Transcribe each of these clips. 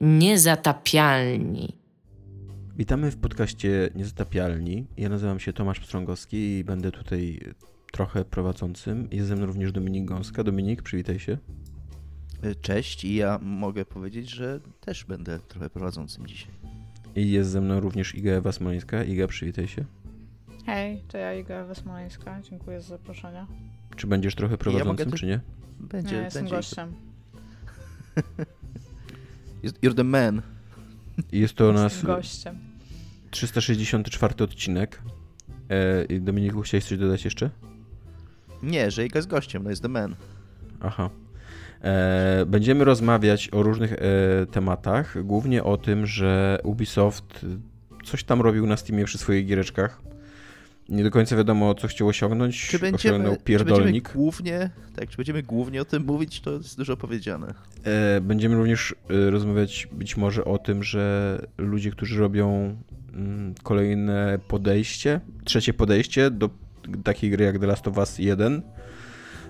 Niezatapialni. Witamy w podcaście Niezatapialni. Ja nazywam się Tomasz Pstrągowski i będę tutaj trochę prowadzącym. Jest ze mną również Dominik Gąska. Dominik, przywitaj się. Cześć i ja mogę powiedzieć, że też będę trochę prowadzącym dzisiaj. I jest ze mną również Iga Ewa Smoleńska. Iga, przywitaj się. Hej, to ja Iga Ewa Smoleńska. Dziękuję za zaproszenie. Czy będziesz trochę prowadzącym, ja czy nie? Będzie, nie, jestem będzie. gościem. You're the man. I jest to nas gościem. 364 odcinek. E, i Dominiku, chciałeś coś dodać jeszcze? Nie, że Iga jest gościem, no jest the man. Aha. E, będziemy rozmawiać o różnych e, tematach, głównie o tym, że Ubisoft coś tam robił na Steamie przy swoich giereczkach. Nie do końca wiadomo, co chciał osiągnąć. Czy będziemy, czy będziemy pierdolnik. głównie, tak, czy będziemy głównie o tym mówić, to jest dużo powiedziane. E, będziemy również e, rozmawiać być może o tym, że ludzie, którzy robią mm, kolejne podejście, trzecie podejście do takiej gry jak The Last of Us 1,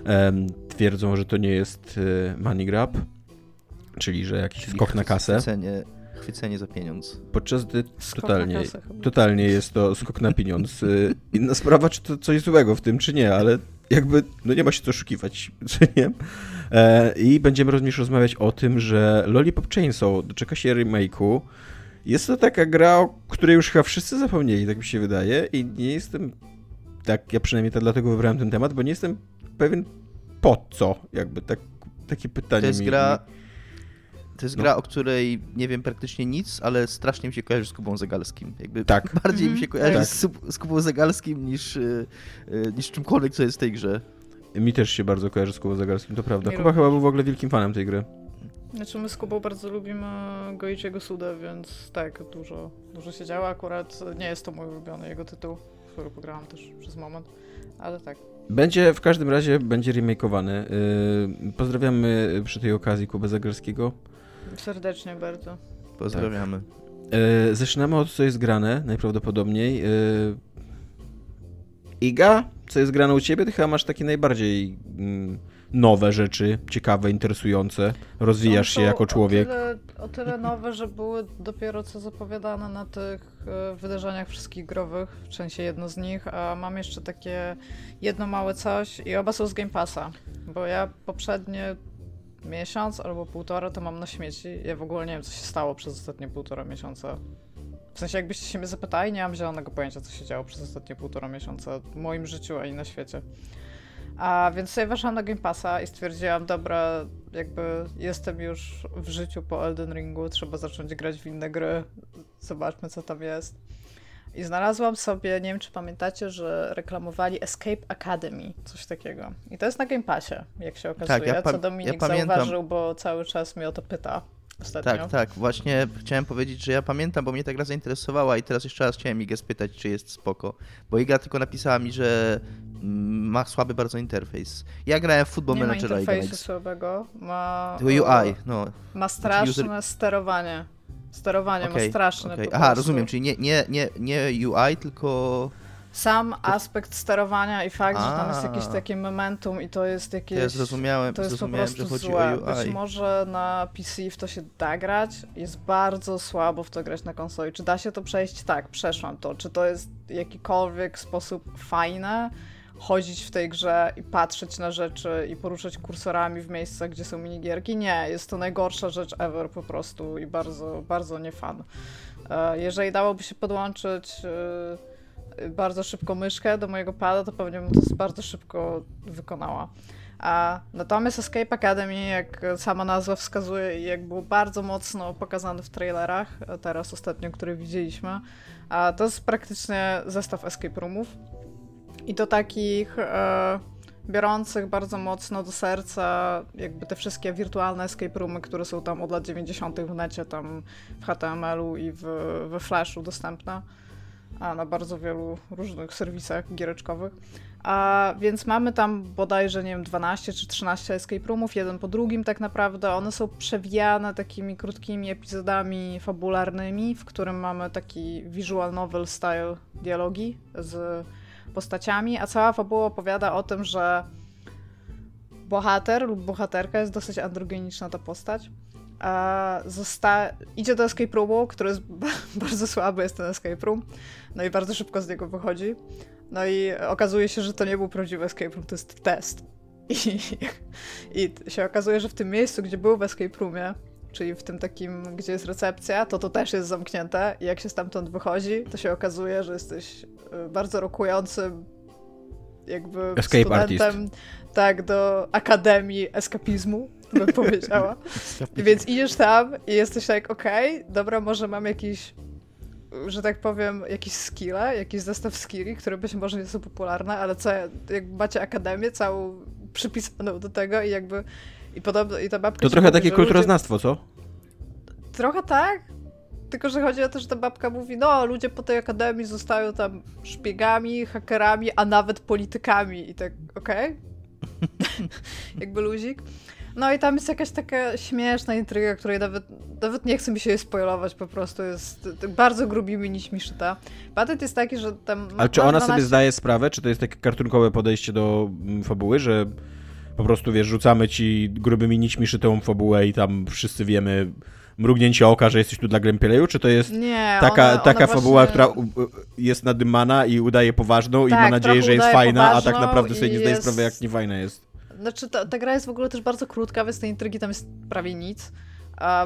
em, twierdzą, że to nie jest e, money grab, czyli że jakiś skok na kasę. Chwycenie, chwycenie za pieniądz. Podczas gdy totalnie, kasę totalnie jest to skok na pieniądz. Y, Inna sprawa, czy to coś złego w tym, czy nie, ale jakby no nie ma się co oszukiwać, czy nie. E, I będziemy również rozmawiać o tym, że Lollipop Chainsaw doczeka się remake'u. Jest to taka gra, o której już chyba wszyscy zapomnieli, tak mi się wydaje i nie jestem, tak, ja przynajmniej tak dlatego wybrałem ten temat, bo nie jestem pewien po co, jakby tak, takie pytanie To jest mi... gra, to jest No. gra, o której nie wiem praktycznie nic, ale strasznie mi się kojarzy z Kubą Zegalskim. Jakby Tak. bardziej mi się Mhm, kojarzy tak. z, z Kubą Zegalskim niż, y, y, niż czymkolwiek, co jest w tej grze. Mi też się bardzo kojarzy z Kubą Zagarskim, to prawda. Mi Kuba chyba był w ogóle wielkim fanem tej gry. Znaczy my z Kubą bardzo lubimy Goichiego Sudę, więc tak, dużo, dużo się działo. Akurat nie jest to mój ulubiony jego tytuł, który pograłam też przez moment, ale tak. Będzie, w każdym razie będzie remakeowany. Yy, pozdrawiamy przy tej okazji Kubę Zagarskiego. Serdecznie bardzo. Pozdrawiamy. Yy, zaczynamy od co jest grane, najprawdopodobniej. Yy, Iga, co jest grane u ciebie? Ty chyba masz takie najbardziej mm, nowe rzeczy, ciekawe, interesujące. Rozwijasz się jako człowiek. O tyle, o tyle nowe, że były dopiero co zapowiadane na tych e, wydarzeniach wszystkich growych, w sensie jedno z nich, a mam jeszcze takie jedno małe coś i oba są z Game Passa, bo ja poprzednie miesiąc albo półtora to mam na śmieci. Ja w ogóle nie wiem, co się stało przez ostatnie półtora miesiąca. W sensie, jakbyście się mnie zapytali, nie mam zielonego pojęcia, co się działo przez ostatnie półtora miesiąca w moim życiu, a i na świecie. A więc sobie weszłam na Game Passa i stwierdziłam, dobra, jakby jestem już w życiu po Elden Ringu, trzeba zacząć grać w inne gry, zobaczmy co tam jest. I znalazłam sobie, nie wiem czy pamiętacie, że reklamowali Escape Academy, coś takiego. I to jest na Game Passie, jak się okazuje, Tak, ja co Dominik ja zauważył, bo cały czas mnie o to pyta ostatnio. Tak, tak. Właśnie chciałem powiedzieć, że ja pamiętam, bo mnie ta gra zainteresowała i teraz jeszcze raz chciałem Igę spytać, czy jest spoko. Bo Iga tylko napisała mi, że mm, ma słaby bardzo interfejs. Ja grałem w Football Nie ma Managera Iga. interfejsu Next. słabego, ma... UI, no. Ma straszne user- sterowanie. Sterowanie Okej, ma straszne po Aha, rozumiem, czyli nie, nie, nie, nie UI, tylko Sam aspekt sterowania i fakt, że tam jest A. jakieś takie momentum i to jest jakieś... ja zrozumiałem, To jest po zrozumiałem prostu że chodzi złe. o Być UI. może na PC w to się da grać, jest bardzo słabo w to grać na konsoli. Czy da się to przejść? Tak, przeszłam to. Czy to jest w jakikolwiek sposób fajne? Chodzić w tej grze i patrzeć na rzeczy i poruszać kursorami w miejscach, gdzie są minigierki? Nie, jest to najgorsza rzecz ever po prostu i bardzo, bardzo nie fan. E, Jeżeli dałoby się podłączyć e, bardzo szybko myszkę do mojego pada, to pewnie bym to bardzo szybko wykonała. Natomiast Escape Academy, jak sama nazwa wskazuje jak było bardzo mocno pokazane w trailerach, e, teraz ostatnio, które widzieliśmy, to jest praktycznie zestaw escape roomów. I to takich e, biorących bardzo mocno do serca jakby te wszystkie wirtualne escape roomy, które są tam od lat 90. w necie, tam w HTML-u i w, we Flashu dostępne, a na bardzo wielu różnych serwisach giereczkowych. A więc mamy tam bodajże, nie wiem, 12 czy 13 escape roomów, jeden po drugim tak naprawdę. One są przewijane takimi krótkimi epizodami fabularnymi, w którym mamy taki visual novel style dialogi z postaciami, a cała fabuła opowiada o tym, że bohater lub bohaterka jest dosyć androgeniczna ta postać zosta- idzie do escape roomu, który jest bardzo słaby, jest ten escape room, no i bardzo szybko z niego wychodzi. No i okazuje się, że to nie był prawdziwy escape room, to jest test. I, I się okazuje, że w tym miejscu, gdzie był w escape roomie, czyli w tym takim, gdzie jest recepcja, to to też jest zamknięte i jak się stamtąd wychodzi, to się okazuje, że jesteś y, bardzo rokującym jakby Escape studentem artist. tak, do Akademii Eskapizmu, bym powiedziała. I więc idziesz tam i jesteś tak, okej, okay, dobra, może mam jakiś że tak powiem, jakieś skille, jakiś zestaw skilli, które być może nie są popularne, ale co, jak macie akademię całą przypisaną do tego i jakby i podobno, i ta babka To trochę mówi, takie kulturoznawstwo, co? Ludzie... Trochę tak, tylko że chodzi o to, że ta babka mówi, no ludzie po tej akademii zostają tam szpiegami, hakerami, a nawet politykami i tak, okej? Okay? jakby luzik. No i tam jest jakaś taka śmieszna intryga, której nawet, nawet nie chce mi się jej spoilować, po prostu jest bardzo grubimi nićmi szyta. Patent jest taki, że tam... Ale czy ona 12... sobie zdaje sprawę, czy to jest takie kartunkowe podejście do mm, fabuły, że po prostu, wiesz, rzucamy ci grubymi nićmi szytą fabułę i tam wszyscy wiemy mrugnięcie oka, że jesteś tu dla Grempeleju, czy to jest nie, taka, ona, taka ona fabuła, właśnie... która jest nadymana i udaje poważną tak, i ma nadzieję, że jest fajna, a tak naprawdę sobie nie zdaje jest... sprawy, jak nie fajna jest. Znaczy, ta, ta gra jest w ogóle też bardzo krótka, więc tej intrygi tam jest prawie nic,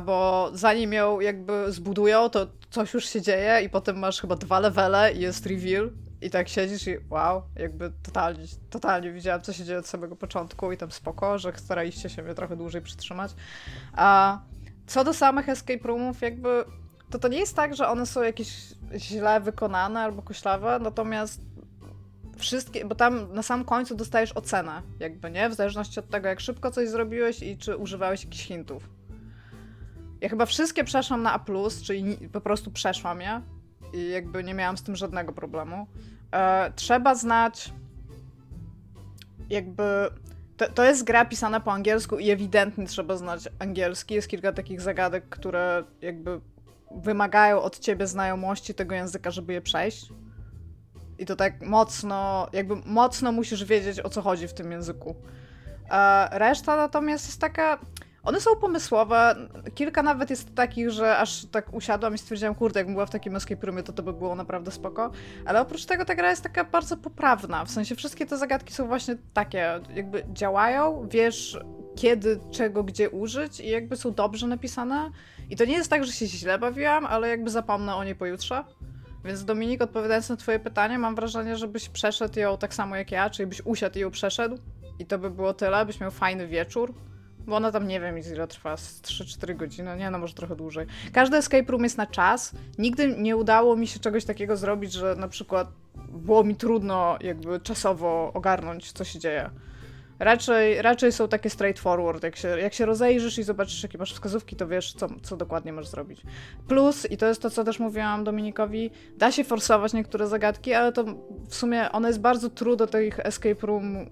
bo zanim ją jakby zbudują, to coś już się dzieje i potem masz chyba dwa levele i jest reveal i tak siedzisz i wow, jakby totalnie, totalnie widziałam, co się dzieje od samego początku i tam spoko, że staraliście się mnie trochę dłużej przytrzymać. A co do samych escape roomów, jakby to to nie jest tak, że one są jakieś źle wykonane albo koślawe, natomiast wszystkie, bo tam na sam końcu dostajesz ocenę, jakby, nie? W zależności od tego, jak szybko coś zrobiłeś i czy używałeś jakichś hintów. Ja chyba wszystkie przeszłam na A+, czyli po prostu przeszłam je i jakby nie miałam z tym żadnego problemu. E, trzeba znać jakby... To, to jest gra pisana po angielsku i ewidentnie trzeba znać angielski. Jest kilka takich zagadek, które jakby wymagają od ciebie znajomości tego języka, żeby je przejść. I to tak mocno, jakby mocno musisz wiedzieć o co chodzi w tym języku. A reszta natomiast jest taka. One są pomysłowe. Kilka nawet jest takich, że aż tak usiadłam i stwierdziłam, kurde, jakbym była w takim escape roomie, to to by było naprawdę spoko. Ale oprócz tego ta gra jest taka bardzo poprawna. W sensie wszystkie te zagadki są właśnie takie, jakby działają, wiesz kiedy, czego, gdzie użyć i jakby są dobrze napisane. I to nie jest tak, że się źle bawiłam, ale jakby zapomnę o niej pojutrze. Więc Dominik, odpowiadając na twoje pytanie, mam wrażenie, żebyś przeszedł ją tak samo jak ja, czyli byś usiadł i ją przeszedł i to by było tyle, byś miał fajny wieczór, bo ona tam nie wiem ile trwa, 3-4 godziny, nie no może trochę dłużej. Każdy escape room jest na czas, nigdy nie udało mi się czegoś takiego zrobić, że na przykład było mi trudno jakby czasowo ogarnąć, co się dzieje. Raczej, raczej są takie straightforward. Jak się, jak się rozejrzysz i zobaczysz, jakie masz wskazówki, to wiesz, co, co dokładnie możesz zrobić. Plus, i to jest to, co też mówiłam Dominikowi, da się forsować niektóre zagadki, ale to w sumie one jest bardzo true do tych escape room e,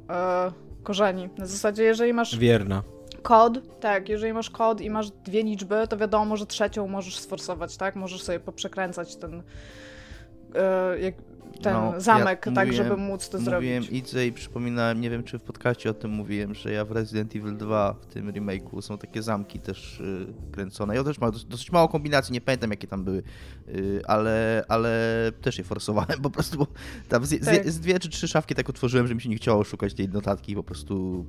korzeni. Na zasadzie, jeżeli masz. Wierna. Kod, tak, jeżeli masz kod i masz dwie liczby, to wiadomo, że trzecią możesz sforsować, tak? Możesz sobie poprzekręcać ten. Jak, ten no, zamek, ja tak, mówiłem, żeby móc to mówiłem zrobić. Mówiłem Idze i przypominałem, nie wiem czy w podcaście o tym mówiłem, że ja w Resident Evil 2 w tym remake'u są takie zamki też y, kręcone. Ja też mam dosyć, dosyć mało kombinacji, nie pamiętam jakie tam były, y, ale, ale też je forsowałem po prostu, bo tam z, tak. z, z, dwie czy trzy szafki tak otworzyłem, że mi się nie chciało szukać tej notatki i po prostu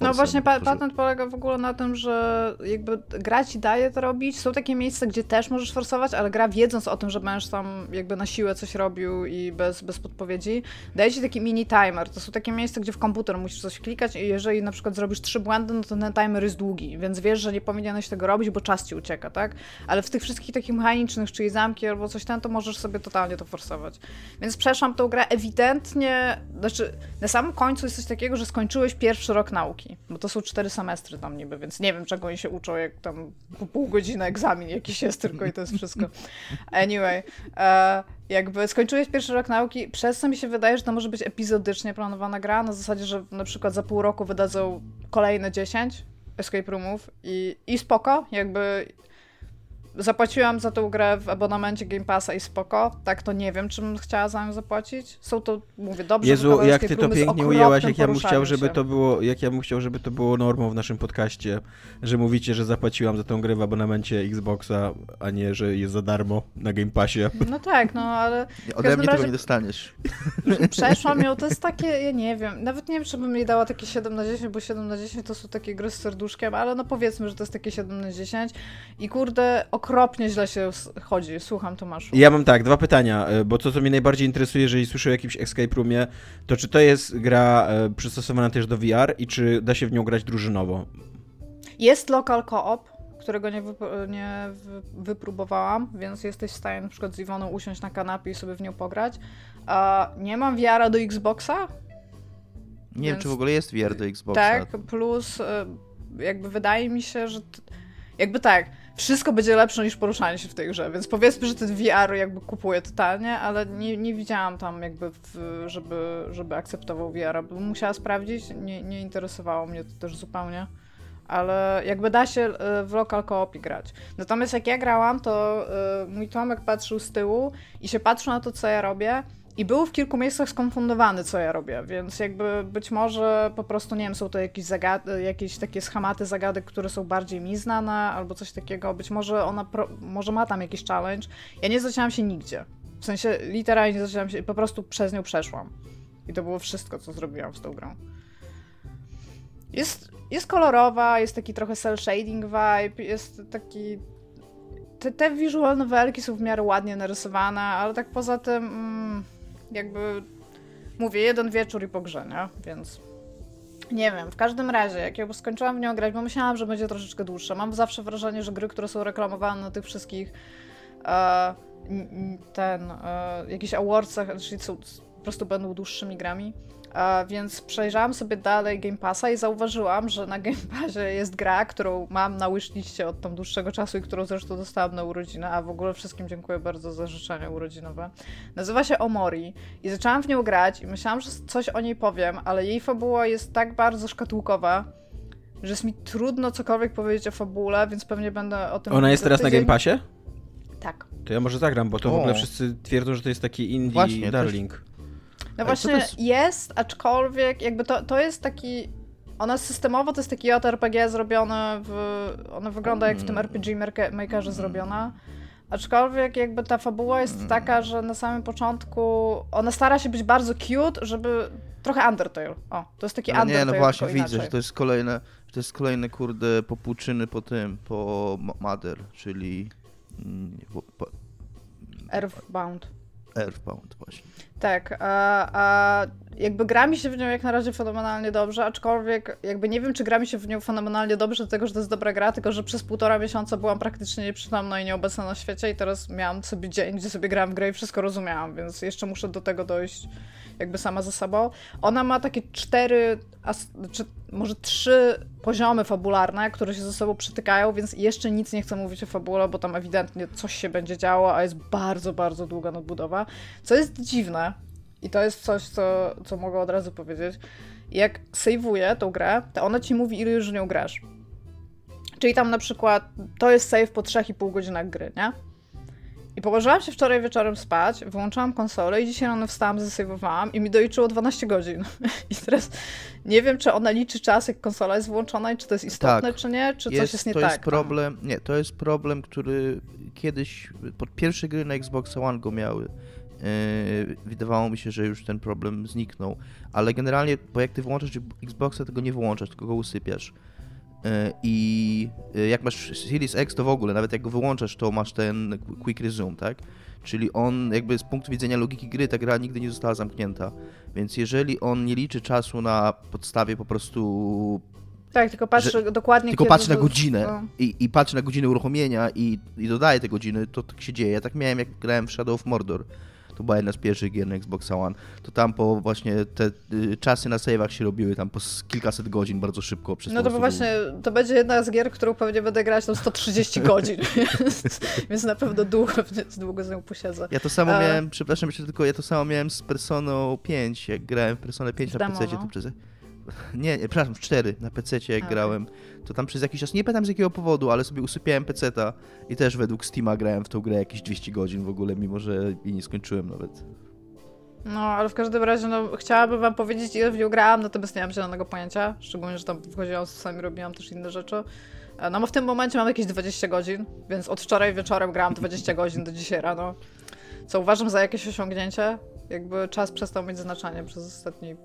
no właśnie pa patent polega w ogóle na tym, że jakby gra ci daje to robić. Są takie miejsca, gdzie też możesz forsować, ale gra wiedząc o tym, że będziesz tam jakby na siłę coś robił i bez, bez podpowiedzi, daje ci taki mini timer. To są takie miejsca, gdzie w komputer musisz coś klikać i jeżeli na przykład zrobisz trzy błędy, no to ten timer jest długi, więc wiesz, że nie powinieneś tego robić, bo czas ci ucieka, tak? Ale w tych wszystkich takich mechanicznych, czyli zamki albo coś tam, to możesz sobie totalnie to forsować. Więc przeszłam tą grę ewidentnie, znaczy na samym końcu jest coś takiego, że skończyłeś pierwszy rok nauki nauki, bo to są cztery semestry tam niby, więc nie wiem, czego oni się uczą, jak tam po pół godziny egzamin jakiś jest tylko i to jest wszystko. Anyway, e, jakby skończyłeś pierwszy rok nauki, przez co mi się wydaje, że to może być epizodycznie planowana gra, na zasadzie, że na przykład za pół roku wydadzą kolejne 10 escape roomów i, i spoko, jakby zapłaciłam za tą grę w abonamencie Game Passa i spoko. Tak to nie wiem, czym chciała za nią zapłacić. Są to, mówię, dobrze Jezu, jak ty to pięknie ujęłaś, jak ja bym chciał, żeby to było, jak ja bym chciał, żeby to było normą w naszym podcaście, że mówicie, że zapłaciłam za tą grę w abonamencie Xboxa, a nie, że jest za darmo na Game Passie. No tak, no ale... Ode mnie razie... tego nie dostaniesz. Przeszłam ją, to jest takie, ja nie wiem, nawet nie wiem, czy bym jej dała takie 7 na 10, bo 7 na 10 to są takie gry z serduszkiem, ale no powiedzmy, że to jest takie 7 na 10 i kurde, okropnie źle się chodzi. Słucham Tomaszu. Ja mam tak, dwa pytania, e, bo to, co mnie najbardziej interesuje, jeżeli słyszę o jakimś escape roomie, to czy to jest gra e, przystosowana też do VR i czy da się w nią grać drużynowo? Jest local co-op, którego nie, wyp- nie wypróbowałam, więc jesteś w stanie na przykład z Iwoną usiąść na kanapie i sobie w nią pograć. A nie mam VR do Xboxa. Nie więc... wiem, czy w ogóle jest VR do Xboxa. Tak, plus e, jakby wydaje mi się, że jakby tak, wszystko będzie lepsze niż poruszanie się w tej grze, więc powiedzmy, że ten VR jakby kupuję totalnie, ale nie, nie widziałam tam jakby, w, żeby, żeby akceptował VR, bym musiała sprawdzić, nie, nie interesowało mnie to też zupełnie ale jakby da się e, w lokal koopie grać. Natomiast jak ja grałam, to e, mój Tomek patrzył z tyłu i się patrzył na to, co ja robię i był w kilku miejscach skonfundowany, co ja robię, więc jakby być może po prostu, nie wiem, są to jakieś, zagad- jakieś takie schematy zagadek, które są bardziej mi znane, albo coś takiego. Być może ona, pro- może ma tam jakiś challenge. Ja nie zaczęłam się nigdzie. W sensie literalnie nie zaczęłam się, po prostu przez nią przeszłam. I to było wszystko, co zrobiłam z tą grą. Jest, jest kolorowa, jest taki trochę cel shading vibe, jest taki... Te, te visual są w miarę ładnie narysowane, ale tak poza tym... Mm, jakby mówię, jeden wieczór i po grze, nie? Więc nie wiem, w każdym razie, jak ja skończyłam w nią grać, bo myślałam, że będzie troszeczkę dłuższa. Mam zawsze wrażenie, że gry, które są reklamowane na tych wszystkich e, ten, e, jakichś awardsach, czyli są, po prostu będą dłuższymi grami, więc przejrzałam sobie dalej Game Passa i zauważyłam, że na Game Passie jest gra, którą mam na wishliście od tam dłuższego czasu i którą zresztą dostałam na urodziny, a w ogóle wszystkim dziękuję bardzo za życzenia urodzinowe. Nazywa się Omori i zaczęłam w nią grać i myślałam, że coś o niej powiem, ale jej fabuła jest tak bardzo szkatułkowa, że jest mi trudno cokolwiek powiedzieć o fabule, więc pewnie będę o tym Ona jest teraz tydzień. na Game Passie? Tak. To ja może zagram, bo to o. w ogóle wszyscy twierdzą, że to jest taki indie Właśnie, darling. Też... No właśnie jest... jest... aczkolwiek jakby to, to jest taki... Ona systemowo to jest taki JRPG zrobione w... Ona wygląda jak w tym mm. RPG Makerze zrobiona. Aczkolwiek jakby ta fabuła jest mm. taka, że na samym początku ona stara się być bardzo cute, żeby trochę Undertale. O, to jest taki Ale Undertale. Nie, no właśnie widzę, że to jest kolejne, to jest kolejne kurde popłuczyny po tym, po Mother, czyli mm. Earthbound. Earthbound właśnie. Tak, a, a jakby gra mi się w nią jak na razie fenomenalnie dobrze, aczkolwiek jakby nie wiem, czy gra mi się w nią fenomenalnie dobrze, dlatego że to jest dobra gra, tylko że przez półtora miesiąca byłam praktycznie nieprzytomna i nieobecna na świecie i teraz miałam sobie dzień, gdzie sobie grałam w grę i wszystko rozumiałam, więc jeszcze muszę do tego dojść jakby sama ze sobą. Ona ma takie cztery, czy może trzy poziomy fabularne, które się ze sobą przytykają, więc jeszcze nic nie chcę mówić o fabule, bo tam ewidentnie coś się będzie działo, a jest bardzo, bardzo długa nadbudowa, co jest dziwne i to jest coś, co, co mogę od razu powiedzieć. Jak sejwuję tą grę, to ona ci mówi, ile już nią grasz. Czyli tam na przykład to jest save po 3,5 godzinach gry, nie? I położyłam się wczoraj wieczorem spać, wyłączyłam konsolę i dzisiaj rano wstałam, zasejwowałam i mi doliczyło 12 godzin. I teraz nie wiem, czy ona liczy czas, jak konsola jest włączona i czy to jest istotne, tak. czy nie, czy jest, coś jest nie to tak. Jest problem, nie, to jest problem, który kiedyś, pod pierwsze gry na Xbox One go miały. Yy, wydawało mi się, że już ten problem zniknął, ale generalnie, bo jak ty włączasz Xboxa, tego nie wyłączasz, tylko go usypiasz. I e, jak masz Series X, to w ogóle, nawet jak go wyłączasz, to masz ten Quick Resume, tak? Czyli on jakby z punktu widzenia logiki gry ta gra nigdy nie została zamknięta. Więc jeżeli on nie liczy czasu na podstawie po prostu tak, tylko patrzy że, dokładnie Tylko patrzy na godzinę no. i, i patrzy na godzinę uruchomienia i, i dodaje te godziny, to tak się dzieje. Ja tak miałem jak grałem w Shadow of Mordor to była jedna z pierwszych gier na Xbox One, to tam po właśnie te y, czasy na save'ach się robiły tam po kilkaset godzin bardzo szybko. Przez no to właśnie, to będzie jedna z gier, którą pewnie będę grać tam 130 godzin, więc, na pewno długo, długo z nią posiedzę. Ja to samo A... miałem, przepraszam jeszcze tylko, ja to samo miałem z Personą 5, jak grałem w Personę 5 na PC, no. to przez Nie, nie, przepraszam, w 4 na PC jak A, grałem, to tam przez jakiś czas, nie pamiętam z jakiego powodu, ale sobie usypiałem PC-ta i też według Steama grałem w tą grę jakieś 200 godzin w ogóle, mimo że jej nie skończyłem nawet. No, ale w każdym razie, no, chciałabym wam powiedzieć, ile w nią grałam, natomiast nie mam zielonego pojęcia. Szczególnie, że tam wchodziłam, czasami robiłam też inne rzeczy. E, No, bo w tym momencie mam jakieś 20 godzin, więc od wczoraj wieczorem grałam 20 godzin do dzisiaj rano. Co uważam za jakieś osiągnięcie. Jakby czas przestał mieć znaczenie przez ostatni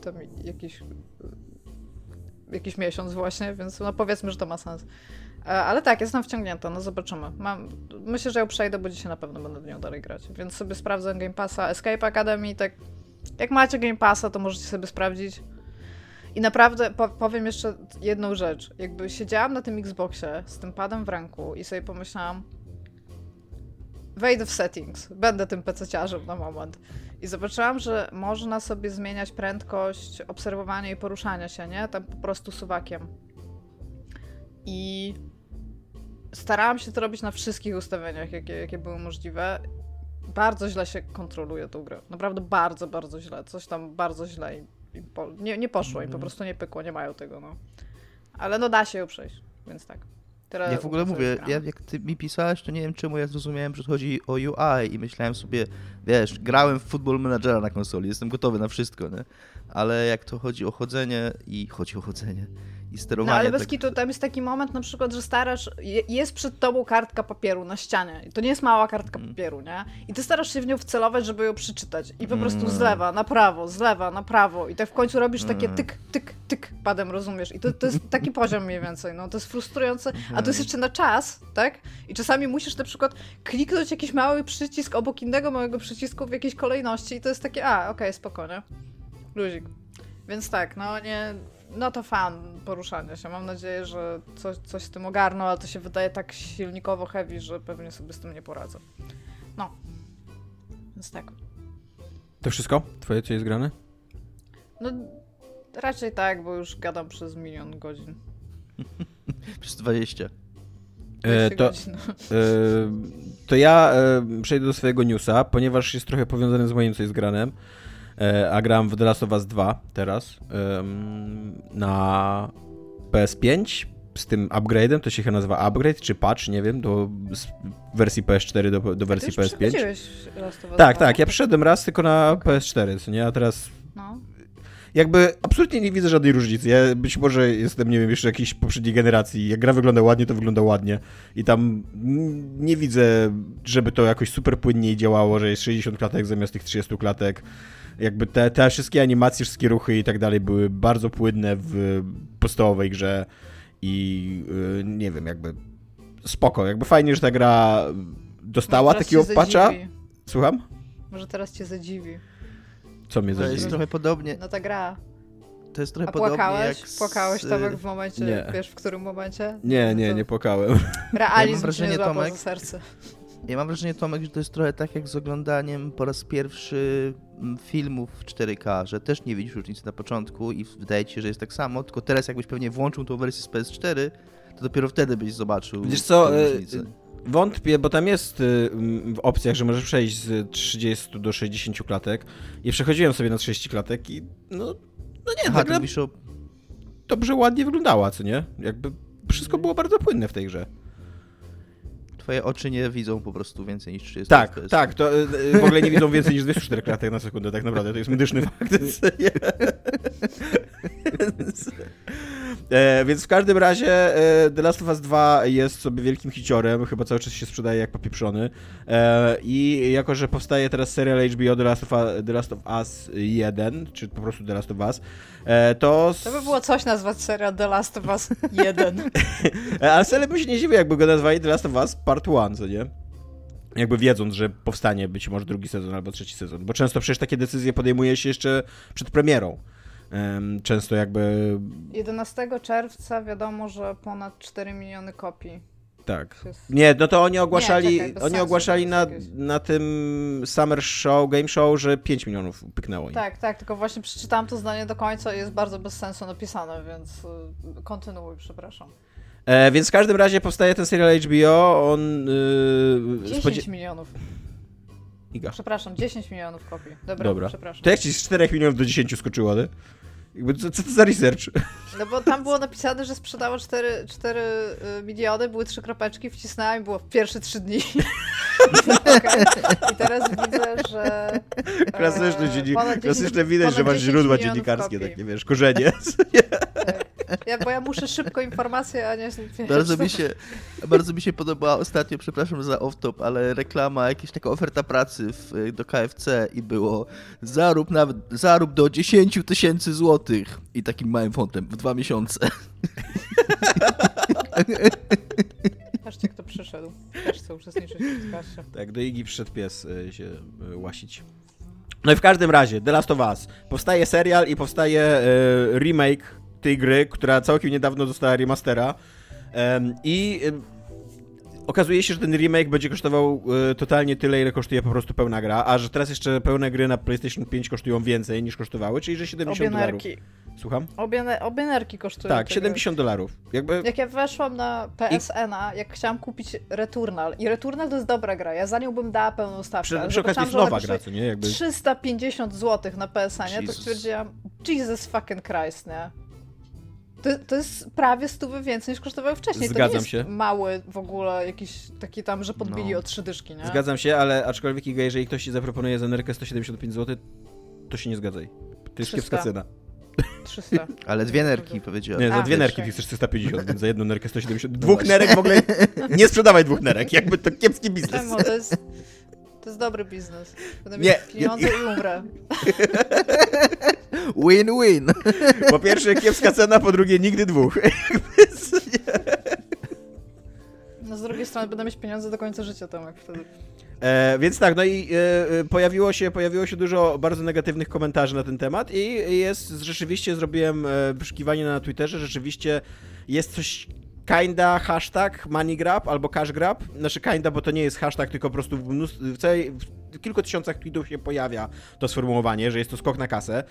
tam jakiś, jakiś miesiąc właśnie, więc no powiedzmy, że to ma sens. E, Ale tak, jestem wciągnięta, no zobaczymy. Mam, myślę, że ją przejdę, bo dzisiaj na pewno będę w nią dalej grać. Więc sobie sprawdzę Game Passa. Escape Academy, tak jak macie Game Passa, to możecie sobie sprawdzić. I naprawdę po, powiem jeszcze jedną rzecz. Jakby siedziałam na tym Xboxie z tym padem w ręku i sobie pomyślałam, wejdę w settings, będę tym pececiarzem na moment. I zobaczyłam, że można sobie zmieniać prędkość obserwowania i poruszania się, nie? Tam po prostu suwakiem. I starałam się to robić na wszystkich ustawieniach, jakie, jakie były możliwe. Bardzo źle się kontroluje tą grę. Naprawdę bardzo, bardzo źle. Coś tam bardzo źle i, i po, nie, nie poszło i po prostu nie pykło, nie mają tego, no. Ale no da się ją przejść, więc tak. Ja w ogóle mówię, ja, jak ty mi pisałeś, to nie wiem czemu ja zrozumiałem, że chodzi o UI i myślałem sobie, wiesz, grałem w Football Managera na konsoli, jestem gotowy na wszystko, nie? Ale jak to chodzi o chodzenie i chodzi o chodzenie i No sterowanie... ale bez tak- kitu, tam jest taki moment na przykład, że starasz, je- jest przed tobą kartka papieru na ścianie. I to nie jest mała kartka Mm. papieru, nie? I ty starasz się w nią wcelować, żeby ją przeczytać. I po prostu Mm. z lewa na prawo, z lewa na prawo. I tak w końcu robisz takie Mm. tyk, tyk, tyk padem, rozumiesz? I to, to jest taki poziom mniej więcej, no. To jest frustrujące. A to Mhm. jest jeszcze na czas, tak? I czasami musisz na przykład kliknąć jakiś mały przycisk obok innego małego przycisku w jakiejś kolejności i to jest takie, a, okej, spokojnie. Luzik. Więc tak, no nie, no to fan poruszania się. Mam nadzieję, że coś, coś z tym ogarną, ale to się wydaje tak silnikowo heavy, że pewnie sobie z tym nie poradzę. No. Więc tak. To wszystko? Twoje co jest grane? No raczej tak, bo już gadam przez milion godzin. Przez 20. E, 20 to, godzin. e, to ja e, przejdę do swojego newsa, ponieważ jest trochę powiązany z moim, co jest granem. E, a gram w The Last of Us 2 teraz na PS5 z tym upgrade'em, to się chyba nazywa upgrade czy patch, nie wiem, do z wersji PS4 do, do Ty wersji już PS5. przechodziłeś Last of Us Tak, 2, tak, ja przyszedłem raz tylko na PS4, co nie, a teraz No. jakby absolutnie nie widzę żadnej różnicy. Ja być może jestem, nie wiem, jeszcze jakiejś poprzedniej generacji. Jak gra wygląda ładnie, to wygląda ładnie. I tam nie widzę, żeby to jakoś super płynniej działało, że jest 60 klatek zamiast tych 30 klatek. Jakby te, te wszystkie animacje, wszystkie ruchy i tak dalej były bardzo płynne w podstawowej grze i yy, nie wiem, jakby spoko. Jakby fajnie, że ta gra dostała takiego patcha. zadziwi. Słucham? Może teraz cię zadziwi. Co mnie To jest zadziwi? trochę podobnie, No ta gra. to jest trochę A podobnie płakałeś? jak z, Płakałeś Tomek w momencie, Nie. wiesz w którym momencie? Nie, nie, To nie płakałem. Realizm ja wrażenie, nie Tomek, za serce. Ja mam wrażenie, Tomek, że to jest trochę tak jak z oglądaniem po raz pierwszy mm, filmów w 4K, że też nie widzisz różnicy na początku i wydaje ci się, że jest tak samo, tylko teraz jakbyś pewnie włączył tą wersję z PS4, to dopiero wtedy byś zobaczył Wiesz co, e, różnicę. Wątpię, bo tam jest y, w opcjach, że możesz przejść z 30 do 60 klatek i przechodziłem sobie na 30 klatek i no, no nie, Aha, ta gra o... dobrze, ładnie wyglądała, co nie? Jakby wszystko było bardzo płynne w tej grze. Twoje oczy nie widzą po prostu więcej niż 30 Tak, FPS. tak, to y, y, w ogóle nie widzą więcej niż 24 klatek na sekundę, tak naprawdę, to jest medyczny fakt. E, więc w każdym razie e, The Last of Us 2 jest sobie wielkim hiciorem, chyba cały czas się sprzedaje jak popieprzony. E, I jako, że powstaje teraz serial HBO The Last of, The Last of Us 1, czy po prostu The Last of Us, e, to... To by było coś nazwać seria The Last of Us 1. E, Ale wcale bym się nie dziwił, jakby go nazwali The Last of Us Part 1, co nie? Jakby wiedząc, że powstanie być może drugi sezon albo trzeci sezon. Bo często przecież takie decyzje podejmuje się jeszcze przed premierą. Często jakby... 11 czerwca wiadomo, że ponad 4 miliony kopii. Tak. Nie, no to oni ogłaszali, czekaj, bez oni ogłaszali na, na tym Summer Show, Game Show, że 5 milionów pyknęło im. Tak, tak, tylko właśnie przeczytałam to zdanie do końca i jest bardzo bez sensu napisane, więc y, kontynuuj, przepraszam. E, więc w każdym razie powstaje ten serial HBO, on... Yy, 10 spodzie- milionów. Iga. Przepraszam, 10 milionów kopii. Dobra, Dobra. przepraszam. To jak ci z 4 milionów do 10 skoczyło, nie? Jakby, co, co to za research? No bo tam było napisane, że sprzedało 4, 4 y, miliony, były trzy kropeczki, wcisnąłem i było w pierwsze trzy dni. I teraz widzę, że. e, Klasyczne, dziennik... ponad 10 Klasyczne widać, że masz 10 źródła dziennikarskie, kopii. takie wiesz, korzenie. Ja, bo ja muszę szybko informacje, a nie. Wiesz, Bardzo mi się, bardzo mi się podobała ostatnio, przepraszam za off-top, ale reklama, jakaś taka oferta pracy w, do KFC i było zarób, nawet, zarób do 10 tysięcy złotych i takim małym fontem w dwa miesiące. Patrzcie, kto przyszedł. Też chcę uczestniczyć w podcaście. Tak, do Igi przyszedł pies y, się y, łasić. No i w każdym razie, The Last of Us. Powstaje serial i powstaje y, remake tej gry, która całkiem niedawno dostała remastera. Em, I okazuje się, że ten remake będzie kosztował y, totalnie tyle, ile kosztuje po prostu pełna gra, a że teraz jeszcze pełne gry na PlayStation 5 kosztują więcej niż kosztowały, czyli że 70 Obie dolarów. Słucham? Obie, obie nerki kosztują. Tak, tego. 70 dolarów. Jakby Jak ja weszłam na PSN-a, jak chciałam kupić Returnal, i Returnal to jest dobra gra, ja za nią bym dała pełną stawkę. przy, ale przy okazji jest nowa gra, co nie? Jakby... kosztuje 350 zł na PSN-ie, to stwierdziłam, Jesus fucking Christ, nie? To, to jest prawie stówy więcej niż kosztowały wcześniej. to Zgadzam nie jest się. mały w ogóle jakiś taki tam, że podbili No. o trzy dyszki, nie? Zgadzam się, ale aczkolwiek jeżeli ktoś ci zaproponuje za nerkę 175 zł, to się nie zgadzaj. To jest 300. kiepska cena. 300. Ale dwie nerki powiedziałem. Nie, za A, dwie nerki okej. ty chcesz 350, więc za jedną nerkę 170. Dwóch nerek w ogóle nie sprzedawaj dwóch nerek, jakby to kiepski biznes. Emo, to jest, to jest dobry biznes. Będę Nie, mieć pieniądze i umrę. Win-win! Po pierwsze kiepska cena, po drugie nigdy dwóch. No z drugiej strony będę mieć pieniądze do końca życia, Tomek, wtedy. E, więc tak, no i e, e, pojawiło, się, pojawiło się dużo bardzo negatywnych komentarzy na ten temat i jest, rzeczywiście zrobiłem e, wyszukiwanie na Twitterze, rzeczywiście jest coś kinda hashtag moneygrab albo cashgrab, znaczy kinda, bo to nie jest hashtag, tylko po prostu w, mnóstw, w, całej, w kilku tysiącach tweetów się pojawia to sformułowanie, że jest to skok na kasę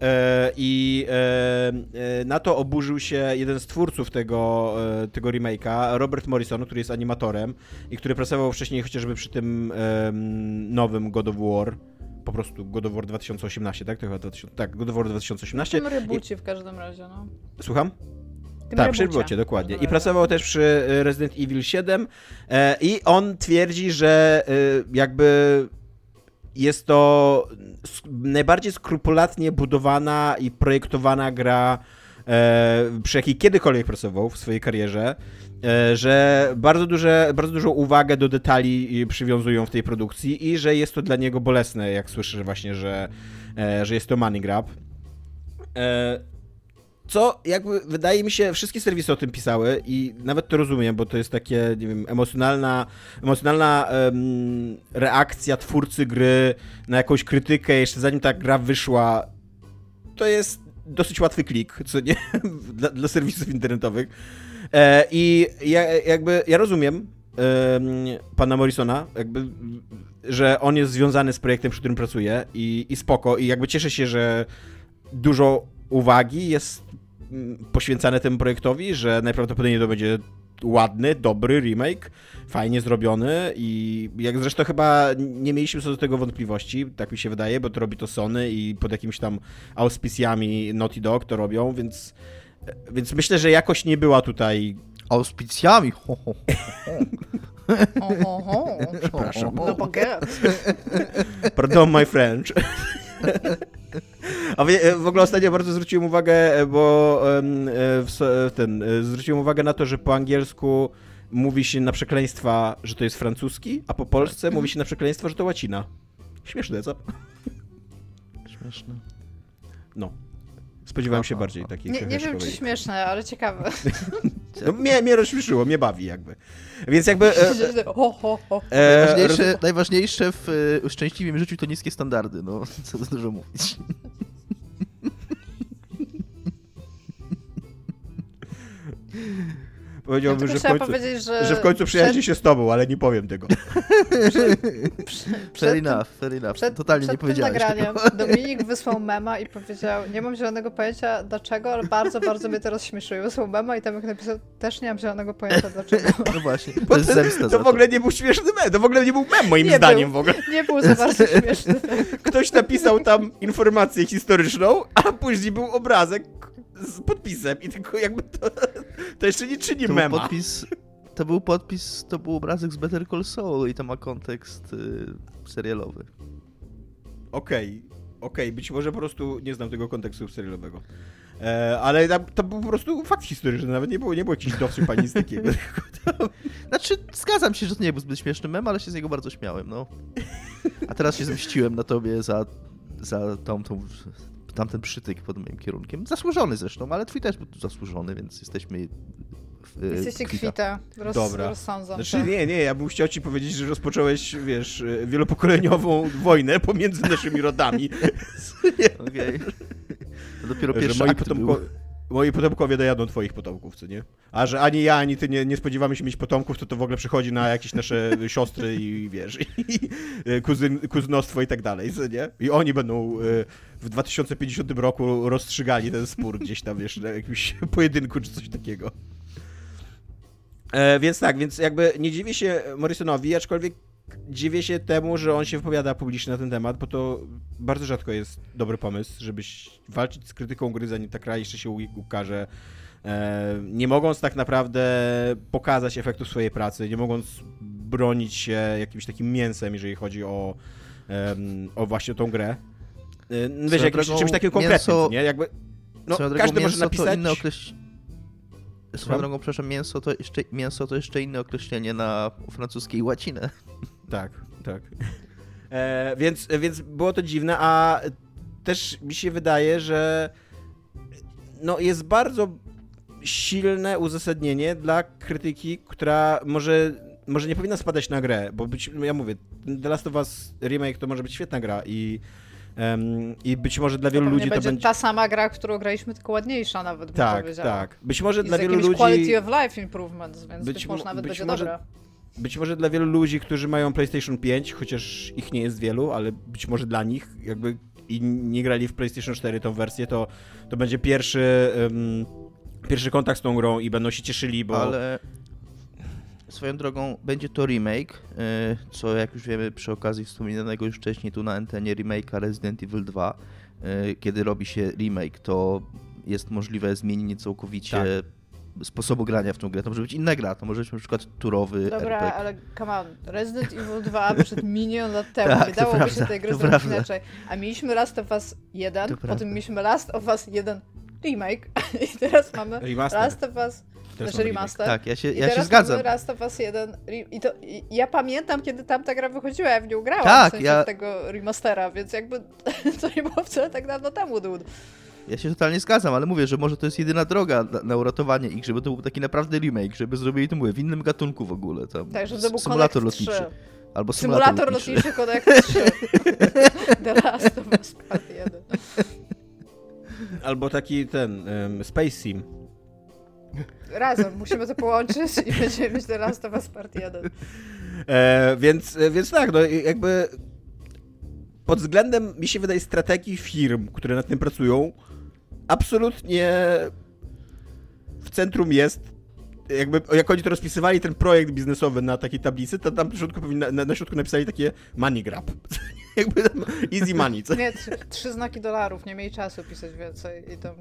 e, i e, e, na to oburzył się jeden z twórców tego, tego remake'a, Robert Morrison, który jest animatorem i który pracował wcześniej chociażby przy tym nowym God of War, po prostu God of War 2018, tak? To chyba 2000, tak, God of War W 2018. tym rebucie w każdym razie, no. Słucham? Tym Tak, przy reboocie. Rebocie, dokładnie. I pracował też przy e, Resident Evil 7 e, i on twierdzi, że e, jakby jest to najbardziej skrupulatnie budowana i projektowana gra, e, przy jakiej kiedykolwiek pracował w swojej karierze, e, że bardzo, duże, bardzo dużą uwagę do detali e, przywiązują w tej produkcji i że jest to dla niego bolesne, jak słyszę właśnie, że, e, że jest to money grab. Co jakby wydaje mi się, wszystkie serwisy o tym pisały i nawet to rozumiem, bo to jest takie, nie wiem, emocjonalna, emocjonalna em, reakcja twórcy gry na jakąś krytykę, jeszcze zanim ta gra wyszła. To jest dosyć łatwy klik, co nie, dla, dla serwisów internetowych. E, I ja, jakby, ja rozumiem em, pana Morrisona, jakby, że on jest związany z projektem, przy którym pracuje i, i spoko, i jakby cieszę się, że dużo uwagi jest poświęcane temu projektowi, że najprawdopodobniej to będzie ładny, dobry remake, fajnie zrobiony i jak zresztą chyba nie mieliśmy co do tego wątpliwości, tak mi się wydaje, bo to robi to Sony i pod jakimiś tam auspicjami Naughty Dog to robią, więc, więc myślę, że jakoś nie była tutaj Auspicjami! Ho, ho, Oho, oho. Przepraszam. No. Pardon my French. A wie, w ogóle ostatnio bardzo zwróciłem uwagę, e, bo e, ten, e, zwróciłem uwagę na to, że po angielsku mówi się na przekleństwa, że to jest francuski, a po polsce mówi się na przekleństwa, że to łacina. Śmieszne, co? Śmieszne. No. Spodziewałem się bardziej takich Nie, nie wiem, czy śmieszne, ale ciekawe. No, mnie, mnie rozśmieszyło, mnie bawi jakby. Więc jakby... E, Ho, ho, ho. e, Najważniejsze, najważniejsze w y, szczęśliwym życiu to niskie standardy, no co dużo mówić. powiedziałbym, ja że, w końcu, że, że w końcu przyjaźni się z tobą, ale nie powiem tego. fair enough, fair enough. Przed, Totalnie przed nie powiedziałeś tym nagraniem tego. Dominik wysłał mema i powiedział, nie mam zielonego pojęcia dlaczego, ale bardzo, bardzo mnie teraz śmieszy. I wysłał mema i tam jak napisał, też nie mam zielonego pojęcia dlaczego. No właśnie, Bo to jest zemsta to w ogóle nie był śmieszny mem, to w ogóle nie był mem moim Nie zdaniem był. w ogóle. Nie był za bardzo śmieszny. Ktoś napisał tam informację historyczną, a później był obrazek z podpisem i tylko jakby to, to jeszcze nie czyni To mema. podpis, to był podpis, to był obrazek z Better Call Saul i to ma kontekst y, serialowy. Okej, okej, być może po prostu nie znam tego kontekstu serialowego. E, ale tam, to był po prostu fakt historyczny, nawet nie było, nie było jakichś dowcip ani nic takiego. Znaczy, zgadzam się, że to nie był zbyt śmieszny mem, ale się z niego bardzo śmiałem, no. A teraz się zemściłem na tobie za, za tą, tą, tamten przytyk pod moim kierunkiem. Zasłużony zresztą, ale twój też był zasłużony, więc jesteśmy... Y, Jesteście kwita. Roz, Dobra. Rozsądzam Znaczy to. nie, nie, ja bym chciał ci powiedzieć, że rozpocząłeś, wiesz, e, wielopokoleniową wojnę pomiędzy naszymi rodami. Okej. To dopiero że pierwszy moi, akt potomko, był. Moi potomkowie dojadą twoich potomków, co nie? A że ani ja, ani ty nie, nie spodziewamy się mieć potomków, to to w ogóle przychodzi na jakieś nasze siostry i wiesz, i e, kuzyn, kuzynostwo i tak dalej, co nie? I oni będą e, w 2050 roku rozstrzygali ten spór gdzieś tam, wiesz, na jakimś pojedynku czy coś takiego. E, więc tak, więc jakby nie dziwię się Morrisonowi, aczkolwiek dziwię się temu, że on się wypowiada publicznie na ten temat, bo to bardzo rzadko jest dobry pomysł, żebyś walczyć z krytyką gry, zanim ta gra jeszcze się ukaże. E, nie mogąc tak naprawdę pokazać efektu swojej pracy, nie mogąc bronić się jakimś takim mięsem, jeżeli chodzi o, o właśnie tą grę. E, Wiesz, Swoją jakimś, czymś takim konkretnym, mięso- nie? Jakby, no, każdy może napisać... Swoją drogą, przepraszam, mięso to, jeszcze, mięso to jeszcze inne określenie na francuskiej łacinę. Tak, tak. E, więc, więc było to dziwne, a też mi się wydaje, że no jest bardzo silne uzasadnienie dla krytyki, która może, może nie powinna spadać na grę, bo być, ja mówię, The Last of Us Remake to może być świetna gra i, em, i być może dla To wielu pewnie ludzi to będzie ta sama gra, którą graliśmy, tylko ładniejsza nawet, Tak, tak. Być może I dla z wielu ludzi... quality of life improvements, więc Być być, mo- może nawet być będzie może- dobra. Być może dla wielu ludzi, którzy mają PlayStation 5, chociaż ich nie jest wielu, ale być może dla nich, jakby i nie grali w PlayStation 4 tą wersję, to, to będzie pierwszy, em, pierwszy kontakt z tą grą i będą się cieszyli, bo Ale swoją drogą będzie to remake, y, co jak już wiemy przy okazji wspominanego już wcześniej tu na antenie remake'a Resident Evil 2, y, kiedy robi się remake, to jest możliwe zmienienie całkowicie Tak. Sposobu grania w tą grę. To może być inna gra, to może być na przykład turowy Dobra, RPG. ale come on, Resident Evil 2 przed milion lat temu, Tak, nie to dałoby prawda, się tej gry zrobić prawda. inaczej. A mieliśmy Last of Us 1, To potem prawda. mieliśmy Last of Us 1 remake i teraz mamy Remaster. Last of Us, Teraz znaczy remaster. Tak, ja się, I ja się teraz zgadzam. mamy Last of Us 1 re- i to i ja pamiętam, kiedy tamta gra wychodziła, ja w nią grałam Tak, w sensie ja- tego remastera, więc jakby to nie było wcale tak dawno temu, dude. Ja się totalnie zgadzam, ale mówię, że może to jest jedyna droga na, uratowanie ich, żeby to był taki naprawdę remake, żeby zrobili to mówię, w innym gatunku w ogóle. Tam, Tak, żeby to był symulator Connect 3. lotniczy. Albo symulator, Symulator lotniczy. lotniczy Connect 3. The Last of Us Part 1. albo taki ten em, Space Sim. Razem musimy to połączyć i będziemy mieć The Last of Us Part 1. E, więc, e, więc tak, no jakby pod względem, mi się wydaje, strategii firm, które nad tym pracują, absolutnie w centrum jest jakby, jak oni to rozpisywali, ten projekt biznesowy na takiej tablicy, to tam w środku powinna, na, na środku napisali takie money grab. jakby tam easy money. Co? Nie, trzy, trzy znaki dolarów, nie mieli czasu pisać więcej i tam...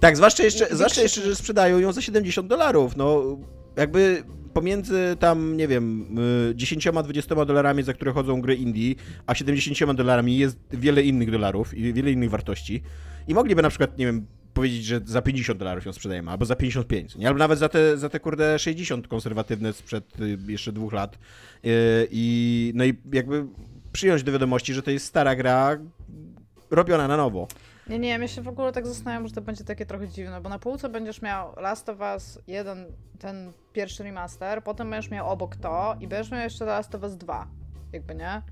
Tak, zwłaszcza jeszcze, I- zwłaszcza jeszcze, że sprzedają ją za 70 dolarów. No, jakby pomiędzy tam, nie wiem, y, 10-20 dolarami, za które chodzą gry indie, a 70 dolarami jest wiele innych dolarów i wiele innych wartości. I mogliby na przykład, nie wiem, powiedzieć, że za 50 dolarów ją sprzedajemy, albo za 55, nie? albo nawet za te, za te kurde 60 konserwatywne sprzed y, jeszcze dwóch lat. Y, I no i jakby przyjąć do wiadomości, że to jest stara gra robiona na nowo. Nie, nie, ja się w ogóle tak zastanawiam, że to będzie takie trochę dziwne, bo na półce będziesz miał Last of Us 1, ten pierwszy remaster, potem będziesz miał obok to i będziesz miał jeszcze Last of Us 2, jakby nie?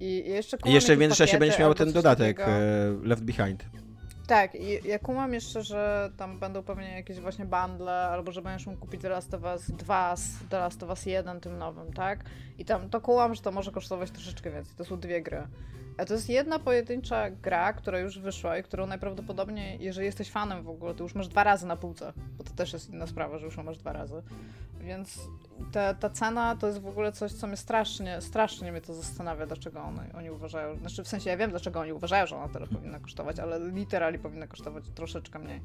I i jeszcze I jeszcze w międzyczasie będziesz miał ten dodatek takiego. e, Left Behind. Tak, i ja kumam jeszcze, że tam będą pewnie jakieś właśnie bundle, albo że będziesz mógł kupić The of Us 2 z The Last of Us 1 tym nowym, tak? I tam to kumam, że to może kosztować troszeczkę więcej. To są dwie gry. A to jest jedna pojedyncza gra, która już wyszła i którą najprawdopodobniej, jeżeli jesteś fanem w ogóle, to już masz dwa razy na półce, bo to też jest inna sprawa, że już ją masz dwa razy. Więc ta, ta cena to jest w ogóle coś, co mnie strasznie, strasznie mnie to zastanawia, dlaczego oni, oni uważają, znaczy w sensie ja wiem, dlaczego oni uważają, że ona tyle powinna kosztować, ale literalnie powinna kosztować troszeczkę mniej.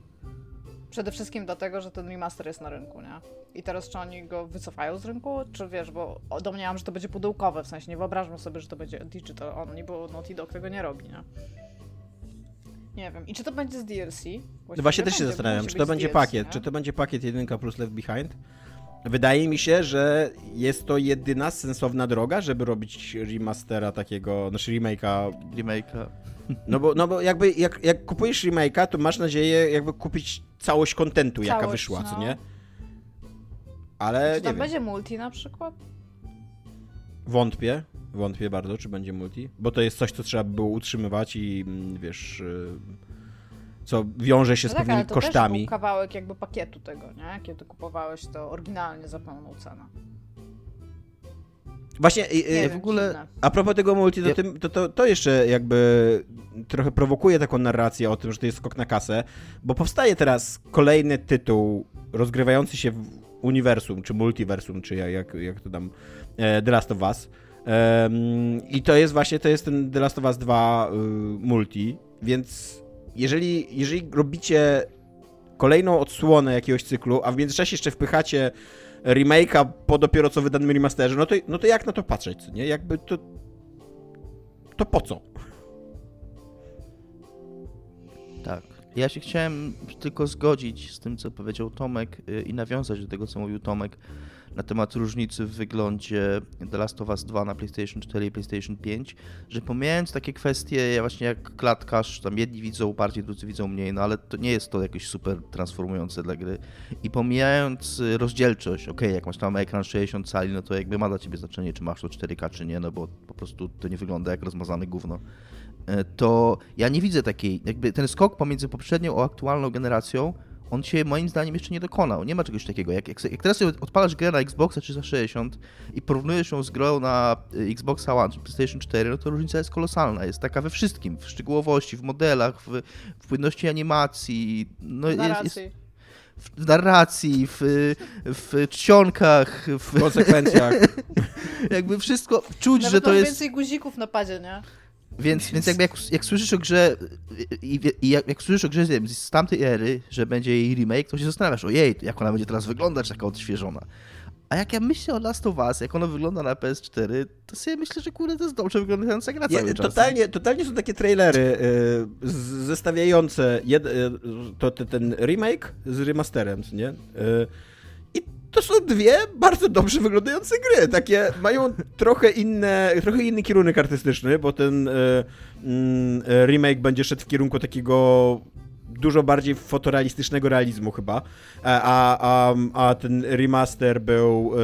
Przede wszystkim dlatego, że ten remaster jest na rynku, nie? I teraz czy oni go wycofają z rynku, czy wiesz, bo domniemam, że to będzie pudełkowe, w sensie nie wyobrażam sobie, że to będzie digital only, bo Naughty Dog tego nie robi, nie? Nie wiem. I czy to będzie z DLC? no właśnie też się zastanawiam, czy to będzie DLC, pakiet, nie? czy to będzie pakiet 1 plus Left Behind? Wydaje mi się, że jest to jedyna sensowna droga, żeby robić remastera takiego, znaczy remake'a. Remake'a. No bo, no bo jakby jak, jak kupujesz remake'a, to masz nadzieję jakby kupić całość kontentu, jaka wyszła, no. co nie? Ale Czy tam nie będzie multi na przykład? Wątpię, wątpię bardzo, czy będzie multi, bo to jest coś, co trzeba było utrzymywać i mm, wiesz, y, co wiąże się no z tak, pewnymi ale to kosztami. Też był kawałek jakby pakietu tego, nie? Kiedy kupowałeś to oryginalnie za pełną cenę. Właśnie nie w ogóle a propos tego multi, to, tym, to, to, to, jeszcze jakby trochę prowokuje taką narrację o tym, że to jest skok na kasę, bo powstaje teraz kolejny tytuł rozgrywający się w uniwersum, czy multiversum, czy jak, jak to tam, e, The Last of Us. I to jest właśnie, to jest ten The Last of Us 2 y, multi, więc jeżeli, jeżeli robicie kolejną odsłonę jakiegoś cyklu, a w międzyczasie jeszcze wpychacie remake'a po dopiero co wydanym remasterze, no to, no to jak na to patrzeć, nie? Jakby to... To po co? Tak. Ja się chciałem tylko zgodzić z tym, co powiedział Tomek y, i nawiązać do tego, co mówił Tomek na temat różnicy w wyglądzie The Last of Us 2 na PlayStation 4 i PlayStation 5, że pomijając takie kwestie, właśnie jak klatkarz, tam jedni widzą bardziej, drudzy widzą mniej, no ale to nie jest to jakieś super transformujące dla gry. I pomijając y, rozdzielczość, ok, jak masz tam ekran 60 cali, no to jakby ma dla ciebie znaczenie, czy masz to 4K, czy nie, no bo po prostu to nie wygląda jak rozmazane gówno e, to ja nie widzę takiej, jakby ten skok pomiędzy poprzednią a aktualną generacją on się moim zdaniem jeszcze nie dokonał. Nie ma czegoś takiego. Jak, jak, jak teraz sobie odpalasz grę na Xboxa 360 i porównujesz ją z grą na y, Xboxa One czy PlayStation 4, no to różnica jest kolosalna. Jest taka we wszystkim, w szczegółowości, w modelach, w, w płynności animacji. No. Jest, jest, w narracji, w, w czcionkach, w konsekwencjach. jakby wszystko czuć, Nawet że to jest. więcej guzików na padzie, nie? Więc, więc jakby jak, jak słyszysz o grze i, i jak, jak, słyszysz o grze z tamtej ery, że będzie jej remake, to się zastanawiasz, ojej, jak ona będzie teraz wyglądać taka odświeżona. A jak ja myślę o Last of Us, jak ono wygląda na PS4, to sobie myślę, że kurde, to jest dobrze wyglądająca gra cały czas. Totalnie, totalnie są takie trailery y, zestawiające jed, y, to, ten remake z remasterem, nie? Y, to są dwie bardzo dobrze wyglądające gry. Takie mają trochę inne, trochę inny kierunek artystyczny, bo ten e, mm, remake będzie szedł w kierunku takiego dużo bardziej fotorealistycznego realizmu chyba, a, a, a ten remaster był e,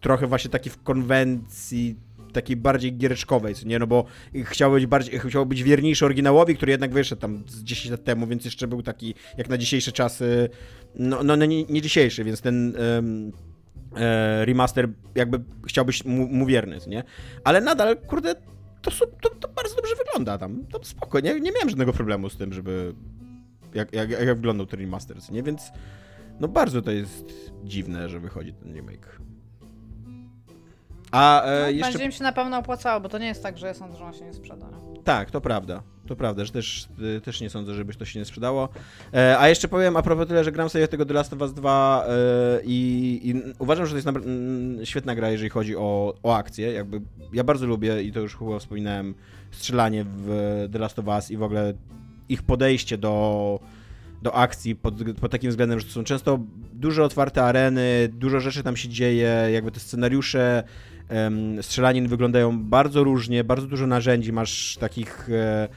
trochę właśnie taki w konwencji takiej bardziej giereczkowej, nie, no bo chciał być bardziej, chciał być wierniejszy oryginałowi, który jednak wyszedł tam z 10 lat temu, więc jeszcze był taki, jak na dzisiejsze czasy, no, no, no nie, nie dzisiejszy, więc ten um, remaster jakby chciał być mu, mu wierny, nie? Ale nadal, kurde, to, to, to bardzo dobrze wygląda tam, to spoko, nie, nie miałem żadnego problemu z tym, żeby jak, jak, jak wyglądał ten remaster, nie? Więc no bardzo to jest dziwne, że wychodzi ten remake. A e, no, jeszcze... Będzie im się na pewno opłacało, bo to nie jest tak, że ja sądzę, że on się nie sprzeda. Tak, to prawda. To prawda, że też, e, też nie sądzę, żeby to się nie sprzedało. E, a jeszcze powiem a propos tyle, że gram sobie tego The Last of Us 2 e, i, i, uważam, że to jest na, m, świetna gra, jeżeli chodzi o, o akcję. Jakby, ja bardzo lubię i to już chyba wspominałem, strzelanie w The Last of Us i w ogóle ich podejście do, do akcji pod, pod takim względem, że to są często duże otwarte areny, dużo rzeczy tam się dzieje, jakby te scenariusze strzelanin wyglądają bardzo różnie, bardzo dużo narzędzi masz takich e,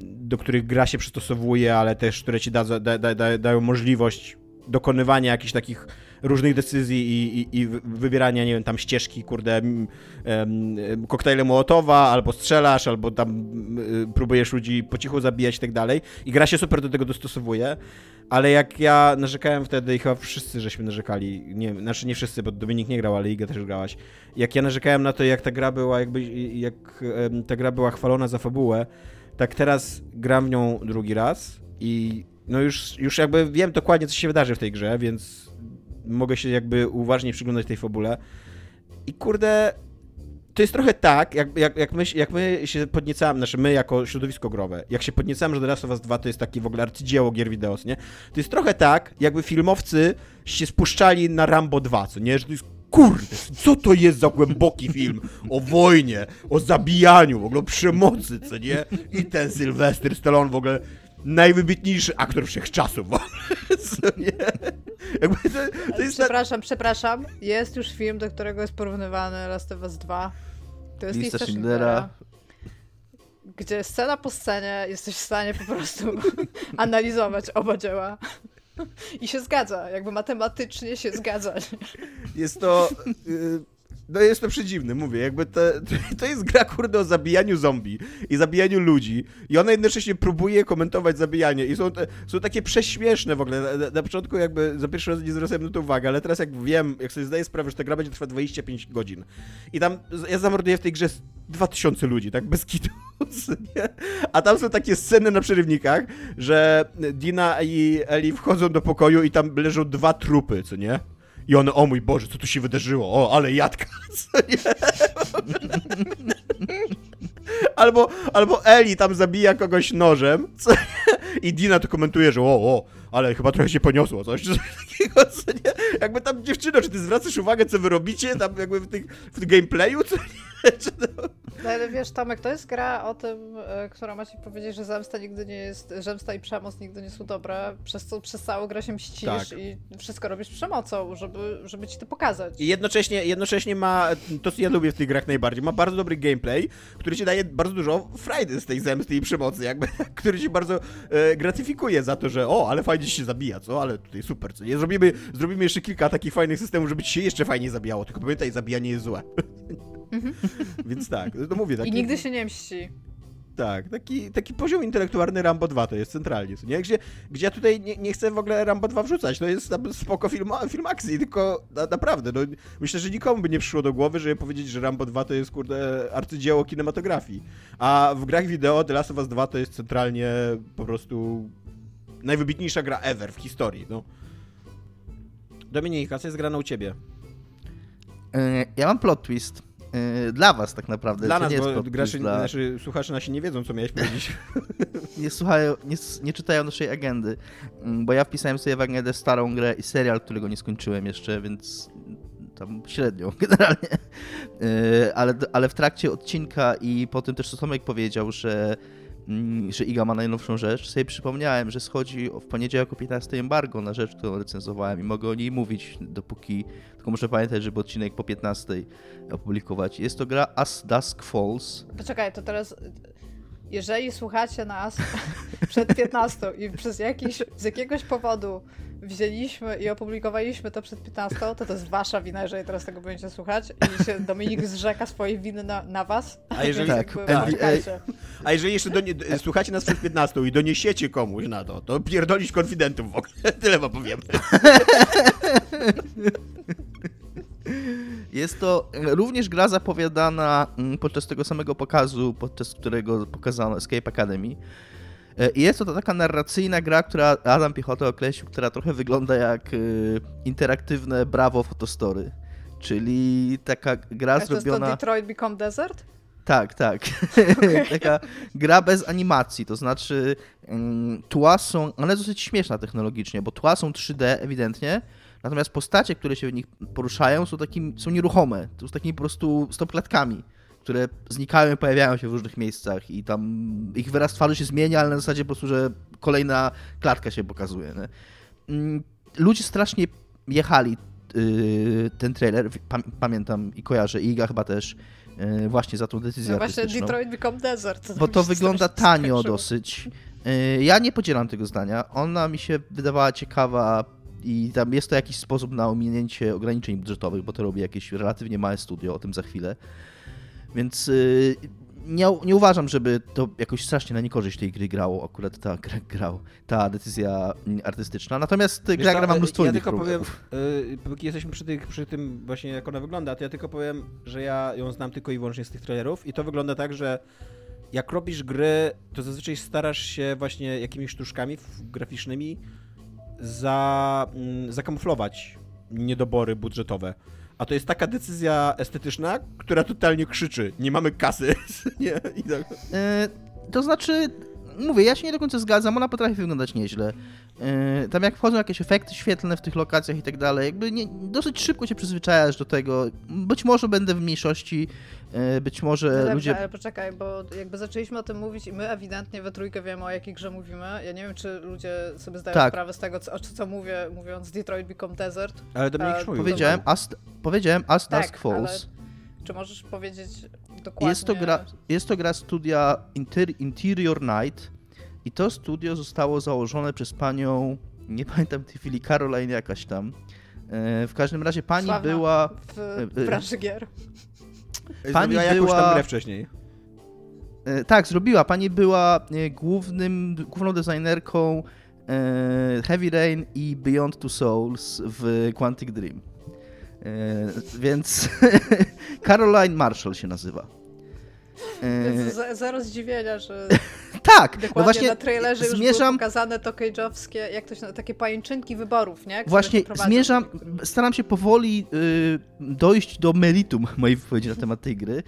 do których gra się przystosowuje, ale też które ci da, da, da, dają możliwość dokonywania jakichś takich różnych decyzji i, i, i wybierania, nie wiem, tam ścieżki, kurde, koktajle Mołotowa, albo strzelasz, albo tam y, próbujesz ludzi po cichu zabijać i tak dalej. I gra się super do tego dostosowuje, ale jak ja narzekałem wtedy i chyba wszyscy żeśmy narzekali, nie, znaczy nie wszyscy, bo Dominik nie grał, ale Iga też grałaś, jak ja narzekałem na to, jak ta gra była, jakby, jak ta gra była chwalona za fabułę, tak teraz gram w nią drugi raz i no już, już jakby wiem dokładnie, co się wydarzy w tej grze, więc mogę się jakby uważnie przyglądać tej fabule. I kurde, to jest trochę tak, jak, jak, jak, my, jak my się podniecamy, znaczy my jako środowisko growe, jak się podniecamy, że The Last of Us 2 to jest taki w ogóle arcydzieło gier wideo, nie? To jest trochę tak, jakby filmowcy się spuszczali na Rambo 2, co nie? Że to jest kurde, co to jest za głęboki film o wojnie, o zabijaniu, w ogóle o przemocy, co nie? I ten Sylwester Stallone w ogóle najwybitniejszy aktor wszechczasów. Jakby to, to jest przepraszam, przepraszam. Jest już film, do którego jest porównywany Last of Us 2. To jest lista, lista Schindlera. Gdzie scena po scenie jesteś w stanie po prostu analizować oba dzieła. I się zgadza, jakby matematycznie się zgadza. Jest to. No jest to przedziwne, mówię, jakby to, to jest gra, kurde, o zabijaniu zombie i zabijaniu ludzi i ona jednocześnie próbuje komentować zabijanie i są, te, są takie prześmieszne w ogóle. Na, na, początku jakby za pierwszy raz nie zwracałem na to uwagę, ale teraz jak wiem, jak sobie zdaję sprawę, że ta gra będzie trwać 25 godzin i tam ja zamorduję w tej grze 2000 ludzi, tak, bez kitu, nie? A tam są takie sceny na przerywnikach, że Dina i Eli wchodzą do pokoju i tam leżą dwa trupy, co nie? I one, o mój Boże, co tu się wydarzyło? O, ale jadka. albo, albo Eli tam zabija kogoś nożem co, i Dina to komentuje, że o, o, ale chyba trochę się poniosło coś, takiego, co nie? Jakby tam dziewczyno, czy ty zwracasz uwagę, co wy robicie tam jakby w, tych, w gameplayu, co nie? To... No ale wiesz, Tomek, to jest gra o tym, e, która ma ci powiedzieć, że zemsta nigdy nie jest, zemsta i przemoc nigdy nie są dobre, przez co przez całą grę się mścisz tak. i wszystko robisz przemocą, żeby, żeby ci to pokazać. I jednocześnie, jednocześnie ma, to co ja lubię w tych grach najbardziej, ma bardzo dobry gameplay, który ci daje bardzo dużo frajdy z tej zemsty i przemocy, jakby, który ci bardzo e, gratyfikuje za to, że o, ale fajnie się zabija, co? Ale tutaj super, co nie? Zrobimy, zrobimy jeszcze kilka takich fajnych systemów, żeby ci się jeszcze fajniej zabijało, tylko pamiętaj, zabijanie jest złe. Mhm. Więc tak, no mówię. Taki... I nigdy się nie mści. Tak, taki, taki poziom intelektualny Rambo 2 to jest centralnie, nie? Gdzie, gdzie ja tutaj nie, nie chcę w ogóle Rambo 2 wrzucać, to jest spoko film, film akcji, tylko na, naprawdę, no, myślę, że nikomu by nie przyszło do głowy, żeby powiedzieć, że Rambo 2 to jest, kurde, arcydzieło kinematografii. A w grach wideo The Last of Us 2 to jest centralnie po prostu najwybitniejsza gra ever w historii, no. Dominika, co jest grana u ciebie? E, ja mam plot twist. Yy, dla was tak naprawdę. Dla nas, bo graczy, dla... znaczy, słuchacze nasi nie wiedzą, co miałeś powiedzieć. nie słuchają, nie, nie, czytają naszej agendy, mm, bo ja wpisałem sobie w agendę starą grę i serial, którego nie skończyłem jeszcze, więc tam średnio generalnie. Yy, ale, ale w trakcie odcinka i po tym też co Tomek powiedział, że że Iga ma najnowszą rzecz, sobie przypomniałem, że schodzi w poniedziałek o 15 embargo na rzecz, którą recenzowałem i mogę o niej mówić, dopóki, tylko muszę pamiętać, żeby odcinek po 15 opublikować. Jest to gra As Dusk Falls. Poczekaj, to teraz jeżeli słuchacie nas przed 15 i przez jakiś, z jakiegoś powodu wzięliśmy i opublikowaliśmy to przed 15, to to jest wasza wina, jeżeli teraz tego będziecie słuchać i się Dominik zrzeka swojej winy na, na was. A jeżeli, tak, a jeżeli jeszcze do, słuchacie nas przed 15 i doniesiecie komuś na to, to pierdolić konfidentów w ogóle. Tyle wam powiem. Jest to również gra zapowiadana mm, podczas tego samego pokazu, podczas którego pokazano Escape Academy. E, I jest to taka narracyjna gra, która Adam Piechota określił, która trochę wygląda jak y, interaktywne Bravo Fotostory. Czyli taka gra A zrobiona... To jest to Detroit Become Desert? Tak, tak. Okay. Taka gra bez animacji, to znaczy um, tła są, one dosyć śmieszna technologicznie, bo tła są 3D ewidentnie, natomiast postacie, które się w nich poruszają są takim, są nieruchome, to są takimi po prostu stopklatkami które znikają i pojawiają się w różnych miejscach i tam ich wyraz twarzy się zmienia, ale na zasadzie po prostu, że kolejna klatka się pokazuje. Nie? Mm, ludzie strasznie jechali yy, ten trailer, pamiętam i kojarzę, i Iga chyba też, yy, właśnie za tą decyzję no właśnie Detroit Become Desert. Bo to wygląda tanio dosyć. Yy, ja nie podzielam tego zdania. Ona mi się wydawała ciekawa i tam jest to jakiś sposób na ominięcie ograniczeń budżetowych, bo to robi jakieś relatywnie małe studio, o tym za chwilę. Więc y, nie, nie uważam, żeby to jakoś strasznie na niekorzyść tej gry grało, akurat ta gra grał, ta decyzja mm, artystyczna. Natomiast Wiesz gra, gra ma mnóstwo ja innych tylko powiem, yy, jesteśmy przy, tych, przy tym właśnie jak ona wygląda, to ja tylko powiem, że ja ją znam tylko i wyłącznie z tych trailerów i to wygląda tak, że jak robisz gry, to zazwyczaj starasz się właśnie jakimiś sztuczkami graficznymi za, mm, zakamuflować niedobory budżetowe. A to jest taka decyzja estetyczna, która totalnie krzyczy, nie mamy kasy. nie, i tak. E, to znaczy, mówię, ja się nie do końca zgadzam, ona potrafi wyglądać nieźle. Yy, tam jak wchodzą jakieś efekty świetlne w tych lokacjach i tak dalej, jakby nie, dosyć szybko się przyzwyczajasz do tego. Być może będę w mniejszości, yy, być może no dobrze, ludzie... ale poczekaj, bo jakby zaczęliśmy o tym mówić i my ewidentnie we trójkę wiemy o jakiej grze mówimy. Ja nie wiem, czy ludzie sobie zdają tak. sprawę z tego, co, co mówię, mówiąc Detroit Become Desert. Ale Dominik A, powiedziałem, as, powiedziałem As tak, Dusk Falls. Czy możesz powiedzieć dokładnie? Jest to gra, jest to gra studia Inter Interior Night, i to studio zostało założone przez panią, nie pamiętam w tej chwili, Caroline jakaś tam. E, w każdym razie pani Sławna była... W, e, w branży gier. Pani zrobiła jakąś tam grę wcześniej. E, tak, zrobiła. Pani była głównym, główną designerką Heavy Rain i Beyond Two Souls w Quantic Dream. Więc Caroline Marshall się nazywa. Zero zdziwienia, że tak, no Dokładnie, no właśnie na trailerze już zmierzam... pokazane to cage'owskie, jak to się takie pajęczynki wyborów, nie? Które właśnie zmierzam, staram się powoli y, dojść do meritum mojej wypowiedzi na temat tej gry,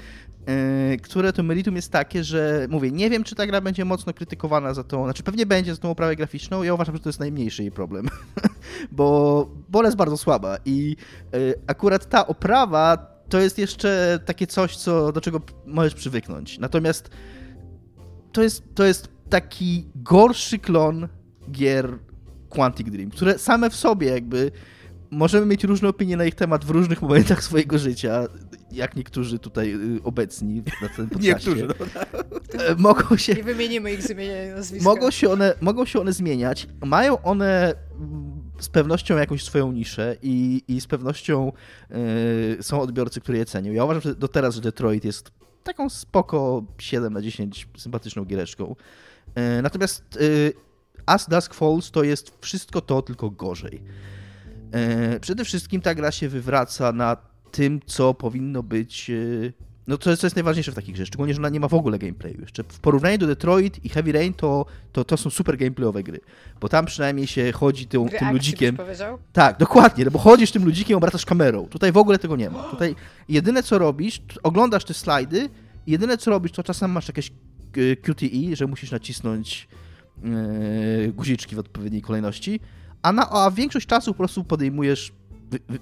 które to meritum jest takie, że mówię, nie wiem, czy ta gra będzie mocno krytykowana za tą, znaczy pewnie będzie za tą oprawę graficzną, ja uważam, że to jest najmniejszy jej problem, bo, bo jest bardzo słaba i y, akurat ta oprawa to jest jeszcze takie coś, co, do czego możesz przywyknąć. Natomiast to jest, to jest taki gorszy klon gier Quantic Dream, które same w sobie jakby możemy mieć różne opinie na ich temat w różnych momentach swojego życia, jak niektórzy tutaj y, obecni na tym podcaście. Niektórzy, no. E, mogą się... Nie wymienimy ich z imienia nazwiska. Mogą się, one, mogą się one zmieniać. Mają one z pewnością jakąś swoją niszę i, i z pewnością y, są odbiorcy, którzy je cenią. Ja uważam, że do teraz, że Detroit jest taką spoko 7 na 10 sympatyczną giereczką. E, natomiast e, As Dusk Falls to jest wszystko to, tylko gorzej. E, przede wszystkim ta gra się wywraca na tym, co powinno być no to jest, to jest najważniejsze w takich grze, szczególnie, że ona nie ma w ogóle gameplayu. Jeszcze w porównaniu do Detroit i Heavy Rain to, to, to są super gameplayowe gry, bo tam przynajmniej się chodzi tym, tym ludzikiem. Tak, dokładnie, bo chodzisz tym ludzikiem, obracasz kamerą. Tutaj w ogóle tego nie ma. Tutaj jedyne co robisz, oglądasz te slajdy jedyne co robisz, to czasem masz jakieś e, QTE, że musisz nacisnąć yy, guziczki w odpowiedniej kolejności, a, na, a większość czasu po prostu podejmujesz,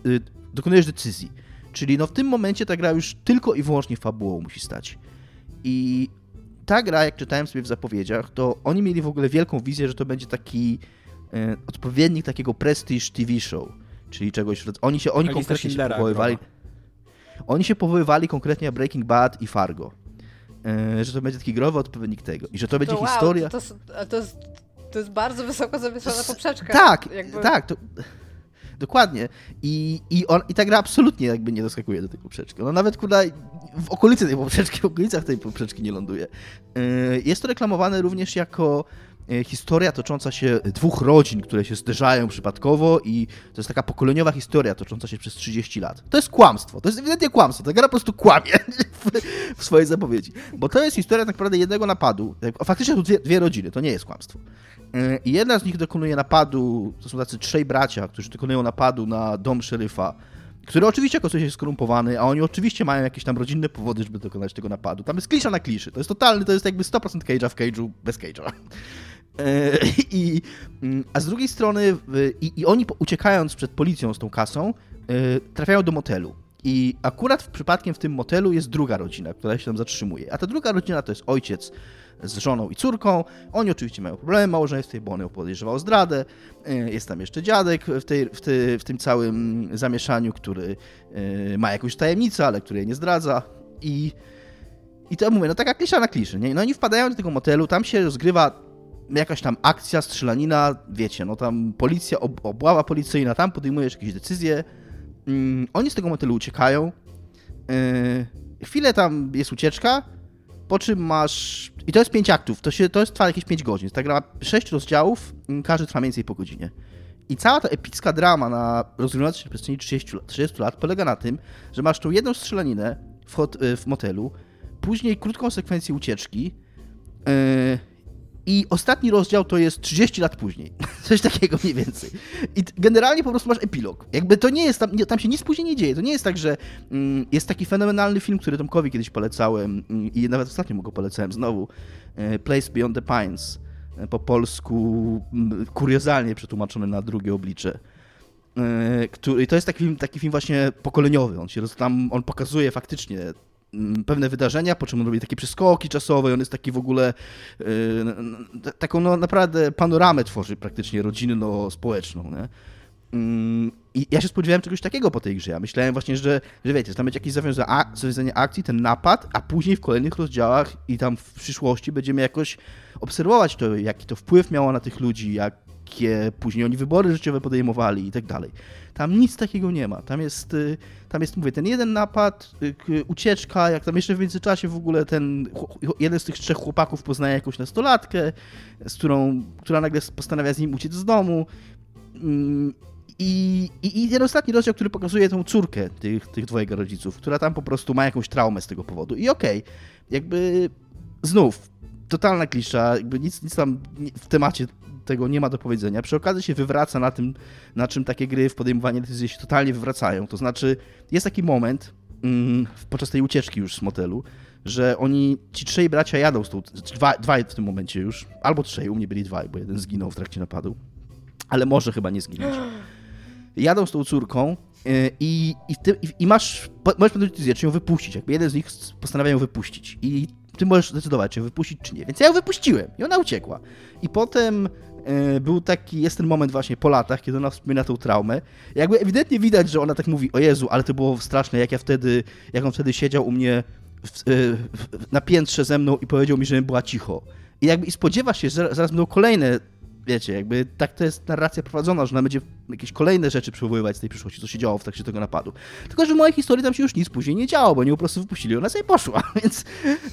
yy, dokonujesz decyzji. Czyli no w tym momencie ta gra już tylko i wyłącznie fabułą musi stać. I ta gra, jak czytałem sobie w zapowiedziach, to oni mieli w ogóle wielką wizję, że to będzie taki e, odpowiednik takiego prestige TV show, czyli czegoś, oni się, oni konkretnie się powoływali, oni się powoływali konkretnie na Breaking Bad i Fargo, e, że to będzie taki growy odpowiednik tego. I że to będzie wow, historia... To, to, to, jest, to jest bardzo wysoko zawieszona poprzeczka. Tak, jakby... tak, to Dokładnie. I, i, on, I ta gra absolutnie jakby nie doskakuje do tej poprzeczki. No nawet kurwa w okolicy tej poprzeczki, w okolicach tej poprzeczki nie ląduje. Y, jest to reklamowane również jako historia tocząca się dwóch rodzin, które się zderzają przypadkowo i to jest taka pokoleniowa historia tocząca się przez 30 lat. To jest kłamstwo, to jest ewidentnie kłamstwo, ta gra po prostu kłamie w, swojej zapowiedzi, bo to jest historia tak naprawdę jednego napadu, faktycznie to dwie, dwie rodziny, to nie jest kłamstwo. E, I jedna z nich dokonuje napadu, to są tacy trzej bracia, którzy dokonują napadu na dom szeryfa, który oczywiście coś jest skorumpowany, a oni oczywiście mają jakieś tam rodzinne powody, żeby dokonać tego napadu. Tam jest klisza na kliszy. To jest totalny, to jest jakby 100% cage'a w cage'u bez cage'a. E, I, mm, a z drugiej strony, i, i oni uciekając przed policją z tą kasą, e, trafiają do motelu. I akurat w przypadkiem w tym motelu jest druga rodzina, która się tam zatrzymuje. A ta druga rodzina to jest ojciec z żoną i córką. Oni oczywiście mają problemy w małżeństwie, bo on ją podejrzewał o zdradę. E, jest tam jeszcze dziadek w, tej, w, w tym całym zamieszaniu, który ma jakąś tajemnicę, ale której nie zdradza. I, i to mówię, no taka klisza na kliszy. Nie? No oni wpadają do tego motelu, tam się rozgrywa jakaś tam akcja, strzelanina, wiecie, no tam policja, ob, obława policyjna, tam podejmujesz jakieś decyzje, mm, oni z tego motelu uciekają, yy, chwilę tam jest ucieczka, po czym masz, i to jest pięć aktów, to, się, to jest trwa jakieś pięć godzin, tak gra sześć rozdziałów, mm, każdy trwa mniej więcej po godzinie. I cała ta epicka drama na rozgrywająca się przez 30, 30 lat polega na tym, że masz tą jedną strzelaninę w, hot, w motelu, później krótką sekwencję ucieczki, yy, i ostatni rozdział to jest 30 lat później. Coś takiego mniej więcej. I generalnie po prostu masz epilog. Jakby to nie jest, tam, tam się nic później nie dzieje. To nie jest tak, że mm, jest taki fenomenalny film, który Tomkowi kiedyś polecałem mm, i nawet ostatnio mu go polecałem znowu. E, Place Beyond the Pines. E, po polsku kuriozalnie przetłumaczony na drugie oblicze. E, który, to jest taki film, taki film właśnie pokoleniowy. On się tam, on pokazuje faktycznie pewne wydarzenia, po czym on robi takie przeskoki czasowe, on jest taki w ogóle yy, taką no, naprawdę panoramę tworzy praktycznie rodzinno-społeczną? Yy, I ja się spodziewałem czegoś takiego po tej grze. Ja myślałem właśnie, że, że wiecie, że tam będzie jakieś zawiązanie akcji, ten napad, a później w kolejnych rozdziałach i tam w przyszłości będziemy jakoś obserwować to, jaki to wpływ miało na tych ludzi, jak jakie później oni wybory życiowe podejmowali i tak dalej. Tam nic takiego nie ma. Tam jest, y, tam jest, mówię, ten jeden napad, y, ucieczka, jak tam jeszcze w międzyczasie w ogóle ten, jeden z tych trzech chłopaków poznaje jakąś nastolatkę, z którą, która nagle postanawia z nim uciec z domu. Mm, I, i, I ten ostatni rozdział, który pokazuje tą córkę tych, tych dwojga rodziców, która tam po prostu ma jakąś traumę z tego powodu. I okej, okay, jakby znów, totalna klisza, jakby nic, nic tam w temacie tego nie ma do powiedzenia. Przy okazji się wywraca na tym, na czym takie gry w podejmowaniu decyzji się totalnie wywracają. To znaczy, jest taki moment mm, podczas tej ucieczki już z motelu, że oni, ci trzej bracia jadą z tą, dwa, dwaj w tym momencie już, albo trzej, u mnie byli dwaj, bo jeden zginął w trakcie napadu, ale może chyba nie zginąć. Jadą z tą córką y, i, i, ty, i, i masz, możesz podjąć decyzję, czy ją wypuścić. Jakby jeden z nich postanawia ją wypuścić. I ty możesz decydować, czy ją wypuścić, czy nie. Więc ja ją wypuściłem i ona uciekła. I potem był taki, jest ten moment właśnie po latach, kiedy ona wspomina tą traumę. Jakby ewidentnie widać, że ona tak mówi, o Jezu, ale to było straszne, jak ja wtedy, jak on wtedy siedział u mnie w, e, w, na piętrze ze mną i powiedział mi, żebym była cicho. I jakby i spodziewa się, że zaraz będą kolejne, wiecie, jakby tak to jest narracja prowadzona, że ona będzie jakieś kolejne rzeczy przywoływać z tej przyszłości, co się działo w trakcie tego napadu. Tylko, że w mojej historii tam się już nic później nie działo, bo nie po prostu wypuścili, ona sobie poszła, więc,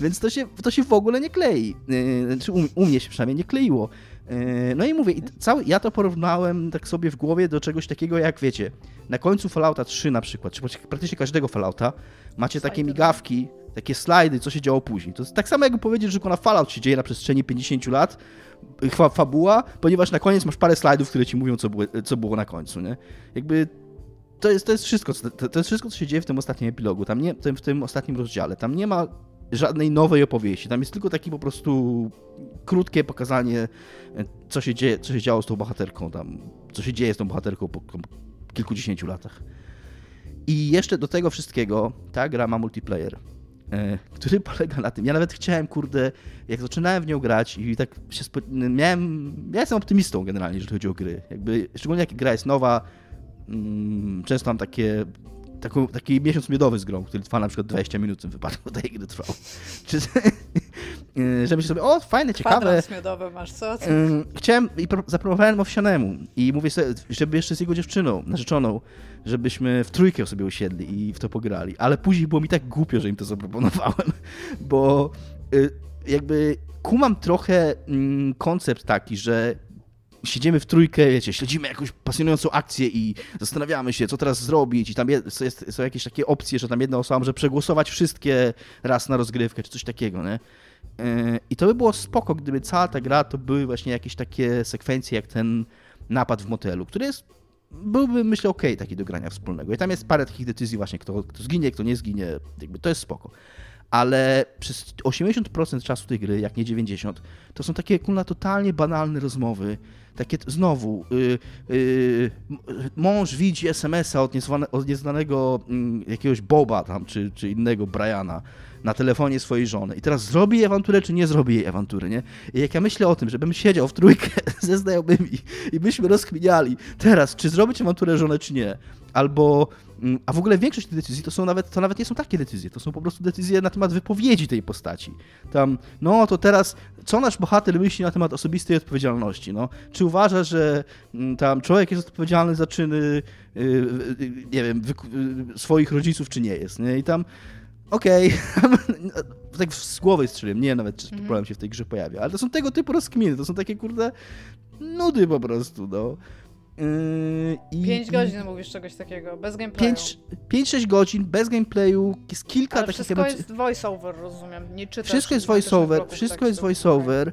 więc to, się, to się w ogóle nie klei. E, znaczy u, u mnie się przynajmniej nie kleiło. Yy, no i mówię, cały, ja to porównałem tak sobie w głowie do czegoś takiego jak, wiecie, na końcu Fallouta 3 na przykład, czy praktycznie każdego Fallouta, macie takie migawki, takie slajdy, co się działo później. To jest tak samo jakby powiedzieć, że na Fallout się dzieje na przestrzeni 50 lat, fabuła, ponieważ na koniec masz parę slajdów, które ci mówią, co było, co było na końcu, nie? Jakby to jest, to jest wszystko, to, to jest wszystko, co się dzieje w tym ostatnim epilogu, tam nie, w tym ostatnim rozdziale. Tam nie ma żadnej nowej opowieści. Tam jest tylko taki po prostu krótkie pokazanie, e, co się, dzieje, co się działo z tą bohaterką, tam, co się dzieje z tą bohaterką po kilkudziesięciu latach. I jeszcze do tego wszystkiego ta gra ma multiplayer, e, który polega na tym. Ja nawet chciałem, kurde, jak zaczynałem w nią grać i tak się spo... miałem. Ja jestem optymistą generalnie, jeżeli chodzi o gry. Jakby, szczególnie jak gra jest nowa, mm, często mam takie taką, taki miesiąc miodowy z grą, który trwa na przykład 20 minut w tym wypadku tej gry trwał. Czy, że myślę sobie, o, fajne, ciekawe. Kwadrans miodowy masz, co? Chciałem i zaproponowałem Owsianemu i mówię sobie, żeby jeszcze z jego dziewczyną, narzeczoną, żebyśmy w trójkę sobie usiedli i w to pograli. Ale później było mi tak głupio, że im to zaproponowałem, bo y, jakby kumam trochę mm, koncept taki, że siedzimy w trójkę, wiecie, śledzimy jakąś pasjonującą akcję i zastanawiamy się, co teraz zrobić i tam jest, jest, są jakieś takie opcje, że tam jedna osoba może przegłosować wszystkie raz na rozgrywkę, czy coś takiego, nie? E, I to by było spoko, gdyby cała ta gra to były właśnie jakieś takie sekwencje, jak ten napad w motelu, który jest, byłby, myślę, okay, taki do grania wspólnego. I tam jest parę takich decyzji właśnie, kto, kto zginie, kto nie zginie, jakby to jest spoko ale przez 80% czasu tej gry, jak nie 90%, to są takie kurna totalnie banalne rozmowy. Takie znowu, yy, yy, mąż widzi SMS-a od, od nieznanego yy, jakiegoś Boba tam, czy, czy innego Briana na telefonie swojej żony. I teraz zrobi jej awanturę, czy nie zrobi jej awantury, nie? I jak ja myślę o tym, żebym siedział w trójkę ze znajomymi i byśmy rozkminiali teraz, czy zrobić awanturę żonę, czy nie, albo a w ogóle większość tych decyzji to są nawet, to nawet nie są takie decyzje, to są po prostu decyzje na temat wypowiedzi tej postaci. Tam, no to teraz, co nasz bohater myśli na temat osobistej odpowiedzialności? No? Czy uważa, że tam człowiek jest odpowiedzialny za czyny, yy, yy, nie wiem, yy, swoich rodziców, czy nie jest? Nie? I tam, okej, okay. tak z głowy strzeliłem, nie nawet czy problem się w tej grze pojawia, ale to są tego typu rozkminy, to są takie, kurde, nudy po prostu, no. Yy, i, 5 godzin mówisz czegoś takiego, bez gameplayu. 5-6 godzin, bez gameplayu, jest kilka Ale takich... wszystko jest voiceover, rozumiem, nie czytasz... Wszystko jest voiceover, wszystko jest voiceover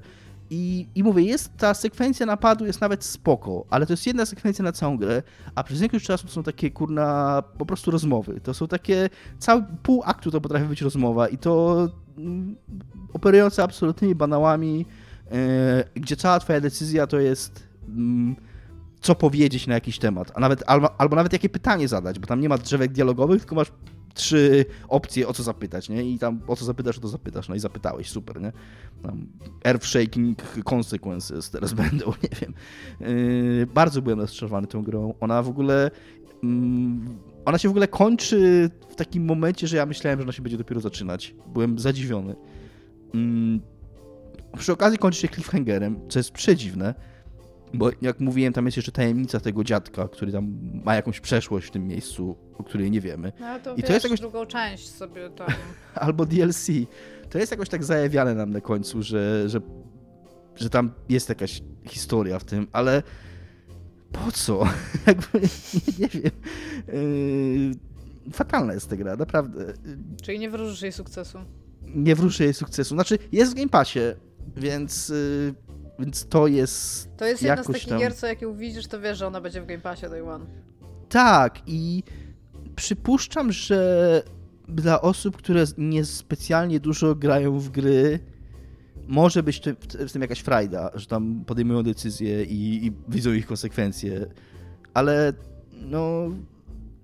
i, i mówię, jest ta sekwencja napadu jest nawet spoko, ale to jest jedna sekwencja na całą grę, a przez większość czasu są takie, kurna, po prostu rozmowy. To są takie, cały pół aktu to potrafi być rozmowa i to mm, operujące absolutnymi banałami, yy, gdzie cała twoja decyzja to jest... Yy, co powiedzieć na jakiś temat, a nawet, albo, albo nawet jakie pytanie zadać, bo tam nie ma drzewek dialogowych, tylko masz trzy opcje, o co zapytać, nie? I tam o co zapytasz, o to zapytasz, no i zapytałeś, super, nie? Tam earth shaking consequences teraz będą, nie wiem. Yy, bardzo byłem rozczarowany tą grą. Ona w ogóle... Yy, ona się w ogóle kończy w takim momencie, że ja myślałem, że ona się będzie dopiero zaczynać. Byłem zadziwiony. Yy, przy okazji kończy się cliffhangerem, co jest przedziwne, bo jak mówiłem, tam jest jeszcze tajemnica tego dziadka, który tam ma jakąś przeszłość w tym miejscu, o której nie wiemy. No to I wiesz, to jest jakoś... drugą część sobie tam. Albo DLC. To jest jakoś tak zajawiane nam na końcu, że, że, że tam jest jakaś historia w tym, ale po co? Jakby, nie, wiem. Yy, fatalna jest ta gra, naprawdę. Czyli nie wróżysz jej sukcesu? Nie wróży jej sukcesu. Znaczy, jest w Game Passie, więc... Yy, więc to jest. To jest jedna z takich tam... gier, co jak ją widzisz, to wiesz, że ona będzie w Game Passie Day One. Tak, i przypuszczam, że dla osób, które nie specjalnie dużo grają w gry, może być w tym jakaś frajda, że tam podejmują decyzje i, i widzą ich konsekwencje, ale no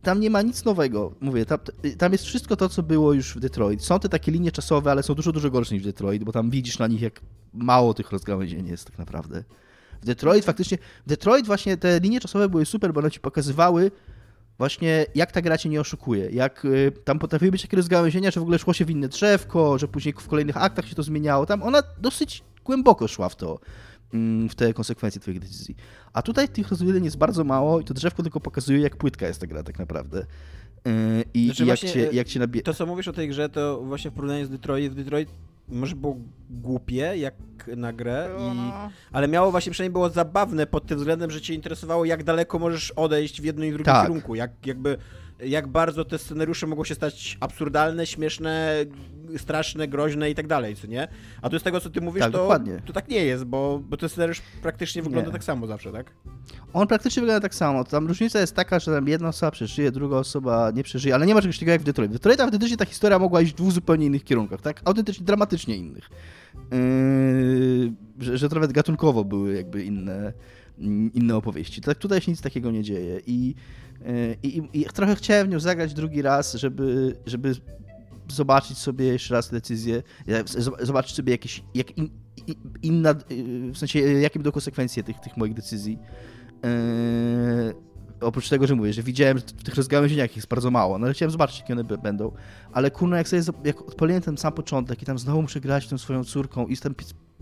tam nie ma nic nowego. Mówię, tam, tam, jest wszystko to, co było już w Detroit. Są te takie linie czasowe, ale są dużo, dużo gorsze niż w Detroit, bo tam widzisz na nich, jak mało tych rozgałęzień jest tak naprawdę. W Detroit faktycznie, w Detroit właśnie te linie czasowe były super, bo one ci pokazywały właśnie jak ta gra cię nie oszukuje, jak y, tam potrafiły być takie rozgałęzienia, że w ogóle szło się w inne drzewko, że później w kolejnych aktach się to zmieniało, tam ona dosyć głęboko szła w to, mm, w te konsekwencje twoich decyzji. A tutaj tych rozwiązań jest bardzo mało i to drzewko tylko pokazuje, jak płytka jest ta gra tak naprawdę. Y, I, znaczy i jak, cię, jak cię nabie... To, co mówisz o tej grze, to właśnie w porównaniu z Detroit, w Detroit może było głupie jak na grę, i, no. ale miało właśnie przynajmniej było zabawne pod tym względem, że cię interesowało jak daleko możesz odejść w jednym i drugim tak. kierunku, jak jakby jak bardzo te scenariusze mogą się stać absurdalne, śmieszne, straszne, groźne i tak dalej, co nie? A tu z tego, co ty mówisz, tak, to, to tak nie jest, bo, bo ten scenariusz praktycznie wygląda nie. tak samo zawsze, tak? On praktycznie wygląda tak samo. Tam różnica jest taka, że tam jedna osoba przeżyje, druga osoba nie przeżyje, ale nie ma czegoś takiego jak w Detroit. W Detroit autentycznie ta historia mogła iść w dwóch zupełnie innych kierunkach, tak? Autentycznie, dramatycznie innych. Yy, że, że nawet gatunkowo były jakby inne, inne opowieści. Tak tutaj się nic takiego nie dzieje i i, i, I, trochę chciałem nią zagrać drugi raz, żeby, żeby zobaczyć sobie jeszcze raz decyzję, zobaczyć sobie jakieś, jak in, inna, w sensie jakie będą konsekwencje tych, tych moich decyzji. Yy, oprócz tego, że mówię, że widziałem w tych rozgałęzieniach jest bardzo mało, no ale chciałem zobaczyć, jakie one będą. Ale kurno, jak sobie jak odpaliłem ten sam początek i tam znowu muszę grać tą swoją córką i tam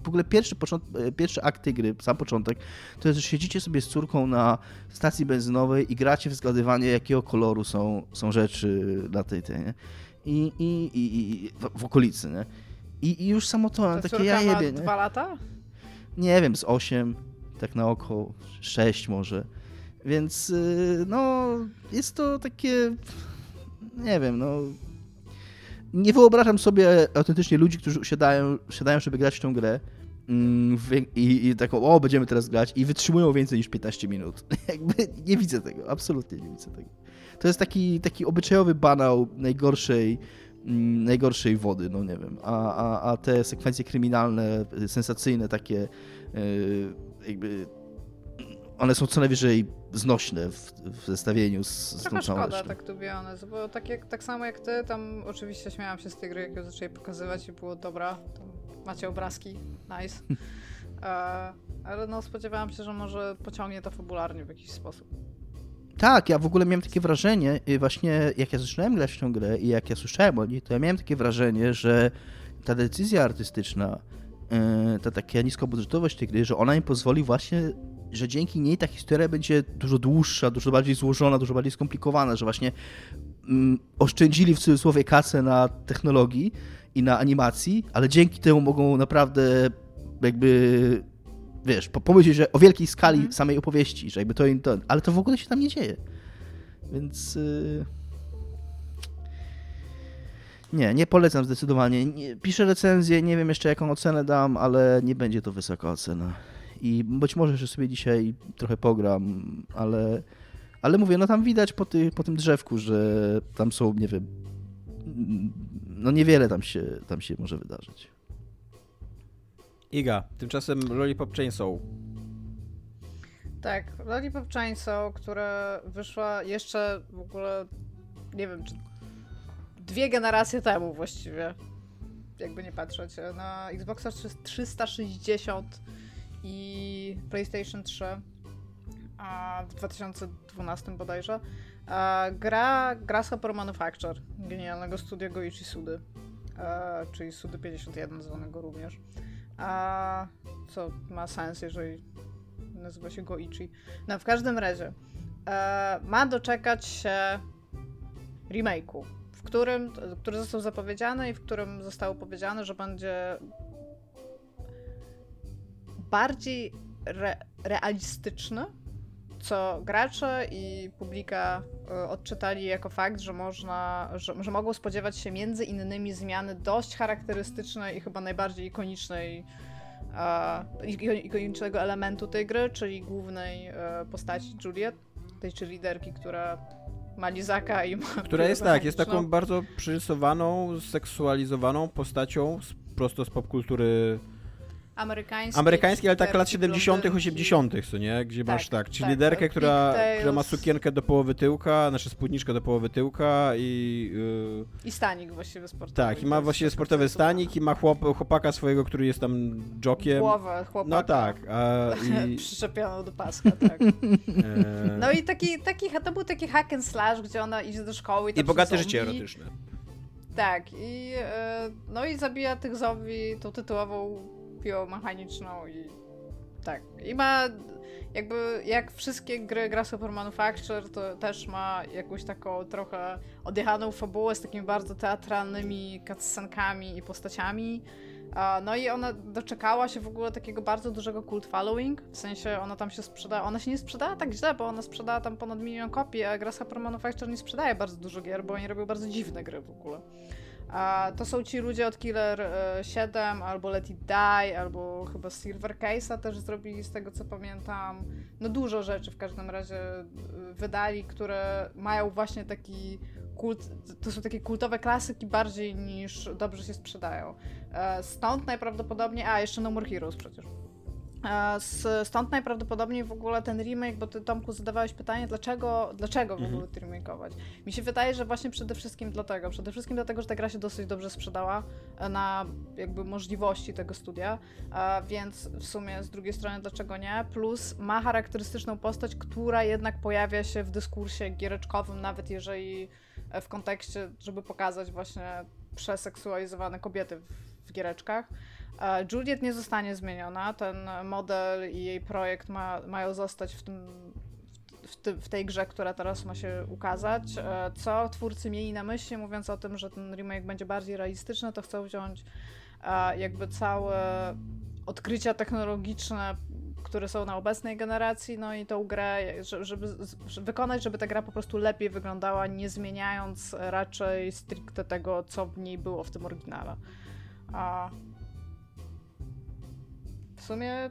w ogóle pierwszy, e, pierwszy akt gry, sam początek, to jest, że siedzicie sobie z córką na stacji benzynowej i gracie w zgadywanie, jakiego koloru są, są rzeczy na tej, tej nie? I, i, i, i w, w, okolicy, nie? I, I, już samo to, Ta takie ja jebie, ma dwa lata? Nie wiem, z osiem, tak na oko, sześć może. Więc y, no, jest to takie, nie wiem, no, nie wyobrażam sobie autentycznie ludzi, którzy usiadają, siadają, żeby grać w tę grę mm, i, i taką, o, będziemy teraz grać i wytrzymują więcej niż 15 minut. Jakby nie widzę tego, absolutnie nie widzę tego. To jest taki, taki obyczajowy banał najgorszej, mm, najgorszej wody, no nie wiem. A, a, a te sekwencje kryminalne, sensacyjne takie, yy, jakby one są co najwyżej znośne w, w zestawieniu z, z Trochę tą szkoda, tak to honest, bo tak, jak, tak samo jak ty, tam oczywiście śmiałam się z tej gry, jak ją zaczęli pokazywać i było dobra, macie obrazki, nice. e, ale no spodziewałam się, że może pociągnie to fabularnie w jakiś sposób. Tak, ja w ogóle miałem takie wrażenie, y, właśnie jak ja zaczynałem grać w tę grę i jak ja słyszałem o niej, to ja miałem takie wrażenie, że ta decyzja artystyczna, y, ta taka niskobudżetowość tej gry, że ona im pozwoli właśnie, że dzięki niej ta historia będzie dużo dłuższa, dużo bardziej złożona, dużo bardziej skomplikowana, że właśnie mm, oszczędzili w cudzysłowie kasę na technologii i na animacji, ale dzięki temu mogą naprawdę jakby wiesz, pomyśleć, że o wielkiej skali mm. samej opowieści, że jakby to, to, ale to w ogóle się tam nie dzieje. Więc yy... nie, nie polecam zdecydowanie. Nie, piszę recenzję, nie wiem jeszcze jaką ocenę dam, ale nie będzie to wysoka ocena. I być może, że sobie dzisiaj trochę pogram, ale, ale mówię, no tam widać po, ty, po tym drzewku, że tam są, nie wiem, no niewiele tam się, tam się może wydarzyć. Iga, tymczasem Lollipop Chainsaw. Tak, Lollipop Chainsaw, która wyszła jeszcze w ogóle, nie wiem, czy dwie generacje temu właściwie, jakby nie patrzeć, na Xboxa 360 i PlayStation 3 a w 2012 bodajże. Gra Grasshopper Manufacture, genialnego studia Goichi Sudy, czyli Sudy 51 zwanego również. A co ma sens, jeżeli nazywa się Goichi. No w każdym razie e, ma doczekać się remake'u, w którym, który został zapowiedziany i w którym zostało powiedziane, że będzie bardziej re, realistyczny, co gracze i publika e, odczytali jako fakt, że można, że, że mogą spodziewać się między innymi zmiany dość charakterystycznej i chyba najbardziej ikonicznej ikonicznego elementu tej gry, czyli głównej e, postaci Juliet, tej czy liderki, która ma lizaka i ma... Która jest tak, jest taką bardzo przyrysowaną, seksualizowaną postacią prosto z popkultury amerykańskiej. Amerykańskiej, ale tak lat 70., 80., co nie? Gdzie tak, masz tak, czyli tak, liderkę, tak. która, która ma sukienkę do połowy tyłka, znaczy spódniczkę do połowy tyłka i. Yy... I stanik właściwie sportowy. Tak, i ma właściwie sportowy stanik i ma chłop, chłopaka swojego, który jest tam jokiem. Głowę chłopaka. No tak. A, i... Przyczepioną do paska, tak. E. no i taki, taki, to był taki hack and slash, gdzie ona idzie do szkoły i I bogate życie erotyczne. Tak, i, e, no i zabija tych zombie tą tytułową piłą mechaniczną i tak. I ma jakby jak wszystkie gry Grasshopper Manufacture, to też ma jakąś taką trochę odjechaną fabułę z takimi bardzo teatralnymi cutscenkami i postaciami. No i ona doczekała się w ogóle takiego bardzo dużego cult following, w sensie ona tam się sprzedała, ona się nie sprzedała tak źle, bo ona sprzedała tam ponad milion kopii, a Grasshopper Manufacture nie sprzedaje bardzo dużo gier, bo oni robią bardzo dziwne gry w ogóle. A to są ci ludzie od Killer 7, e, albo Let It Die, albo chyba Silver Case'a też zrobili, z tego co pamiętam. No dużo rzeczy w każdym razie e, wydali, które mają właśnie taki kult, to są takie kultowe klasyki bardziej niż dobrze się sprzedają. E, stąd najprawdopodobniej, a jeszcze No More Heroes przecież. Stąd najprawdopodobniej w ogóle ten remake, bo ty Tomku zadawałeś pytanie, dlaczego, dlaczego w ogóle mhm. remakeować. Mi się wydaje, że właśnie przede wszystkim dlatego. Przede wszystkim dlatego, że ta gra się dosyć dobrze sprzedała e, na jakby możliwości tego studia, więc w sumie z drugiej strony dlaczego nie? Plus ma charakterystyczną postać, która jednak pojawia się w dyskursie giereczkowym, nawet jeżeli e, w kontekście, żeby pokazać właśnie przeseksualizowane kobiety w, w giereczkach. Juliet nie zostanie zmieniona. Ten model i jej projekt ma, mają zostać w tym w, tej grze, która teraz ma się ukazać. E, co twórcy mieli na myśli, mówiąc o tym, że ten remake będzie bardziej realistyczny, to chcą wziąć e, jakby całe odkrycia technologiczne, które są na obecnej generacji, no i tą grę, żeby, żeby wykonać, żeby ta gra po prostu lepiej wyglądała, nie zmieniając raczej stricte tego, co w niej było w tym oryginale. Sumie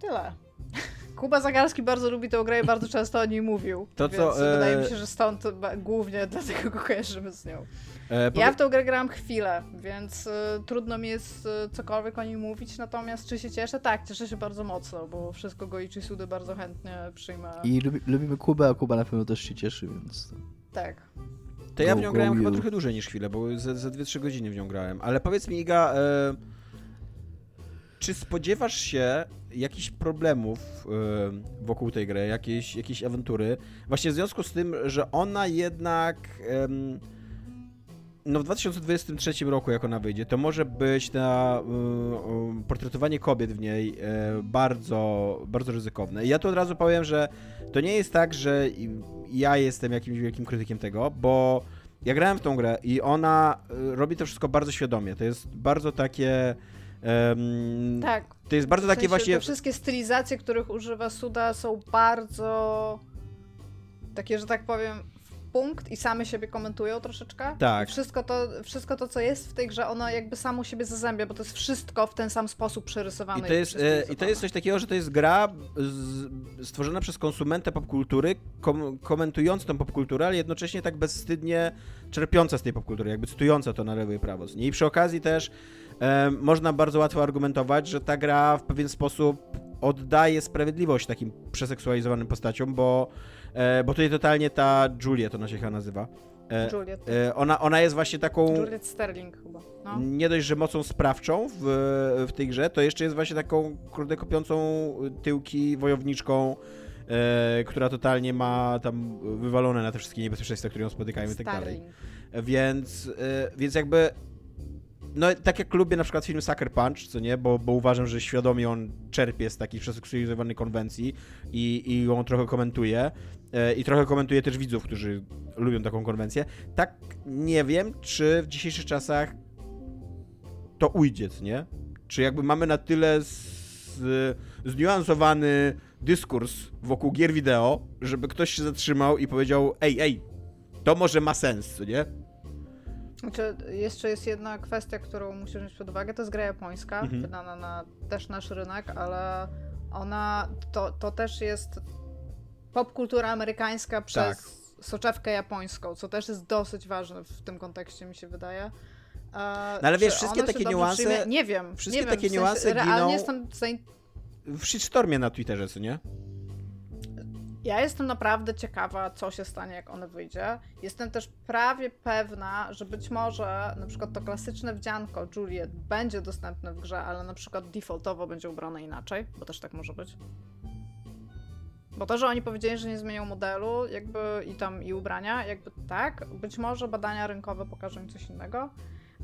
tyle. Kuba Zagarski bardzo lubi tę grę i bardzo często o niej mówił. To więc co, e... wydaje mi się, że stąd głównie dlatego go kojarzymy z nią. E, Ja w tę grę grałam chwilę, więc y, trudno mi jest y, cokolwiek o niej mówić, natomiast czy się cieszę? Tak, cieszę się bardzo mocno, bo wszystko go i Sudy bardzo chętnie przyjmę. I lubi, lubimy Kubę, a Kuba na pewno też się cieszy, więc... Tak. To ja w nią grałem chyba trochę dłużej niż chwilę, bo ze, ze 2-3 godziny w nią grałem. Ale powiedz mi, Iga, e, czy spodziewasz się jakichś problemów y, wokół tej gry, jakiejś, jakiejś awantury, właśnie w związku z tym, że ona jednak... Y, no w 2023 roku, jak ona wyjdzie, to może być na y, y, portretowanie kobiet w niej y, bardzo, bardzo ryzykowne. I ja tu od razu powiem, że to nie jest tak, że ja jestem jakimś wielkim krytykiem tego, bo ja grałem w tą grę i ona robi to wszystko bardzo świadomie. To jest bardzo takie. Um, tak. To jest bardzo w takie właśnie. Te wszystkie stylizacje, których używa Suda, są bardzo takie, że tak powiem, punkt i same siebie komentują troszeczkę. Tak. wszystko to, wszystko to, co jest w tej grze, ono jakby samo siebie zazębia, bo to jest wszystko w ten sam sposób przerysowane. I to jest, e, i to jest coś takiego, że to jest gra stworzona przez konsumentę popkultury, kom, komentująca tą popkulturę, ale jednocześnie tak bezwstydnie czerpiąca z tej popkultury, jakby cytująca to na lewo i prawo. I przy okazji też e, można bardzo łatwo argumentować, że ta gra w pewien sposób oddaje sprawiedliwość takim przeseksualizowanym postaciom, bo E, bo tutaj totalnie ta Juliet, ona się chyba nazywa. E, Juliet. E, ona, ona jest właśnie taką... Juliet Sterling chyba. No. Nie dość, że mocą sprawczą w, w tej grze, to jeszcze jest właśnie taką kurde kopiącą tyłki wojowniczką, e, która totalnie ma tam wywalone na te wszystkie niebezpieczeństwa, które ją spotykają i tak dalej. Więc, e, więc jakby no tak jak lubię na przykład film Sucker Punch, co nie, bo, bo uważam, że świadomie on czerpie z takiej przeseksualizowanej konwencji i, i ją trochę komentuje e, i trochę komentuje też widzów, którzy lubią taką konwencję. Tak nie wiem, czy w dzisiejszych czasach to ujdzie, nie? Czy jakby mamy na tyle z, zniuansowany dyskurs wokół gier wideo, żeby ktoś się zatrzymał i powiedział, ej, ej, to może ma sens, co nie? Znaczy, jeszcze jest jedna kwestia, którą musisz wziąć pod uwagę, to jest gra japońska, mhm. wydana na też nasz rynek, ale ona, to, to też jest popkultura amerykańska przez tak. soczewkę japońską, co też jest dosyć ważne w tym kontekście, mi się wydaje. E, no ale wiesz, wszystkie takie niuanse. Przyjmie? Nie wiem. Wszystkie nie takie wiem, w sensie, niuanse realnie giną jestem zain... w shitstormie na Twitterze, co nie? Ja jestem naprawdę ciekawa, co się stanie, jak one wyjdzie. Jestem też prawie pewna, że być może na przykład to klasyczne wdzianko Juliet będzie dostępne w grze, ale na przykład defaultowo będzie ubrane inaczej, bo też tak może być. Bo to, że oni powiedzieli, że nie zmienią modelu, jakby i tam i ubrania, jakby tak, być może badania rynkowe pokażą im coś innego,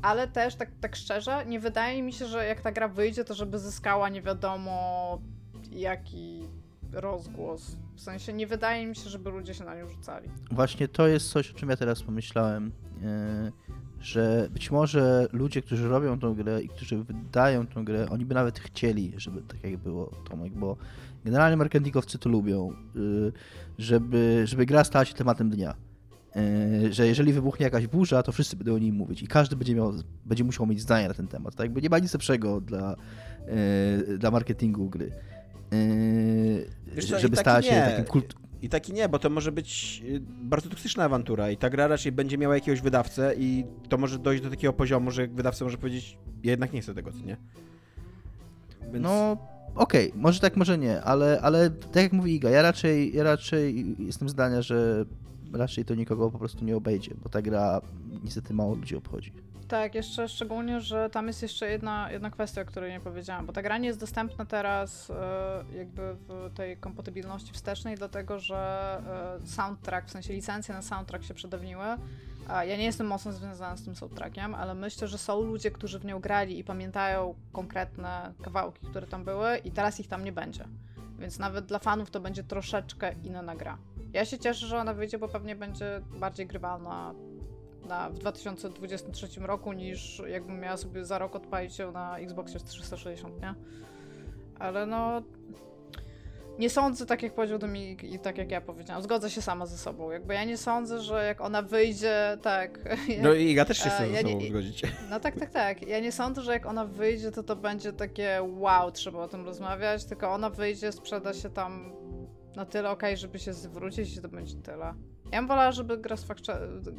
ale też tak, tak szczerze, nie wydaje mi się, że jak ta gra wyjdzie, to żeby zyskała nie wiadomo jaki rozgłos. W sensie nie wydaje mi się, żeby ludzie się na nią rzucali. Właśnie to jest coś, o czym ja teraz pomyślałem, e, że być może ludzie, którzy robią tą grę i którzy wydają tą grę, oni by nawet chcieli, żeby tak jak było Tomek, bo generalnie marketingowcy to lubią, e, żeby, żeby gra stała się tematem dnia. E, że jeżeli wybuchnie jakaś burza, to wszyscy będą o niej mówić i każdy będzie, miał, będzie musiał mieć zdanie na ten temat. Tak nie ma nic lepszego dla, dla marketingu gry. Yy, co, żeby stała się takim kult... I taki nie, bo to może być y, bardzo toksyczna awantura i ta gra raczej będzie miała jakiegoś wydawcę i to może dojść do takiego poziomu, że wydawca może powiedzieć, ja jednak nie chcę tego, co nie? Więc... No, okej, okay. może tak, może nie, ale, ale tak jak mówi Iga, ja raczej, ja raczej jestem zdania, że raczej to nikogo po prostu nie obejdzie, bo ta gra niestety mało ludzi obchodzi. Tak, jeszcze szczególnie, że tam jest jeszcze jedna, jedna kwestia, o której nie powiedziałam, bo ta gra nie jest dostępna teraz e, jakby w tej kompatybilności wstecznej, dlatego że e, soundtrack, w sensie licencje na soundtrack się przedawniły. Ja nie jestem mocno związana z tym soundtrackiem, ale myślę, że są ludzie, którzy w nią grali i pamiętają konkretne kawałki, które tam były i teraz ich tam nie będzie. Więc nawet dla fanów to będzie troszeczkę inna gra. Ja się cieszę, że ona wyjdzie, bo pewnie będzie bardziej grywalna na, w 2023 roku, niż jakbym miała sobie za rok odpalić ją na Xboxie 360, nie? Ale no... Nie sądzę, tak jak powiedział Dominik i tak jak ja powiedziałam, zgodzę się sama ze sobą. Jakby ja nie sądzę, że jak ona wyjdzie, tak... No i ja też się chcę ja ze sobą zgodzić. No tak, tak, tak. Ja nie sądzę, że jak ona wyjdzie, to to będzie takie wow, trzeba o tym rozmawiać, tylko ona wyjdzie, sprzeda się tam na tyle ok, żeby się zwrócić i to będzie tyle. Ja bym wolała, żeby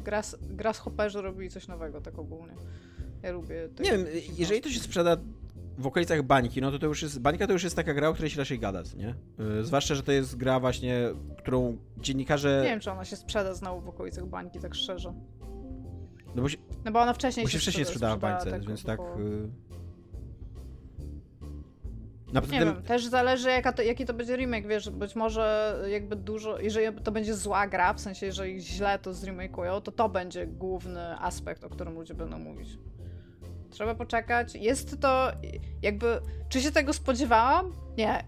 Grass, Grasshopperzy robili coś nowego, tak ogólnie. Ja lubię... Nie wiem, jeżeli to się sprzeda w okolicach bańki, no to to już jest, bańka to już jest taka gra, o której się raczej gadać, nie? Yy, zwłaszcza, że to jest gra właśnie, którą dziennikarze... Nie wiem, czy ona się sprzeda znowu w okolicach bańki, tak szczerze. No bo, się, no bo ona wcześniej bo się, się wcześniej sprzedała w bańce, tak więc tak... Yy... Na Nie tym, wiem, też zależy jaka to, jaki to będzie remake, wiesz, być może jakby dużo, jeżeli to będzie zła gra, w sensie jeżeli źle to zremake'ują, to to będzie główny aspekt, o którym ludzie będą mówić. Trzeba poczekać. Jest to jakby, czy się tego spodziewałam? Nie.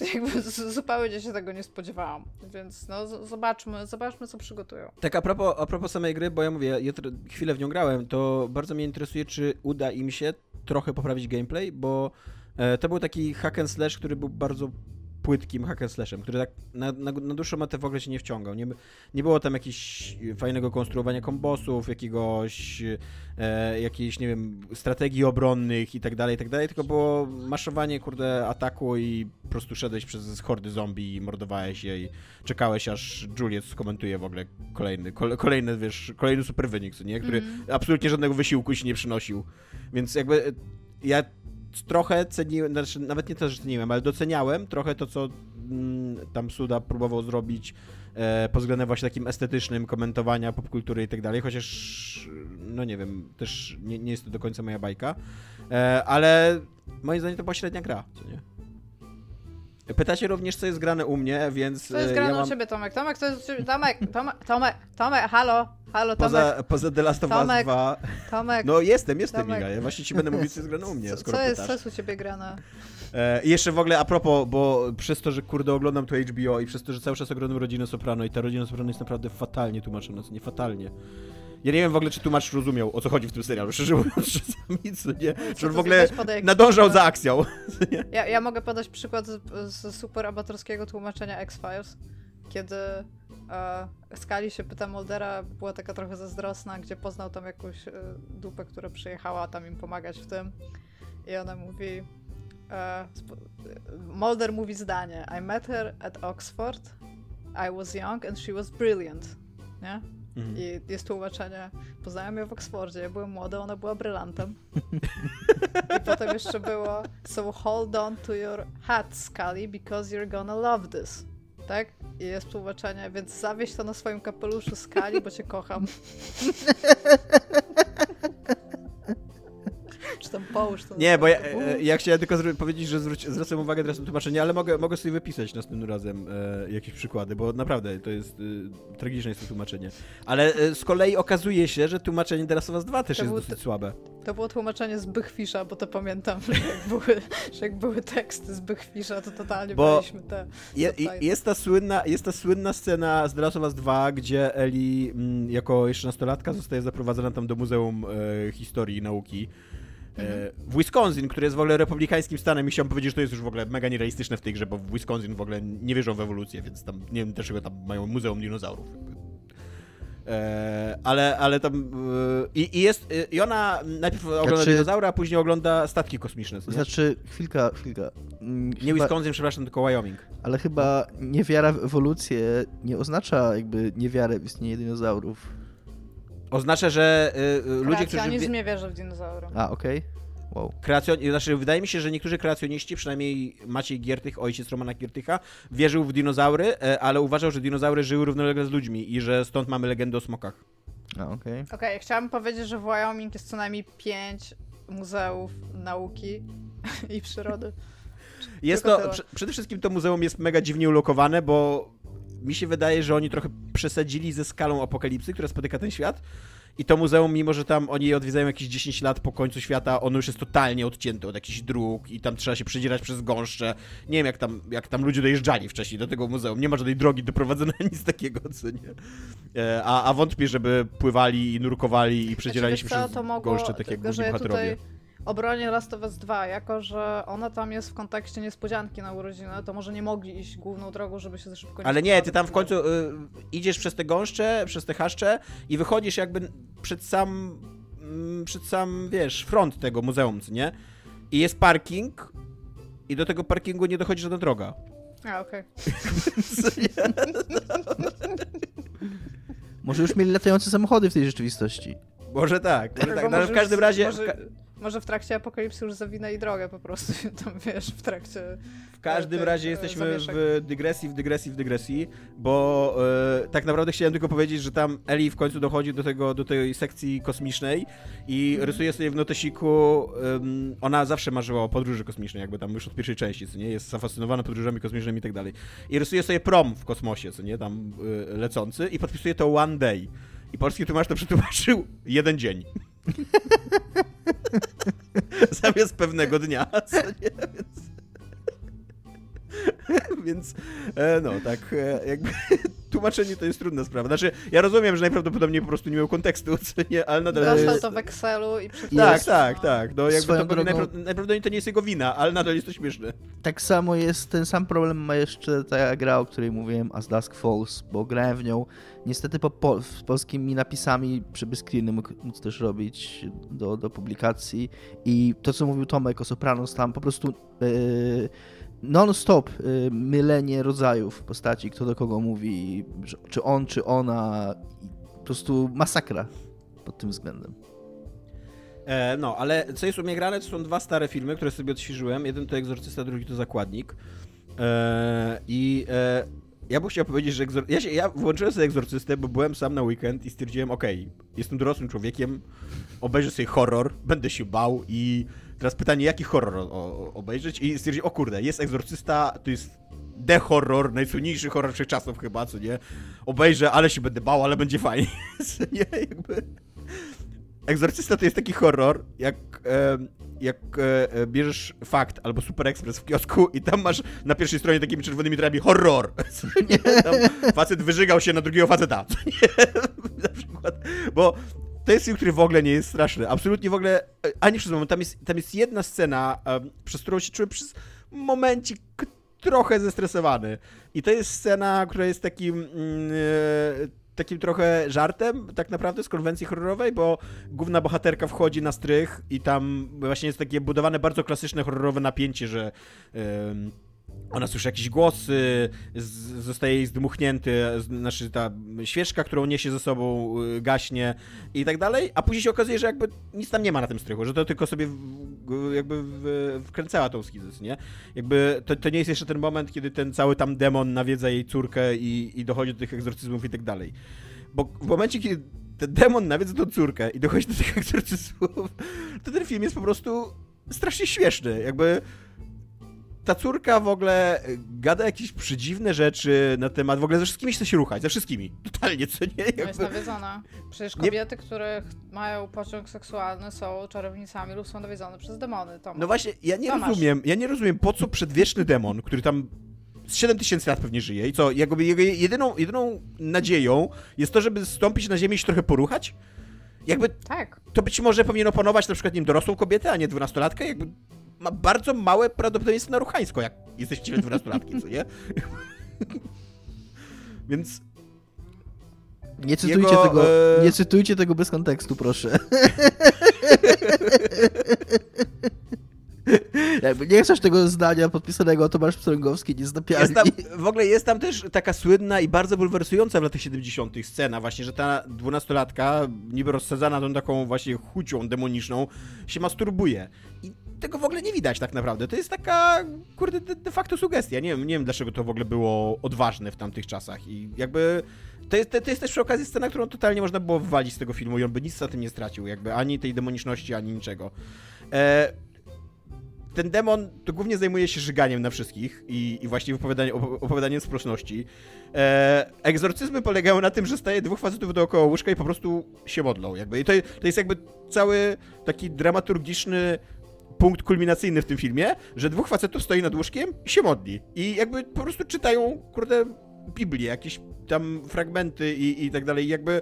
Jakby zupełnie się tego nie spodziewałam, więc no zobaczmy, zobaczmy co przygotują. Tak, a propos, a propos samej gry, bo ja mówię, ja chwilę w nią grałem, to bardzo mnie interesuje, czy uda im się trochę poprawić gameplay, bo to był taki hack and slash, który był bardzo płytkim hack and slashem, który tak na, na, na dłuższą metę w ogóle się nie wciągał. Nie, nie było tam jakiegoś fajnego konstruowania kombosów, jakiegoś e, jakiejś, nie wiem, strategii obronnych i tak dalej, i tak dalej, tylko było maszowanie, kurde, ataku i po prostu szedłeś przez hordy zombie i mordowałeś je i czekałeś, aż Juliet skomentuje w ogóle kolejny, kole, kolejny, wiesz, kolejny super wynik, co nie? Który absolutnie żadnego wysiłku się nie przynosił. Więc jakby e, ja trochę ceniłem, znaczy nawet nie to, że ceniłem, ale doceniałem trochę to, co mm, tam Suda próbował zrobić e, pod względem właśnie takim estetycznym komentowania popkultury i tak dalej, chociaż no nie wiem, też nie, nie jest to do końca moja bajka, e, ale moim zdaniem to była średnia gra, co nie? Pytacie również, co jest grane u mnie, więc Co jest e, grane ja u mam ciebie, Tomek? Tomek, co jest u ciebie? Tomek, Tomek, Tomek, Tomek, halo, halo, Tomek, poza, poza The Last of Us Tomek, 2, Tomek. no jestem, jestem Tomek. Iga, ja właśnie ci będę mówić, co jest grane u mnie, co, skoro co jest, pytasz. co jest u ciebie grane? E, I jeszcze w ogóle a propos, bo przez to, że kurde oglądam tu HBO i przez to, że cały czas oglądam Rodzinę Soprano i ta Rodzina Soprano jest naprawdę fatalnie tłumaczona, nie fatalnie. Ja nie wiem w ogóle, czy tłumacz rozumiał, o co chodzi w tym serialu, szczerze mówiąc, czasami, co nie, Co on w ogóle nadążał przykład. za akcją. Ja, ja mogę podać przykład z, z super amatorskiego tłumaczenia X-Files, kiedy e, Skali się pyta Muldera, była taka trochę zazdrosna, gdzie poznał tam jakąś e, dupę, która przyjechała tam im pomagać w tym. I ona mówi. E, Mulder mówi zdanie: I met her at Oxford. I was young and she was brilliant. Nie? Mhm. I jest tłumaczenie. Poznałem ją w Oksfordzie, ja byłem młoda, ona była brylantem. I potem jeszcze było So hold on to your hat, Scully, because you're gonna love this. Tak? I jest tłumaczenie, więc zawieź to na swoim kapeluszu Scully, bo cię kocham. Czy tam połóż to Nie, bo ja, e, ja chciałem tylko powiedzieć, że zwracam uwagę teraz na tłumaczenie, ale mogę, mogę sobie wypisać następnym razem e, jakieś przykłady, bo naprawdę to jest e, tragiczne jest to tłumaczenie. Ale e, z kolei okazuje się, że tłumaczenie of Us 2 też To jest dosyć słabe. To było tłumaczenie z Bychwisza, bo to pamiętam, że jak były, że jak były teksty z Bychwisza, to totalnie Bo- braliśmy te Je, jest, ta słynna, jest ta słynna scena z The Last of Us 2, gdzie Eli mm, jako jeszcze nastolatka zostaje zaprowadzona tam do Muzeum e, Historii i Nauki e, w Wisconsin, który jest w ogóle republikańskim stanem i chciałbym powiedzieć, że to jest już w ogóle mega nierealistyczne w tej grze, bo w Wisconsin w ogóle nie wierzą w ewolucję, więc tam nie wiem dlaczego tam mają Muzeum Dinozaurów. E, ale, ale tam e, i, jest, i ona najpierw ogląda Znaczy- dinozaury, a później ogląda statki kosmiczne. Nie, Znaczy, chwilka, chwilka. Mm, nie chyba- Wisconsin, przepraszam, tylko Wyoming. Ale chyba niewiara w ewolucję nie oznacza jakby niewiarę w istnienie dinozaurów. Oznacza, że y, y, ludzie, którzy... Kreacjonizm nie wierzy w dinozaury. A, okej. Wow. Kreacjon... Znaczy, wydaje mi się, że niektórzy kreacjoniści, przynajmniej Maciej Giertych, ojciec Romana Giertycha, wierzył w dinozaury, e, ale uważał, że dinozaury żyły równolegle z ludźmi i że stąd mamy legendę o smokach. A, okej. Okej, chciałabym powiedzieć, że w Wyoming jest co najmniej pięć muzeów nauki i przyrody. Jest Tylko to, tyle. przede wszystkim to muzeum jest mega dziwnie ulokowane, bo mi się wydaje, że oni trochę przesadzili ze skalą apokalipsy, która spotyka ten świat. I to muzeum, mimo że tam oni je odwiedzają jakieś 10 lat po końcu świata, ono już jest totalnie odcięte od jakichś dróg i tam trzeba się przedzierać przez gąszcze. Nie wiem, jak tam, jak tam ludzie dojeżdżali wcześniej do tego muzeum. Nie ma żadnej drogi doprowadzone, nic takiego, co nie. E, A, a wątpię, żeby pływali i nurkowali i przedzierali się Znaczy, co, przez to mogło, gąszcze, tak jak główni bohaterowie. tutaj obronię Last of Us 2, jako że ona tam jest w kontekście niespodzianki na urodziny, to może nie mogli iść główną drogą, żeby się za szybko nie Ale nie, ty tam w końcu y, idziesz przez te gąszcze, przez te chaszcze i wychodzisz jakby przed sam, mm, przed sam, wiesz, front tego muzeum, co nie? I jest parking i do tego parkingu nie dochodzi żadna droga. A, okej. Może już mieli latające samochody w tej rzeczywistości. Może tak, może tak, no, ale w każdym razie... Może, Może w trakcie apokalipsy już zawinęli drogę po prostu, tam wiesz, w trakcie... W każdym tych, razie e, jesteśmy zamieszek. w dygresji, w dygresji, w dygresji, bo e, tak naprawdę chciałem tylko powiedzieć, że tam Eli w końcu dochodzi do, tego, do tej sekcji kosmicznej i Mhm. rysuje sobie w notesiku, ona zawsze marzyła o podróży kosmicznej, jakby tam już od pierwszej części, co nie, jest zafascynowana podróżami kosmicznymi i tak dalej. I rysuje sobie prom w kosmosie, co nie, tam e, lecący i podpisuje to one day. I polski tłumacz to przetłumaczył jeden dzień. Zamiast pewnego dnia, co nie, więc... Więc, e, no, tak, e, jakby tłumaczenie to jest trudna sprawa. Znaczy, ja rozumiem, że najprawdopodobniej po prostu nie miał kontekstu, co nie, ale nadal... Dostał jest- to w Excelu i Tak, przetłumaczył. tak, tak. No, jakby to drogą- najpra- najprawdopodobniej to nie jest jego wina, ale nadal jest to śmieszne. Tak samo jest, ten sam problem ma jeszcze ta gra, o której mówiłem, As Dusk Falls, bo grałem w nią niestety po, po, z polskimi napisami, żeby screeny mógł też robić do, do publikacji i to, co mówił Tomek o Sopranos, tam po prostu yy, non-stop yy, mylenie rodzajów postaci, kto do kogo mówi, czy on, czy ona, po prostu masakra pod tym względem. E, no, ale co jest u mnie grane, to są dwa stare filmy, które sobie odświeżyłem. Jeden to Egzorcysta, drugi to Zakładnik. E, I e, ja bym chciał powiedzieć, że egzor... ja, się, ja włączyłem sobie Egzorcystę, bo byłem sam na weekend i stwierdziłem, okej, jestem dorosłym człowiekiem, obejrzę sobie horror, będę się bał i teraz pytanie, jaki horror o, o, obejrzeć? I stwierdziłem, o kurde, jest Egzorcysta, to jest The Horror, najsłynniejszy horror wszechczasów chyba, co nie? Obejrzę, ale się będę bał, ale będzie fajnie, nie? Jakby... Egzorcysta to jest taki horror, jak, e, jak e, e, bierzesz fakt albo Super Express w kiosku i tam masz na pierwszej stronie takimi czerwonymi literami horror. Co nie? Tam facet wyżygał się na drugiego faceta. Co nie? na przykład. Bo to jest film, który w ogóle nie jest straszny. Absolutnie w ogóle, ani przez moment. Tam jest, tam jest jedna scena, przez którą się czułem przez momencik trochę zestresowany. I to jest scena, która jest takim... e, takim trochę żartem tak naprawdę z konwencji horrorowej, bo główna bohaterka wchodzi na strych i tam właśnie jest takie budowane bardzo klasyczne horrorowe napięcie, że em, ona słyszy jakieś głosy, zostaje jej zdmuchnięty, znaczy ta świeczka, którą niesie ze sobą y, gaśnie i tak dalej, a później się okazuje, że jakby nic tam nie ma na tym strychu, że to tylko sobie jakby wkręcała tą schizys, nie? Jakby to, to nie jest jeszcze ten moment, kiedy ten cały tam demon nawiedza jej córkę i, i dochodzi do tych egzorcyzmów i tak dalej. Bo w momencie, kiedy ten demon nawiedza tą córkę i dochodzi do tych egzorcyzmów, to ten film jest po prostu strasznie śmieszny. Jakby ta córka w ogóle gada jakieś przedziwne rzeczy na temat, w ogóle ze wszystkimi chce się ruchać, ze wszystkimi, totalnie, co nie? No jest Jakby, nawiedzona. Przecież Nie- kobiety, które ch- mają pociąg seksualny są czarownicami lub są nawiedzone przez demony. To no właśnie, ja nie Co masz? rozumiem, ja nie rozumiem, po co przedwieczny demon, który tam z 7000 lat pewnie żyje i co, jakby jego jedyną, jedyną nadzieją jest to, żeby stąpić na ziemię i się trochę poruchać? Jakby Tak. to być może powinien opanować na przykład nie wiem, dorosłą kobietę, a nie dwunastolatkę, jakby ma bardzo małe prawdopodobieństwo na ruchańsko, jak jesteście dwunastolatki, co nie? Więc Nie cytujcie, Jego, tego, e, nie cytujcie tego bez kontekstu, proszę. Jakby nie chcesz tego zdania podpisanego Tomasz Pstrągowski, nie zdapiali. w ogóle jest tam też taka słynna i bardzo bulwersująca w latach 70. scena właśnie, że ta dwunastolatka, niby rozsadzana tą taką właśnie chucią demoniczną, się masturbuje. I tego w ogóle nie widać tak naprawdę. To jest taka, kurde, de, de facto sugestia. Nie wiem, nie wiem, dlaczego to w ogóle było odważne w tamtych czasach. I jakby... To jest, to jest też przy okazji scena, którą totalnie można było wywalić z tego filmu i on by nic na tym nie stracił. Jakby ani tej demoniczności, ani niczego. E, ten demon to głównie zajmuje się żyganiem na wszystkich i, i właśnie opowiadaniem, op- opowiadaniem sprosności. E, egzorcyzmy polegają na tym, że staje dwóch facetów dookoła łóżka i po prostu się modlą. Jakby. I to, to jest jakby cały taki dramaturgiczny punkt kulminacyjny w tym filmie, że dwóch facetów stoi nad łóżkiem i się modli. I jakby po prostu czytają, kurde, Biblię, jakieś tam fragmenty i, i tak dalej. I jakby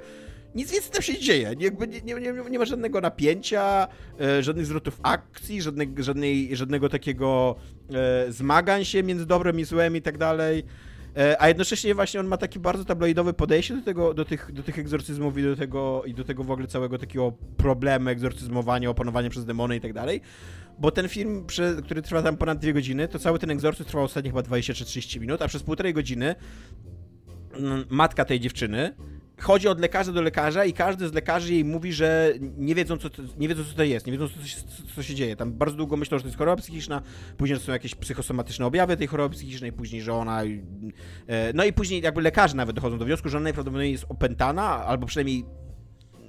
nic więcej tam się nie dzieje. Jakby nie, nie, nie, nie ma żadnego napięcia, e, żadnych zwrotów akcji, żadnej, żadnej, żadnego takiego e, zmagań się między dobrem i złem i tak dalej. E, a jednocześnie właśnie on ma taki bardzo tabloidowe podejście do, tego, do, tych, do tych egzorcyzmów i do tego, i do tego w ogóle całego takiego problemu egzorcyzmowania, opanowania przez demony i tak dalej. Bo ten film, który trwa tam ponad dwie godziny, to cały ten egzorcyzm trwał ostatnie chyba 20 czy 30 minut, a przez półtorej godziny mm, matka tej dziewczyny chodzi od lekarza do lekarza i każdy z lekarzy jej mówi, że nie wiedzą, co to, nie wiedzą, co to jest, nie wiedzą, co, się, co się dzieje. Tam bardzo długo myślą, że to jest choroba psychiczna, później są jakieś psychosomatyczne objawy tej choroby psychicznej, później, że ona... E, no i później jakby lekarze nawet dochodzą do wniosku, że ona najprawdopodobniej jest opętana, albo przynajmniej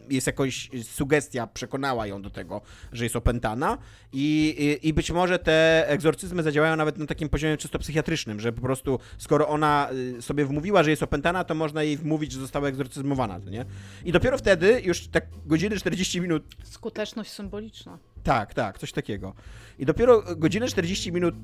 jest jakaś sugestia, przekonała ją do tego, że jest opętana i, i, i, być może te egzorcyzmy zadziałają nawet na takim poziomie czysto psychiatrycznym, że po prostu skoro ona y, sobie wmówiła, że jest opętana, to można jej wmówić, że została egzorcyzmowana, nie? I dopiero wtedy, już tak godziny 40 minut... Skuteczność symboliczna. Tak, tak, coś takiego. I dopiero godzinę 40 minut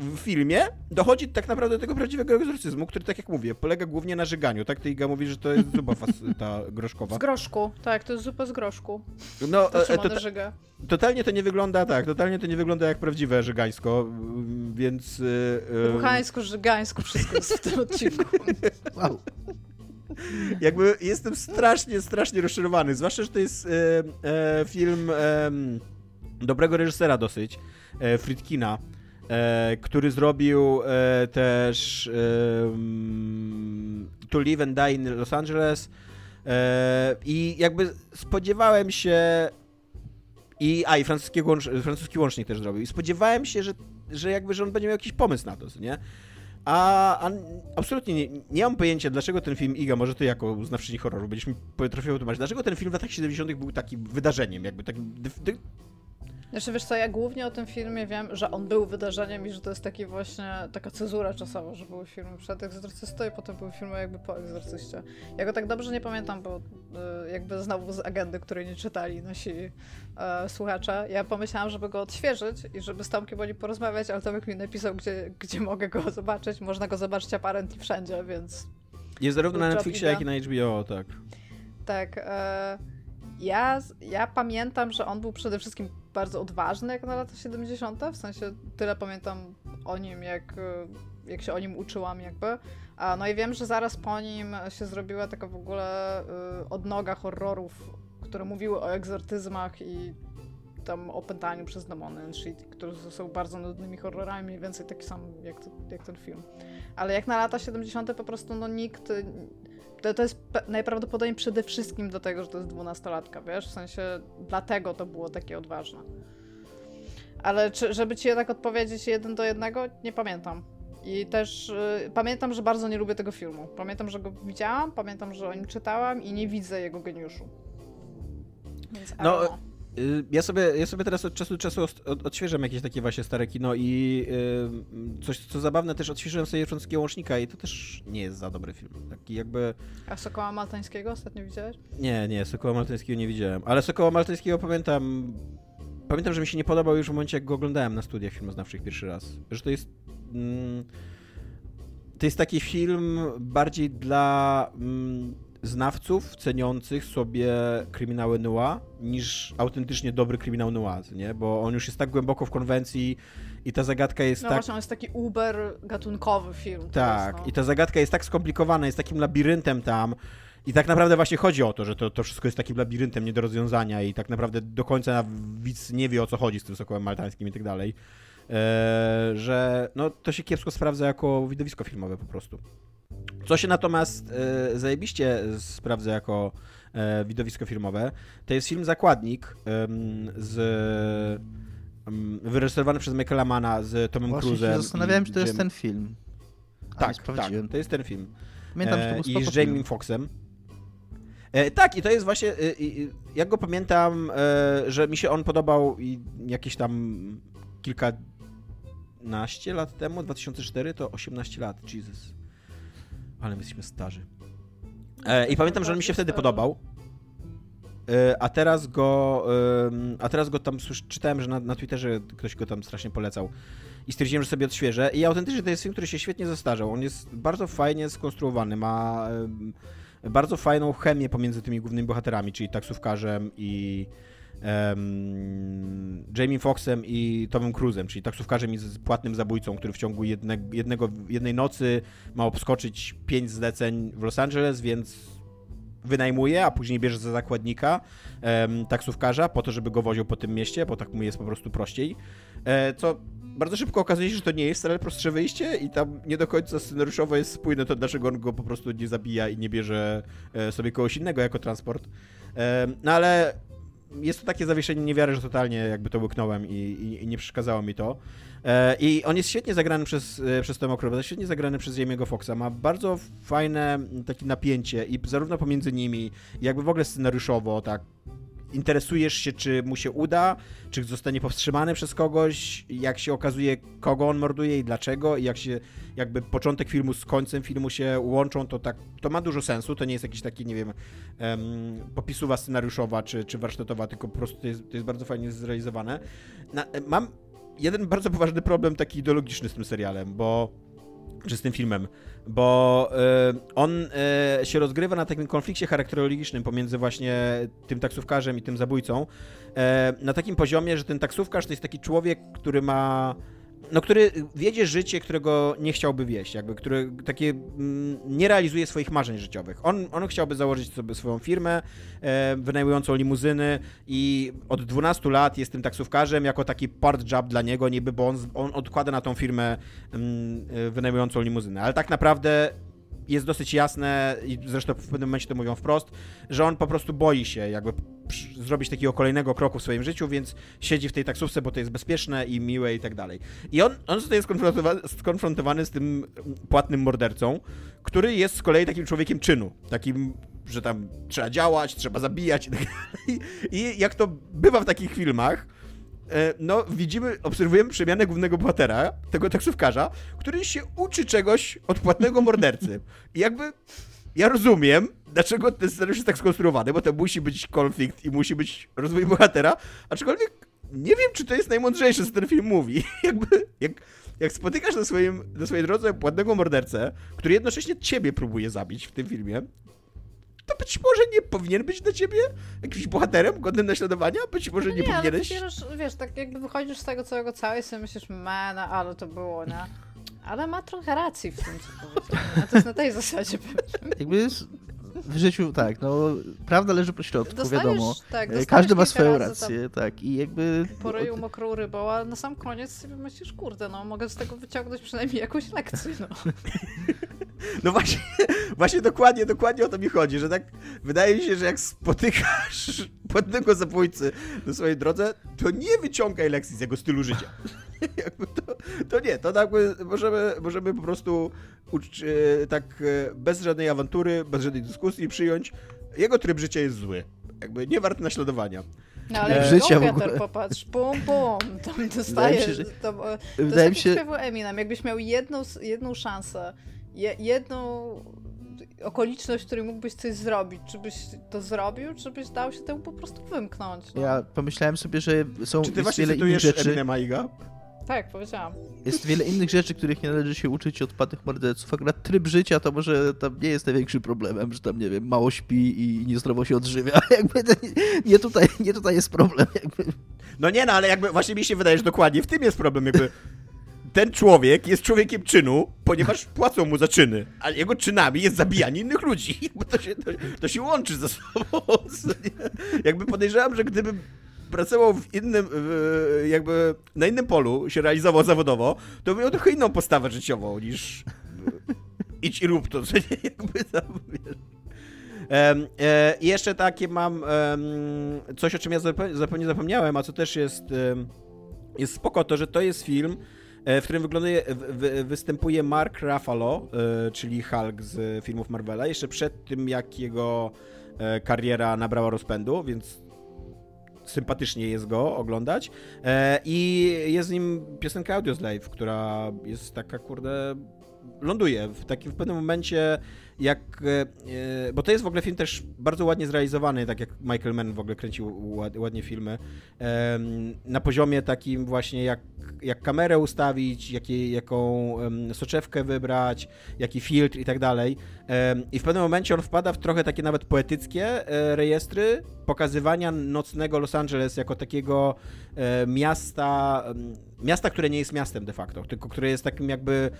w filmie dochodzi tak naprawdę do tego prawdziwego egzorcyzmu, który, tak jak mówię, polega głównie na żyganiu, tak? Ty Iga mówi, że to jest zupa ta groszkowa. Z groszku, tak, to jest zupa z groszku. No, to, e, to, żyga. Totalnie to nie wygląda tak, totalnie to nie wygląda jak prawdziwe żygańsko, więc... Yy, Ruchańsko, żygańsko, wszystko jest w tym odcinku. Wow. Jakby jestem strasznie, strasznie rozczarowany, zwłaszcza, że to jest e, e, film e, dobrego reżysera dosyć, Friedkina, e, który zrobił e, też e, To Live and Die in Los Angeles e, i jakby spodziewałem się i, a i francuski, łącz, francuski łącznik też zrobił i spodziewałem się, że, że jakby, że on będzie miał jakiś pomysł na to, nie? A, a, absolutnie nie, nie mam pojęcia, dlaczego ten film, Iga, może ty jako znawczyni horroru będziesz mi potrafił wytłumaczyć, dlaczego ten film w latach 70. był takim wydarzeniem, jakby takim znaczy wiesz co, ja głównie o tym filmie wiem, że on był wydarzeniem i że to jest taki właśnie, taka cezura czasowa, że były filmy przed Egzorcystą i potem były filmy jakby po Egzorcyście. Ja go tak dobrze nie pamiętam, bo y, jakby znowu z agendy, której nie czytali nasi e, słuchacze. Ja pomyślałam, żeby go odświeżyć i żeby z Tomkiem o nim porozmawiać, ale Tomek mi napisał, gdzie, gdzie mogę go zobaczyć. Można go zobaczyć apparently wszędzie, więc... Jest zarówno na Netflixie, jak i na HBO, tak. Tak. E, ja, ja pamiętam, że on był przede wszystkim bardzo odważny jak na lata 70. W sensie tyle pamiętam o nim, jak, jak się o nim uczyłam jakby. A, no i wiem, że zaraz po nim się zrobiła taka w ogóle y, odnoga horrorów, które mówiły o egzortyzmach i tam opętaniu przez demony and shit, które są bardzo nudnymi horrorami, mniej więcej taki sam jak, jak ten film. Ale jak na lata 70. po prostu no nikt to, to jest najprawdopodobniej przede wszystkim do tego, że to jest dwunastolatka, wiesz? W sensie dlatego to było takie odważne. Ale czy, żeby ci tak odpowiedzieć jeden do jednego, nie pamiętam. I też y, pamiętam, że bardzo nie lubię tego filmu. Pamiętam, że go widziałam, pamiętam, że o nim czytałam i nie widzę jego geniuszu. Więc, no, ja sobie, ja sobie teraz od czasu do czasu odświeżam jakieś takie właśnie stare kino i yy, coś, co zabawne, też odświeżyłem sobie francuskiego łącznika i to też nie jest za dobry film. Taki jakby... A Sokoła Maltańskiego ostatnio widziałeś? Nie, nie, Sokoła Maltańskiego nie widziałem, ale Sokoła Maltańskiego pamiętam... Pamiętam, że mi się nie podobał już w momencie, jak go oglądałem na studiach filmoznawczych pierwszy raz. Że to jest... Mm, to jest taki film bardziej dla... Mm, znawców ceniących sobie kryminały noir niż autentycznie dobry kryminał noir, nie? Bo on już jest tak głęboko w konwencji i ta zagadka jest no tak... właśnie, on jest taki uber gatunkowy film. Tak, jest, no. i ta zagadka jest tak skomplikowana, jest takim labiryntem tam i tak naprawdę właśnie chodzi o to, że to, to wszystko jest takim labiryntem nie do rozwiązania i tak naprawdę do końca widz nie wie o co chodzi z tym sokołem maltańskim i tak dalej. Eee, że no, to się kiepsko sprawdza jako widowisko filmowe po prostu. Co się natomiast e, zajebiście sprawdza jako e, widowisko filmowe, to jest film Zakładnik e, z wyreżyserowany przez Michaela Mana z Tomem Właśnie Cruise'em. Się zastanawiałem, czy to jest ten film. A tak, tak, to jest ten film. Pamiętam, że to był I z Jamie Foxxem. E, tak, i to jest właśnie, e, jak go pamiętam, e, że mi się on podobał jakieś tam kilkanaście lat temu, 2004 to 18 lat, Jesus. Ale my jesteśmy starzy. E, I pamiętam, że on mi się wtedy podobał. E, a teraz go. E, a teraz go tam czytałem, że na, na Twitterze ktoś go tam strasznie polecał. I stwierdziłem, że sobie odświeżę. I autentycznie to jest film, który się świetnie zestarzał. On jest bardzo fajnie skonstruowany. Ma bardzo fajną chemię pomiędzy tymi głównymi bohaterami, czyli taksówkarzem i um, Jamie Foxxem i Tomem Cruise'em, czyli taksówkarzem i płatnym zabójcą, który w ciągu jedne, jednego, jednej nocy ma obskoczyć pięć zleceń w Los Angeles, więc wynajmuje, a później bierze za zakładnika um, taksówkarza po to, żeby go woził po tym mieście, bo tak mu jest po prostu prościej. E, co bardzo szybko okazuje się, że to nie jest wcale prostsze wyjście i tam nie do końca scenariuszowo jest spójne to, dlaczego on go po prostu nie zabija i nie bierze e, sobie kogoś innego jako transport. E, no ale jest to takie zawieszenie niewiary, że totalnie jakby to łyknąłem i, i, i nie przeszkadzało mi to. E, I on jest świetnie zagrany przez, przez Tom Cruise, świetnie zagrany przez Jamie'ego Foxa. Ma bardzo fajne takie napięcie i zarówno pomiędzy nimi, jakby w ogóle scenariuszowo, tak interesujesz się, czy mu się uda, czy zostanie powstrzymany przez kogoś, jak się okazuje, kogo on morduje i dlaczego, i jak się jakby początek filmu z końcem filmu się łączą, to tak, to ma dużo sensu, to nie jest jakiś taki, nie wiem, um, popisuwa scenariuszowa, czy, czy warsztatowa, tylko po prostu to jest, to jest bardzo fajnie zrealizowane. Na, mam jeden bardzo poważny problem taki ideologiczny z tym serialem, bo czy z tym filmem, bo y, on y, się rozgrywa na takim konflikcie charakterologicznym pomiędzy właśnie tym taksówkarzem i tym zabójcą, y, na takim poziomie, że ten taksówkarz to jest taki człowiek, który ma no, który wiedzie życie, którego nie chciałby wieść, jakby, który takie mm, nie realizuje swoich marzeń życiowych. On, on chciałby założyć sobie swoją firmę e, wynajmującą limuzyny i od 12 lat jest tym taksówkarzem jako taki part job dla niego, niby, bo on, on odkłada na tą firmę mm, e, wynajmującą limuzynę, ale tak naprawdę jest dosyć jasne i zresztą w pewnym momencie to mówią wprost, że on po prostu boi się jakby zrobić takiego kolejnego kroku w swoim życiu, więc siedzi w tej taksówce, bo to jest bezpieczne i miłe i tak dalej. I on, on zostaje skonfrontowany, skonfrontowany z tym płatnym mordercą, który jest z kolei takim człowiekiem czynu, takim że tam trzeba działać, trzeba zabijać i tak dalej. I jak to bywa w takich filmach, no widzimy, obserwujemy przemianę głównego bohatera, tego taksówkarza, który się uczy czegoś od płatnego mordercy. I jakby ja rozumiem, dlaczego ten scenariusz jest tak skonstruowany, bo to musi być konflikt i musi być rozwój bohatera, aczkolwiek nie wiem, czy to jest najmądrzejsze, co ten film mówi. jakby, jak, jak spotykasz na, swoim, na swojej drodze płatnego mordercę, który jednocześnie ciebie próbuje zabić w tym filmie, to być może nie powinien być dla ciebie jakimś bohaterem godnym naśladowania? Być może no nie, nie powinieneś... Ale wiesz, tak jakby wychodzisz z tego całego całej sobie myślisz, man, ale to było, nie? Ale ma trochę racji w tym, co powiedział. No to jest na tej zasadzie. Jakby jest w życiu, tak, no, prawda leży po środku, dostajesz, wiadomo. Tak, e, Każdy ma swoją rację, tak, i jakby... Po ryju mokrą rybą, a na sam koniec sobie myślisz, kurde, no, mogę z tego wyciągnąć przynajmniej jakąś lekcję, no. No właśnie, właśnie dokładnie, dokładnie o to mi chodzi, że tak wydaje mi się, że jak spotykasz płatnego zabójcy na swojej drodze, to nie wyciągaj lekcji z jego stylu życia. to, to nie, to tak możemy, możemy po prostu ucz, e, tak e, bez żadnej awantury, bez żadnej dyskusji przyjąć, jego tryb życia jest zły. Jakby nie wart naśladowania. No ale e, życia w ogóle... popatrz, pum, pum, tam dostajesz, się, że... to, to Wydaje jest mi się... Eminem, jakbyś miał jedną, jedną szansę, je, jedną okoliczność, w której mógłbyś coś zrobić, czy byś to zrobił, czy byś dał się temu po prostu wymknąć. No. Ja pomyślałem sobie, że są Czy ty właśnie wiele innych rzeczy... Eminema Iga? Tak, powiedziałam. Jest wiele innych rzeczy, których nie należy się uczyć od patych morderców. Akurat tryb życia to może tam nie jest największym problemem, że tam, nie wiem, mało śpi i niezdrowo się odżywia. Jakby nie, nie, tutaj, nie tutaj jest problem. Jakby. No nie, no ale jakby właśnie mi się wydaje, że dokładnie w tym jest problem. Jakby ten człowiek jest człowiekiem czynu, ponieważ płacą mu za czyny, a jego czynami jest zabijanie innych ludzi. Jakby to się, to, to się łączy ze sobą. Jakby podejrzewam, że gdyby pracował w innym, jakby na innym polu, się realizował zawodowo, to miał trochę inną postawę życiową niż idź i rób to, co nie, jakby tam. Um, e, jeszcze takie mam um, coś, o czym ja zupełnie zapomniałem, a co też jest, um, jest spoko, to że to jest film, e, w którym występuje Mark Ruffalo, e, czyli Hulk z filmów Marvela, jeszcze przed tym, jak jego e, kariera nabrała rozpędu, więc sympatycznie jest go oglądać. E, I jest z nim piosenka Audioslave, która jest taka, kurde, ląduje w takim w pewnym momencie jak, e, e, bo to jest w ogóle film też bardzo ładnie zrealizowany, tak jak Michael Mann w ogóle kręcił ładnie filmy, na poziomie takim właśnie jak, jak kamerę ustawić, jaką soczewkę wybrać, jaki filtr i tak dalej. I w pewnym momencie on wpada w trochę takie nawet poetyckie e, rejestry pokazywania nocnego Los Angeles jako takiego miasta, miasta, które nie jest miastem de facto, tylko które jest takim jakby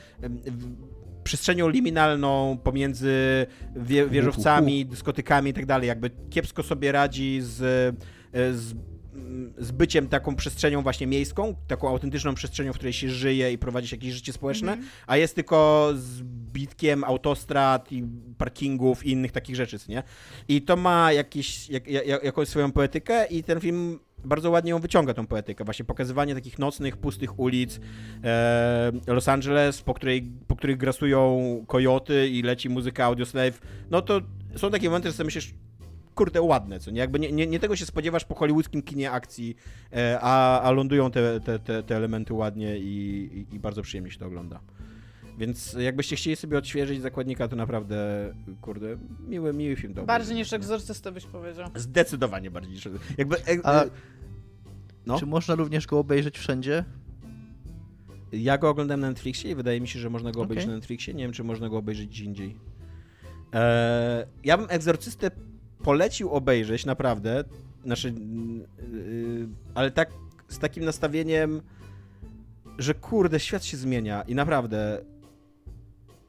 przestrzenią liminalną pomiędzy wie, wieżowcami, dyskotykami i tak dalej. Jakby kiepsko sobie radzi z, z mm, z byciem taką przestrzenią właśnie miejską, taką autentyczną przestrzenią, w której się żyje i prowadzi się jakieś życie społeczne, Mhm. a jest tylko zbitkiem autostrad i parkingów i innych takich rzeczy, nie? I to ma jakieś, jak, jak, jakąś swoją poetykę i ten film bardzo ładnie ją wyciąga, tą poetykę. Właśnie pokazywanie takich nocnych, pustych ulic e, Los Angeles, po, której, po których grasują kojoty i leci muzyka Audioslave. No to są takie momenty, że sobie myślisz, kurde, ładne, co nie? Jakby nie, nie, nie tego się spodziewasz po hollywoodzkim kinie akcji, e, a, a lądują te, te, te, te elementy ładnie i, i, i bardzo przyjemnie się to ogląda. Więc jakbyście chcieli sobie odświeżyć zakładnika, to naprawdę, kurde, miły, miły film. do Bardziej niż egzorcysta byś powiedział. Zdecydowanie bardziej niż... Jakby... E, A- e, no. Czy można również go obejrzeć wszędzie? Ja go oglądałem na Netflixie i wydaje mi się, że można go obejrzeć Okej. na Netflixie. Nie wiem, czy można go obejrzeć gdzie indziej. Eee, ja bym Egzorcystę polecił obejrzeć, naprawdę. Znaczy, yy, ale tak z takim nastawieniem, że kurde, świat się zmienia i naprawdę.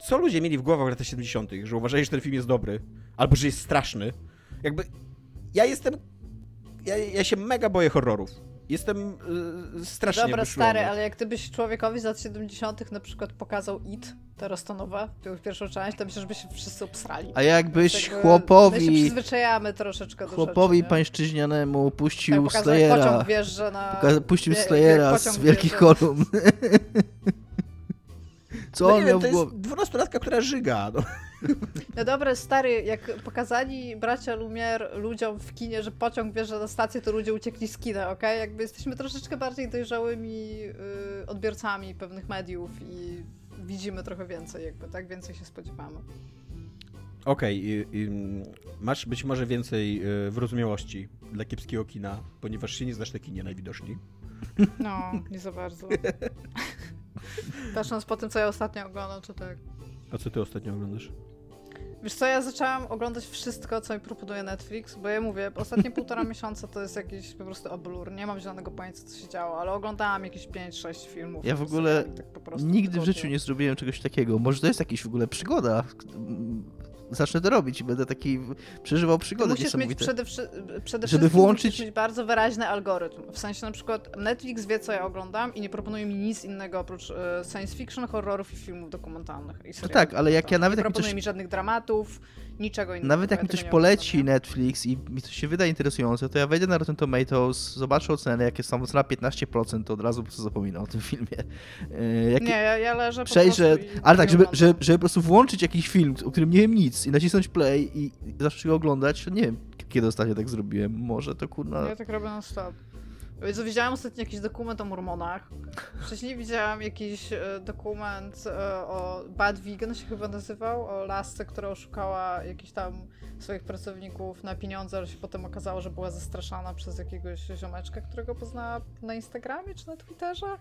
Co ludzie mieli w głowach w latach 70., że uważali, że ten film jest dobry, albo że jest straszny. Jakby. Ja jestem. Ja, ja się mega boję horrorów. Jestem yy, strasznie Dobra, wyszulony. stary, ale jak gdybyś człowiekowi z lat 70. na przykład pokazał It, teraz to nowe, pierwszą część, to myślę, żeby się wszyscy obsrali. A jakbyś Jakby My się chłopowi, przyzwyczajamy troszeczkę do chłopowi rzeczy, pańszczyźnianemu tak, puścił jak Slayera, pociąg wjeżdża na... puścił Slayera z wielkich wjeżdża- kolumn. Co no on miał wiem, to w głowie? jest dwunastolatka, która żyga. No. No dobra, stary, jak pokazali bracia Lumière ludziom w kinie, że pociąg wjeżdża na stację, to ludzie uciekli z kina, okej? Jakby jesteśmy troszeczkę bardziej dojrzałymi y, odbiorcami pewnych mediów i widzimy trochę więcej, jakby, tak? Więcej się spodziewamy. Okej, i, masz być może więcej y, wyrozumiałości dla kiepskiego kina, ponieważ się nie znasz na kinie najwidoczniej. No, nie za bardzo. Patrząc po tym, co ja ostatnio oglądam, to tak. A co ty ostatnio oglądasz? Wiesz co, ja zaczęłam oglądać wszystko, co mi proponuje Netflix, bo ja mówię, ostatnie półtora miesiąca to jest jakiś po prostu oblur. Nie mam żadnego pojęcia, co się działo, ale oglądałam jakieś 5-6 filmów. Ja w ogóle tak po prostu Nigdy w życiu nie zrobiłem czegoś takiego. Może to jest jakaś w ogóle przygoda. Zacznę to robić i będę taki przeżywał Ty przygody musisz mieć przede, przede Żeby wszystkim włączyć- musisz mieć bardzo wyraźny algorytm. W sensie na przykład Netflix wie, co ja oglądam i nie proponuje mi nic innego oprócz e, science fiction, horrorów i filmów dokumentalnych. I No tak, ale jak ja nawet nie proponuje mi żadnych dramatów, niczego innego. nawet jak Ja mi coś poleci oglądam? Netflix i mi coś się wydaje interesujące, to ja wejdę na Rotten Tomatoes, zobaczę ocenę, jak jest tam ocena 15%, to od razu po prostu zapominam o tym filmie. E, Jak Nie, ja, ja leżę po przejrzę, prostu i ale tak, żeby, żeby, żeby po prostu włączyć jakiś film, o którym nie wiem nic i nacisnąć play i i zacząć go oglądać, nie wiem, kiedy ostatnio tak zrobiłem. Może to kurna... Ja tak robię na stop. Więc widziałam ostatnio jakiś dokument o mormonach. Wcześniej widziałam jakiś e, dokument e, o Bad Vegan się chyba nazywał, o lasce, która oszukała jakichś tam swoich pracowników na pieniądze, ale się potem okazało, że była zastraszana przez jakiegoś ziomeczka, którego poznała na Instagramie czy na Twitterze.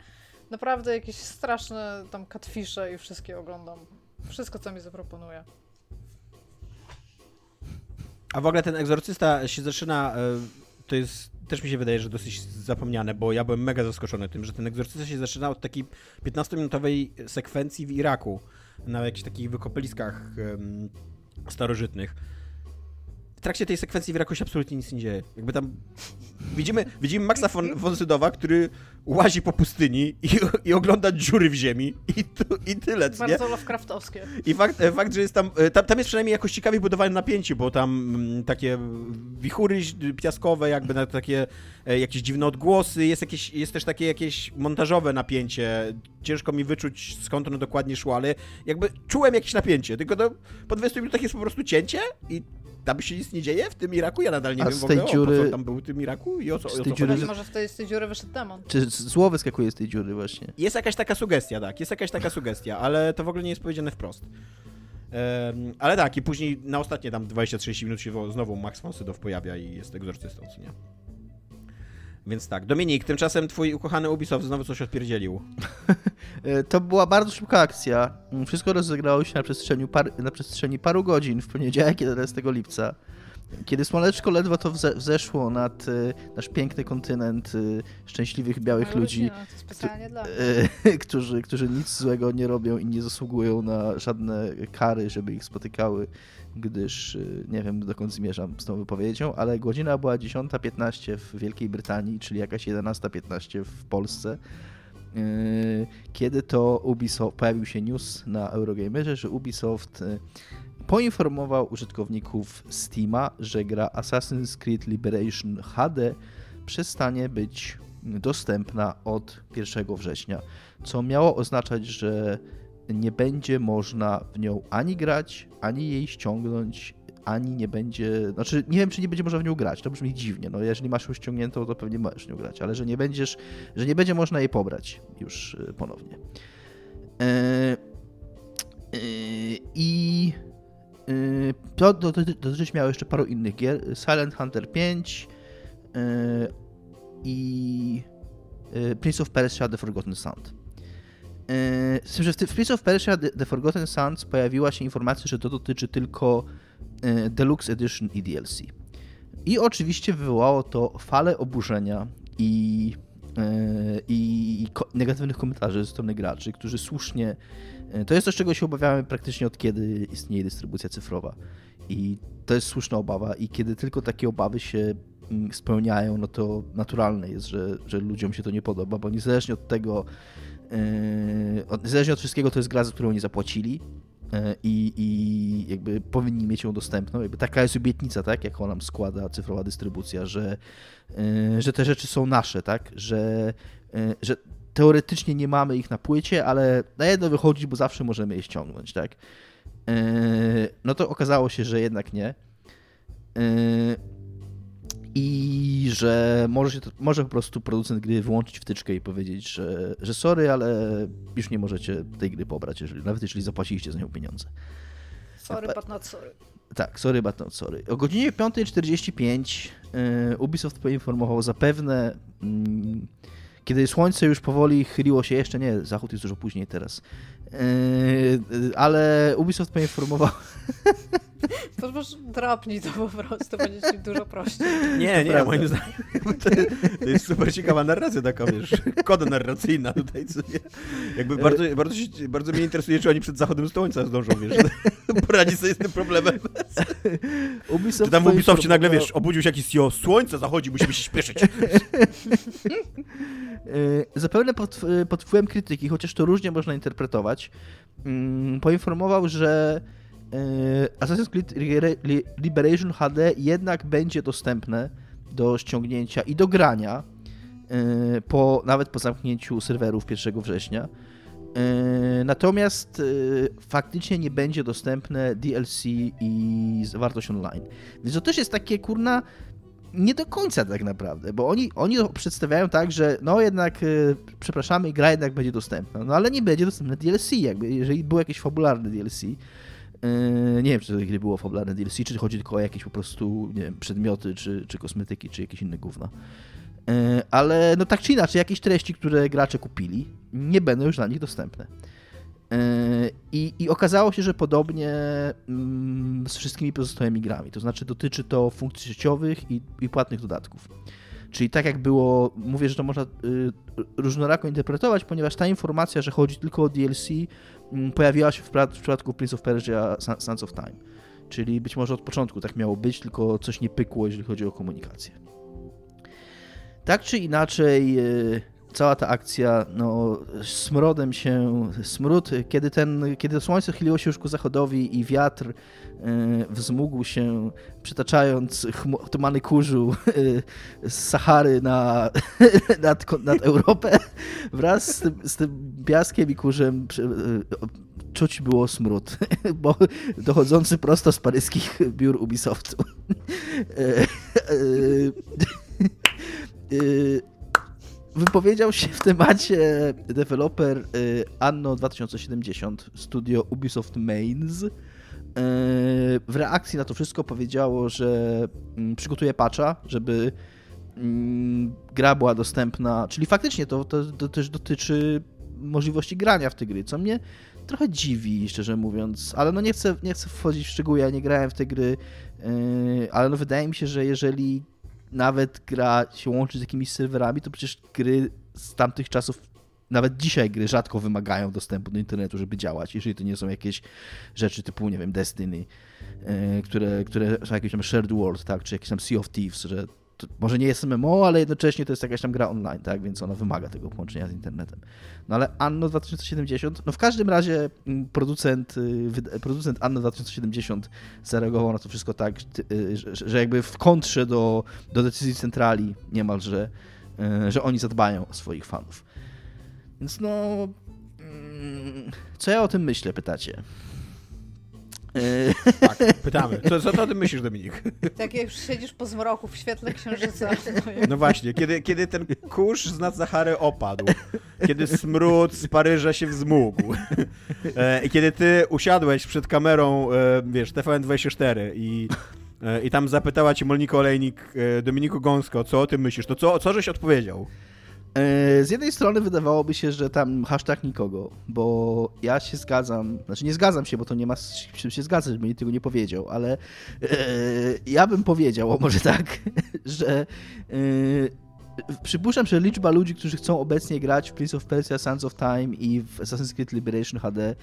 Naprawdę jakieś straszne tam catfisze i wszystkie oglądam. Wszystko, co mi zaproponuje. A w ogóle ten egzorcysta się zaczyna. e, To jest. Też mi się wydaje, że dosyć zapomniane, bo ja byłem mega zaskoczony tym, że ten egzorcysta się zaczyna od takiej 15-minutowej sekwencji w Iraku na jakichś takich wykopaliskach em, starożytnych. W trakcie tej sekwencji w Iraku się absolutnie nic nie dzieje. Jakby tam widzimy, widzimy Maxa von, von Sydowa, który łazi po pustyni i, i ogląda dziury w ziemi i, tu, i tyle, co nie? Bardzo Lovecraftowskie. I fakt, e, fakt że jest tam, e, tam, tam jest przynajmniej jakoś ciekawie budowane napięcie, bo tam mm, takie wichury piaskowe, jakby na takie e, jakieś dziwne odgłosy, jest, jakieś, jest też takie jakieś montażowe napięcie. Ciężko mi wyczuć skąd ono dokładnie szło, ale jakby czułem jakieś napięcie, tylko to, po 20 minutach jest po prostu cięcie i tam się nic nie dzieje w tym Iraku, ja nadal nie A wiem z w tej ogóle, o, dziury- po co tam był w tym Iraku i o co, z o co tej chodzi. dziury- Być może w tej, z tej dziury wyszedł demon. Czy zło wyskakuje z tej dziury właśnie? Jest jakaś taka sugestia, tak, jest jakaś taka sugestia, ale to w ogóle nie jest powiedziane wprost. Em, ale tak, i później na ostatnie tam 20-30 minut się znowu Max von Sydow pojawia i jest egzorcystą, co nie? Więc tak, Dominik, tymczasem twój ukochany Ubisoft znowu coś odpierdzielił. E, To była bardzo szybka akcja. Mm, Wszystko rozegrało się na przestrzeni, par, na przestrzeni paru godzin w poniedziałek 11 lipca. kiedy słoneczko ledwo to wzeszło nad y, nasz piękny kontynent y, szczęśliwych białych ludzi, no, którzy, którzy nic złego nie robią i nie zasługują na żadne kary, żeby ich spotykały, gdyż nie wiem dokąd zmierzam z tą wypowiedzią, ale godzina była 10.15 w Wielkiej Brytanii, czyli jakaś 11.15 w Polsce. Kiedy to Ubisoft, pojawił się news na Eurogamerze, że Ubisoft poinformował użytkowników Steama, że gra Assassin's Creed Liberation HD przestanie być dostępna od 1 września, co miało oznaczać, że nie będzie można w nią ani grać, ani jej ściągnąć, ani nie będzie. Znaczy, nie wiem, czy nie będzie można w nią grać. To brzmi dziwnie. No, jeżeli masz ją ściągniętą, to pewnie możesz nią grać, ale że nie będziesz, że nie będzie można jej pobrać już y, ponownie. Yy, yy, I Yy, to dotyczyć miało jeszcze paru innych gier. Silent Hunter 5 yy, i yy, Prince of Persia The Forgotten Sand. Z tym, że w Prince of Persia The Forgotten Sands pojawiła się informacja, że to dotyczy tylko Deluxe Edition i DLC. I oczywiście wywołało to falę oburzenia i, i negatywnych komentarzy ze strony graczy, którzy słusznie E, to jest coś, czego się obawiamy praktycznie od kiedy istnieje dystrybucja cyfrowa. I to jest słuszna obawa, i kiedy tylko takie obawy się mm, spełniają, no to naturalne jest, że, że ludziom się to nie podoba, bo niezależnie od tego, yy, niezależnie od wszystkiego, to jest gra, za którą nie zapłacili. E, I, I jakby powinni mieć ją dostępną. Jakby taka jest obietnica, tak, jaką nam składa cyfrowa dystrybucja, że, że te rzeczy są nasze, tak, że, że teoretycznie nie mamy ich na płycie, ale na jedno wychodzi, bo zawsze możemy je ściągnąć, tak? Yy, no to okazało się, że jednak nie. I że może, się to, może po prostu producent gry wyłączyć wtyczkę i powiedzieć, że, że sorry, ale już nie możecie tej gry pobrać, jeżeli, nawet jeżeli zapłaciliście za nią pieniądze. Sorry, but not sorry. Tak, sorry, but not sorry. O godzinie 5.45 yy, Ubisoft poinformował zapewne mm, kiedy słońce już powoli chyliło się, jeszcze nie, zachód jest dużo później teraz, yy, ale Ubisoft poinformował... To masz drapnij to po prostu, będzie ci dużo prościej. Nie, nie, moim zdaniem to, to, jest super ciekawa narracja taka, wiesz, koda narracyjna tutaj, co nie? Jakby bardzo, bardzo, się, bardzo mnie interesuje, czy oni przed zachodem słońca zdążą, wiesz, poradzić sobie z tym problemem. Ubisoft czy tam w Ubisoftie nagle, wiesz, obudził się jakiś CEO, słońce zachodzi, musimy się śpieszyć. Y, zapewne pod, y, pod wpływem krytyki, chociaż to różnie można interpretować, mm, poinformował, że Assassin's Creed Liberation HD jednak będzie dostępne do ściągnięcia i do grania po, nawet po zamknięciu serwerów 1 września. Natomiast faktycznie nie będzie dostępne DLC i zawartość online. Więc to też jest takie kurna nie do końca tak naprawdę, bo oni, oni przedstawiają tak, że no jednak, przepraszamy, gra jednak będzie dostępna, no ale nie będzie dostępne DLC, jakby, jeżeli było jakieś fabularne DLC, yy, nie wiem, czy to gry było fabularne DLC, czy chodzi tylko o jakieś po prostu, nie wiem, przedmioty, czy, czy kosmetyki, czy jakieś inne gówna. Yy, ale no tak czy inaczej, jakieś treści, które gracze kupili, nie będą już dla nich dostępne. Yy, I, I, okazało się, że podobnie mm, z wszystkimi pozostałymi grami. To znaczy, dotyczy to funkcji sieciowych i, i płatnych dodatków. Czyli tak jak było, mówię, że to można różnorako interpretować, ponieważ ta informacja, że chodzi tylko o DLC, pojawiła się w, w, przypadku Prince of Persia Sands of Time. Czyli być może od początku tak miało być, tylko coś nie pykło, jeżeli chodzi o komunikację. Tak czy inaczej, y, cała ta akcja, no, smrodem się, smród, kiedy, ten, kiedy słońce chyliło się już ku zachodowi i wiatr y, wzmógł się, przytaczając tumany kurzu y, z Sahary na, nad, nad Europę, wraz z tym, z tym piaskiem i kurzem y, czuć było smród, bo dochodzący prosto z paryskich biur Ubisoftu. Wypowiedział się w temacie deweloper y, Anno 2070, studio Ubisoft Mains. Y, w reakcji na to wszystko powiedziało, że mm, przygotuje patcha, żeby mm, gra była dostępna, czyli faktycznie to, to, to też dotyczy możliwości grania w te gry, co mnie trochę dziwi, szczerze mówiąc, ale no nie chcę, nie chcę wchodzić w szczegóły, ja nie grałem w te gry Yy, ale no wydaje mi się, że jeżeli nawet gra się łączy z jakimiś serwerami, to przecież gry z tamtych czasów, nawet dzisiaj gry rzadko wymagają dostępu do internetu, żeby działać, jeżeli to nie są jakieś rzeczy typu, nie wiem, Destiny, yy, które, które są jakieś tam Shared World, tak, czy jakieś tam Sea of Thieves, że może nie jest MMO, ale jednocześnie to jest jakaś tam gra online, tak, więc ona wymaga tego połączenia z internetem. No ale Anno 2070, no w każdym razie mm, producent, y, producent Anno 2070 zareagował na to wszystko tak, y, że jakby w kontrze do, do decyzji centrali niemalże, y, że oni zadbają o swoich fanów. Więc no, mm, co ja o tym myślę, pytacie? Tak, pytamy. Co, co ty o tym myślisz, Dominik? Tak jak już siedzisz po zmroku w świetle księżyca. No właśnie, kiedy, kiedy ten kurz z nad Sahary opadł, kiedy smród z Paryża się wzmógł e, i kiedy ty usiadłeś przed kamerą, e, wiesz, TVN24 i e, i tam zapytała cię Monika Olejnik, Dominiku Gąsko, co o tym myślisz, to co, co żeś odpowiedział? E, z jednej strony wydawałoby się, że tam hashtag nikogo, bo ja się zgadzam, znaczy nie zgadzam się, bo to nie ma z czym się zgadzać, nikt tego nie powiedział, ale e, ja bym powiedział, o może tak, że e, przypuszczam, że liczba ludzi, którzy chcą obecnie grać w Prince of Persia, Sands of Time i w Assassin's Creed Liberation HD,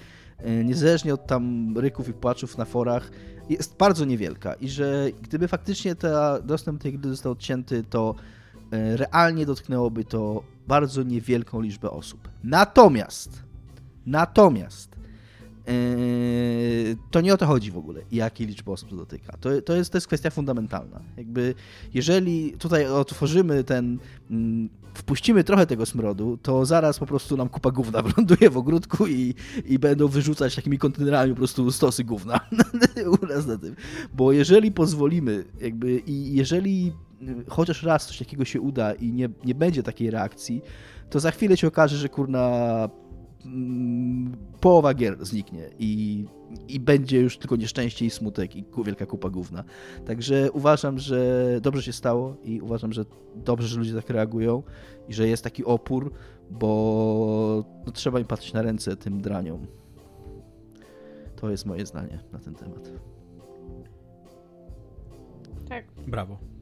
niezależnie od tam ryków i płaczów na forach, jest bardzo niewielka i że gdyby faktycznie ta, dostęp tej gry został odcięty, to realnie dotknęłoby to bardzo niewielką liczbę osób. Natomiast, natomiast, yy, to nie o to chodzi w ogóle, jakiej liczby osób to dotyka. To, to, jest, to jest kwestia fundamentalna. Jakby, jeżeli tutaj otworzymy ten, mm, wpuścimy trochę tego smrodu, to zaraz po prostu nam kupa gówna wyląduje w ogródku i, i będą wyrzucać takimi kontenerami po prostu stosy gówna u nas na tym. Bo jeżeli pozwolimy, jakby, i jeżeli chociaż raz coś takiego się uda i nie, nie będzie takiej reakcji, to za chwilę się okaże, że kurna mm, połowa gier zniknie i, i będzie już tylko nieszczęście i smutek i wielka kupa gówna. Także uważam, że dobrze się stało i uważam, że dobrze, że ludzie tak reagują i że jest taki opór, bo no, trzeba im patrzeć na ręce tym draniom. To jest moje zdanie na ten temat. Tak. Brawo.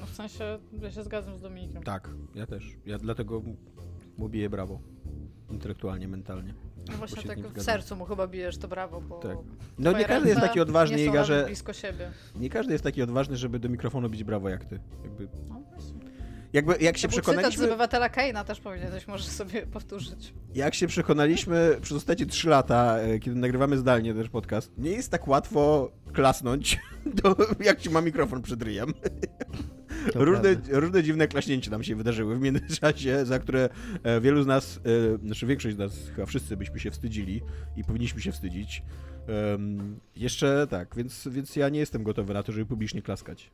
No w sensie, ja się zgadzam z Dominikiem. Tak, ja też. Ja dlatego mu biję brawo. Intelektualnie, mentalnie. No właśnie tak w sercu mu chyba bijesz to brawo, bo tak. No nie każdy jest taki odważny, nie że blisko siebie. Nie każdy jest taki odważny, żeby do mikrofonu bić brawo jak ty. Jakby... No właśnie. Jakby, jak się przekonaliśmy... z obywatela Keina też powinieneś możesz sobie powtórzyć. Jak się przekonaliśmy przez ostatnie trzy lata, e, kiedy nagrywamy zdalnie też podcast, nie jest tak łatwo klasnąć, to jak ci ma mikrofon przed ryjem. Różne, różne dziwne klaśnięcia nam się wydarzyły w międzyczasie, za które e, wielu z nas, e, znaczy większość z nas, chyba wszyscy byśmy się wstydzili i powinniśmy się wstydzić. Um, jeszcze tak, więc, więc ja nie jestem gotowy na to, żeby publicznie klaskać.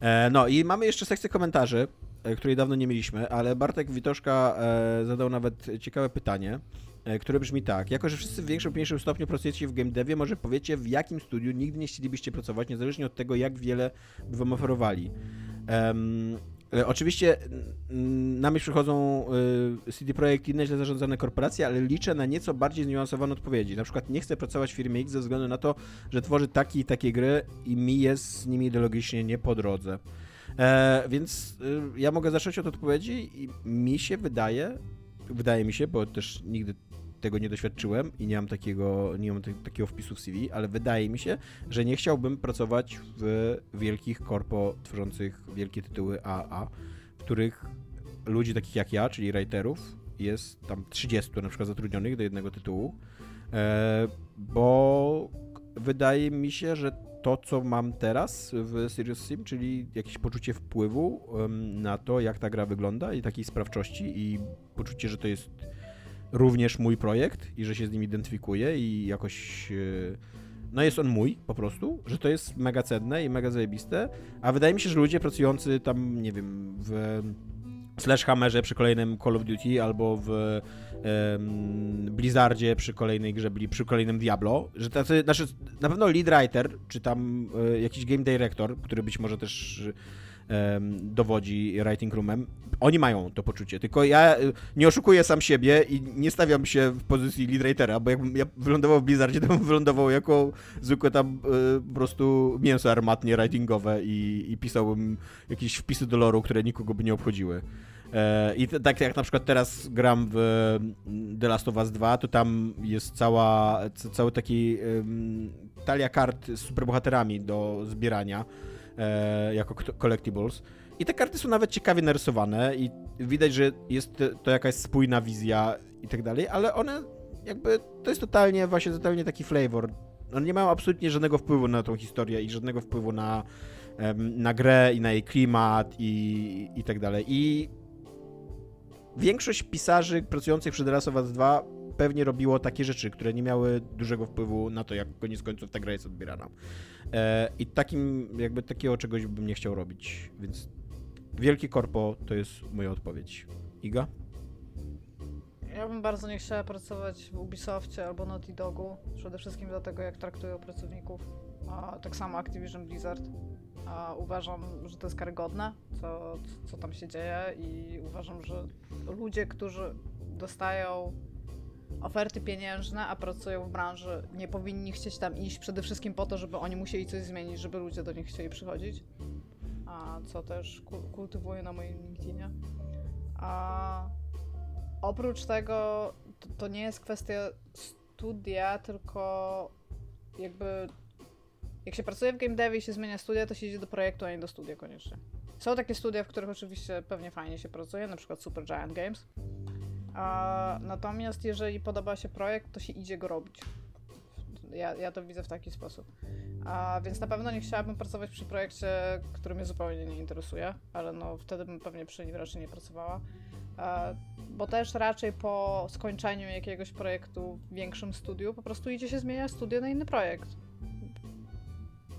E, no i mamy jeszcze sekcję komentarzy, e, której dawno nie mieliśmy, ale Bartek Witoszka e, zadał nawet ciekawe pytanie, które brzmi tak. Jako, że wszyscy w większym mniejszym stopniu pracujecie w game devie, może powiecie, w jakim studiu nigdy nie chcielibyście pracować, niezależnie od tego, jak wiele by wam oferowali. Um, Oczywiście na myśl przychodzą CD Projekt i inne źle zarządzane korporacje, ale liczę na nieco bardziej zniuansowane odpowiedzi. Na przykład nie chcę pracować w firmie X ze względu na to, że tworzy takie i takie gry i mi jest z nimi ideologicznie nie po drodze. E, więc ja mogę zacząć od odpowiedzi i mi się wydaje, wydaje mi się, bo też nigdy tego nie doświadczyłem i nie mam takiego, nie mam takiego wpisu w CV, ale wydaje mi się, że nie chciałbym pracować w wielkich korpo tworzących wielkie tytuły AA, w których ludzi takich jak ja, czyli writerów, jest tam 30 na przykład zatrudnionych do jednego tytułu, e, bo wydaje mi się, że to, co mam teraz w Serious Sim, czyli jakieś poczucie wpływu na to, jak ta gra wygląda i takiej sprawczości i poczucie, że to jest również mój projekt i że się z nim identyfikuję i jakoś... E, no jest on mój po prostu, że to jest mega cenne i mega zajebiste, a wydaje mi się, że ludzie pracujący tam, nie wiem, w Slash Hammerze przy kolejnym Call of Duty albo w Blizzardzie przy kolejnej grze, przy kolejnym Diablo, że tacy, znaczy na pewno lead writer, czy tam y, jakiś game director, który być może też em, dowodzi writing roomem. Oni mają to poczucie, tylko ja y, nie oszukuję sam siebie i nie stawiam się w pozycji lead writera, bo jakbym ja wylądował w Blizzardzie, to bym wylądował jako zwykłe tam y, po prostu mięso armatnie writingowe i, i pisałbym jakieś wpisy do loru, które nikogo by nie obchodziły. E, I tak jak na przykład teraz gram w mm, The Last of Us 2, to tam jest cała, cały taki ym, talia kart z superbohaterami do zbierania e, jako collectibles. I te karty są nawet ciekawie narysowane i widać, że jest to jakaś spójna wizja i tak dalej, ale one jakby, to jest totalnie, właśnie totalnie taki flavor. One nie mają absolutnie żadnego wpływu na tą historię i żadnego wpływu na, na grę i na jej klimat i, i tak dalej. I większość pisarzy pracujących przy The Last of Us 2 pewnie robiło takie rzeczy, które nie miały dużego wpływu na to, jak koniec końców ta gra jest odbierana. E, I takim, jakby takiego czegoś bym nie chciał robić, więc wielkie korpo to jest moja odpowiedź. Iga? Ja bym bardzo nie chciała pracować w Ubisoftie albo Naughty Dogu. Przede wszystkim dlatego, jak traktują pracowników. A, tak samo Activision Blizzard. A, uważam, że to jest karygodne, co, co tam się dzieje i uważam, że ludzie, którzy dostają oferty pieniężne, a pracują w branży, nie powinni chcieć tam iść przede wszystkim po to, żeby oni musieli coś zmienić, żeby ludzie do nich chcieli przychodzić. A co też ku- kultywuję na moim LinkedInie. A oprócz tego to, to nie jest kwestia studia, tylko jakby jak się pracuje w game devie i się zmienia studia, to się idzie do projektu, a nie do studia koniecznie. Są takie studia, w których oczywiście pewnie fajnie się pracuje, na przykład Super Giant Games. A, natomiast jeżeli podoba się projekt, to się idzie go robić. Ja, ja to widzę w taki sposób. A, więc na pewno nie chciałabym pracować przy projekcie, który mnie zupełnie nie interesuje, ale no wtedy bym pewnie przy nim raczej nie pracowała. A, bo też raczej po skończeniu jakiegoś projektu w większym studiu po prostu idzie się zmieniać studio na inny projekt.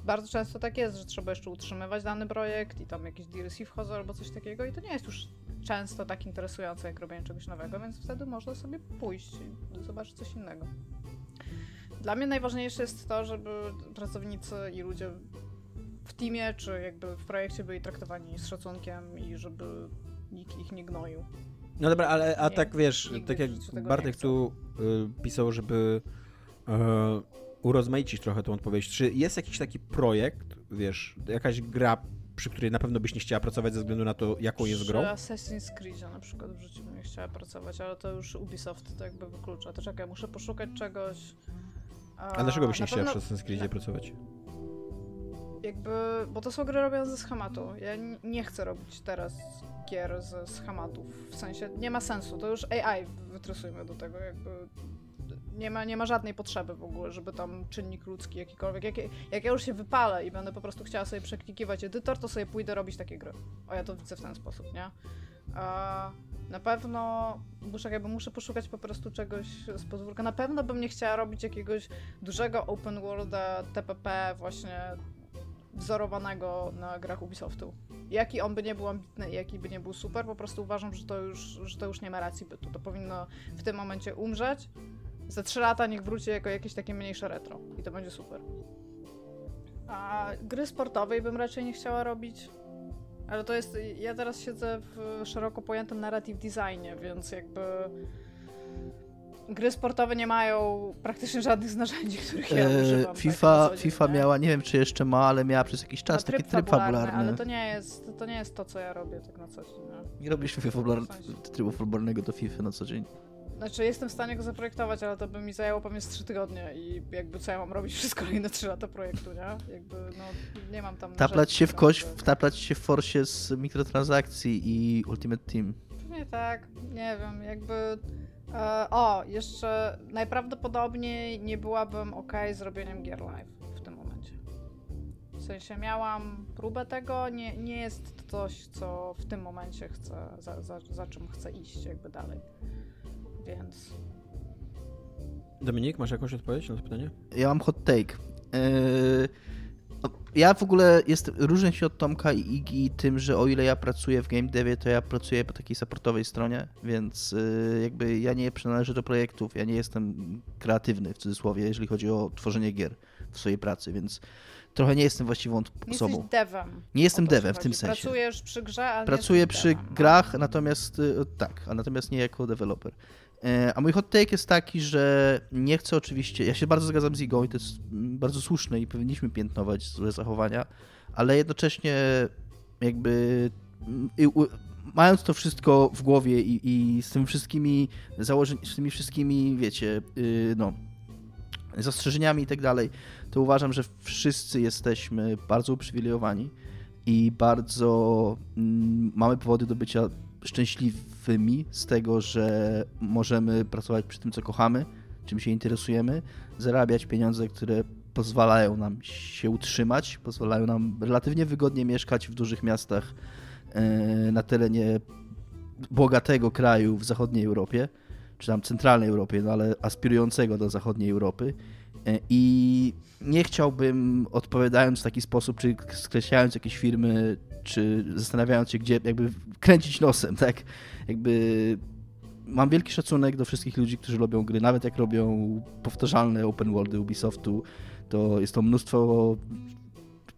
Bardzo często tak jest, że trzeba jeszcze utrzymywać dany projekt i tam jakieś DLC wchodzą albo coś takiego i to nie jest już często tak interesujące jak robienie czegoś nowego, więc wtedy można sobie pójść i zobaczyć coś innego. Dla mnie najważniejsze jest to, żeby pracownicy i ludzie w teamie czy jakby w projekcie byli traktowani z szacunkiem i żeby nikt ich nie gnoił. No dobra, ale a Nie, tak wiesz, tak jak Bartek tu y, pisał, żeby y, urozmaicić trochę tą odpowiedź. Czy jest jakiś taki projekt, wiesz, jakaś gra, przy której na pewno byś nie chciała pracować ze względu na to, jaką jest Przy grą? Assassin's Creed na przykład w życiu bym nie chciała pracować, ale to już Ubisoft to jakby wyklucza. To czekaj, muszę poszukać czegoś. A dlaczego byś nie na chciała pewno- przy Assassin's Creedzie pracować? Jakby, bo to są gry robione ze schematu. Ja nie chcę robić teraz gier ze schematów. W sensie nie ma sensu. To już AI wytrysujmy do tego, jakby nie ma, nie ma żadnej potrzeby w ogóle, żeby tam czynnik ludzki jakikolwiek. Jak, jak ja już się wypalę i będę po prostu chciała sobie przeklikiwać edytor, to sobie pójdę robić takie gry. O ja to widzę w ten sposób, nie? A na pewno muszę, jakby muszę poszukać po prostu czegoś z podwórka. Na pewno bym nie chciała robić jakiegoś dużego open worlda TPP właśnie wzorowanego na grach Ubisoftu. Jaki on by nie był ambitny, jaki by nie był super, po prostu uważam, że to już, że to już nie ma racji bytu. To powinno w tym momencie umrzeć. Za 3 lata niech wróci jako jakieś takie mniejsze retro i to będzie super. A gry sportowej bym raczej nie chciała robić. Ale to jest. Ja teraz siedzę w szeroko pojętym narrative designie, więc jakby. Gry sportowe nie mają praktycznie żadnych z narzędzi, których ja E, używam. tak FIFA, dzień, FIFA nie? miała, nie wiem czy jeszcze ma, ale miała przez jakiś czas No, taki tryb fabularny. Ale to nie, jest, to nie jest to, co ja robię tak na co dzień. Nie? Nie robisz FIFA fabular... W sensie. trybu fabularnego do FIFA na co dzień. Znaczy, jestem w stanie go zaprojektować, ale to by mi zajęło pewnie z 3 tygodnie i jakby co ja mam robić przez kolejne 3 lata projektu, nie? Jakby, no, nie mam tam Taplać się w kość, wtaplać się w forsie z mikrotransakcji i Ultimate Team. Pewnie tak, nie wiem, jakby... E, o, jeszcze najprawdopodobniej nie byłabym ok z robieniem gier live w tym momencie. W sensie miałam próbę tego, nie, nie jest to coś, co w tym momencie chcę, za, za, za czym chcę iść jakby dalej. Więc Dominik, masz jakąś odpowiedź na to pytanie? Ja mam hot take. Yy, no, ja w ogóle jest, różnię się od Tomka i Igi tym, że o ile ja pracuję w game devie, to ja pracuję po takiej supportowej stronie, więc yy, jakby ja nie przynależę do projektów, ja nie jestem kreatywny w cudzysłowie, jeżeli chodzi o tworzenie gier w swojej pracy, więc trochę nie jestem właściwą Nie osobą. jesteś devem. Nie jestem devem w tym sensie. Pracujesz przy grze, ale Pracuję nie przy devem. grach, natomiast y, tak, a natomiast nie jako deweloper. E, A mój hot take jest taki, że nie chcę oczywiście, ja się bardzo zgadzam z Igą i to jest bardzo słuszne i powinniśmy piętnować złe zachowania, ale jednocześnie jakby mając to wszystko w głowie i, i z tymi wszystkimi założeniami, z tymi wszystkimi, wiecie, y, no, zastrzeżeniami i tak dalej, to uważam, że wszyscy jesteśmy bardzo uprzywilejowani i bardzo mm, mamy powody do bycia szczęśliwymi z tego, że możemy pracować przy tym, co kochamy, czym się interesujemy, zarabiać pieniądze, które pozwalają nam się utrzymać, pozwalają nam relatywnie wygodnie mieszkać w dużych miastach e, na terenie bogatego kraju w zachodniej Europie, czy tam centralnej Europie, no ale aspirującego do zachodniej Europy. E, I nie chciałbym, odpowiadając w taki sposób, czy skreślając jakieś firmy, czy zastanawiając się, gdzie jakby kręcić nosem, tak? Jakby mam wielki szacunek do wszystkich ludzi, którzy robią gry, nawet jak robią powtarzalne open worldy Ubisoftu, to jest to mnóstwo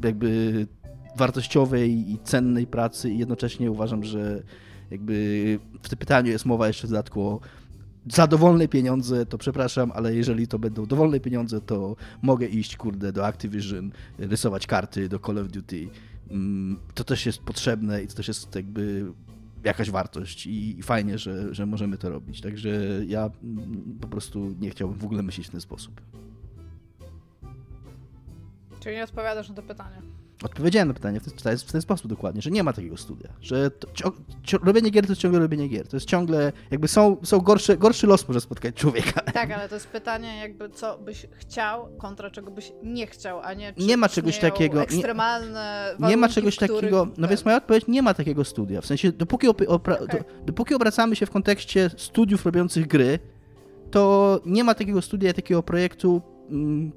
jakby wartościowej i cennej pracy i jednocześnie uważam, że jakby w tym pytaniu jest mowa jeszcze w dodatku o za dowolne pieniądze, to przepraszam, ale jeżeli to będą dowolne pieniądze, to mogę iść, kurde, do Activision, rysować karty do Call of Duty. Mm, To też jest potrzebne i to też jest jakby jakaś wartość i fajnie, że, że możemy to robić. Także ja mm, po prostu nie chciałbym w ogóle myśleć w ten sposób. Czyli nie odpowiadasz na to pytanie. Odpowiedziałem na pytanie w ten, w ten sposób dokładnie, że nie ma takiego studia, że to, cio, cio, robienie gier to jest ciągle robienie gier. To jest ciągle, jakby są, są gorsze, gorszy los może spotkać człowieka. Tak, ale to jest pytanie jakby co byś chciał kontra czego byś nie chciał, a nie Nie ma czegoś takiego, nie- ekstremalne Nie ma warunki, czegoś w których takiego, no więc moja odpowiedź, nie ma takiego studia. W sensie, dopóki, opra- do, dopóki obracamy się w kontekście studiów robiących gry, to nie ma takiego studia, takiego projektu,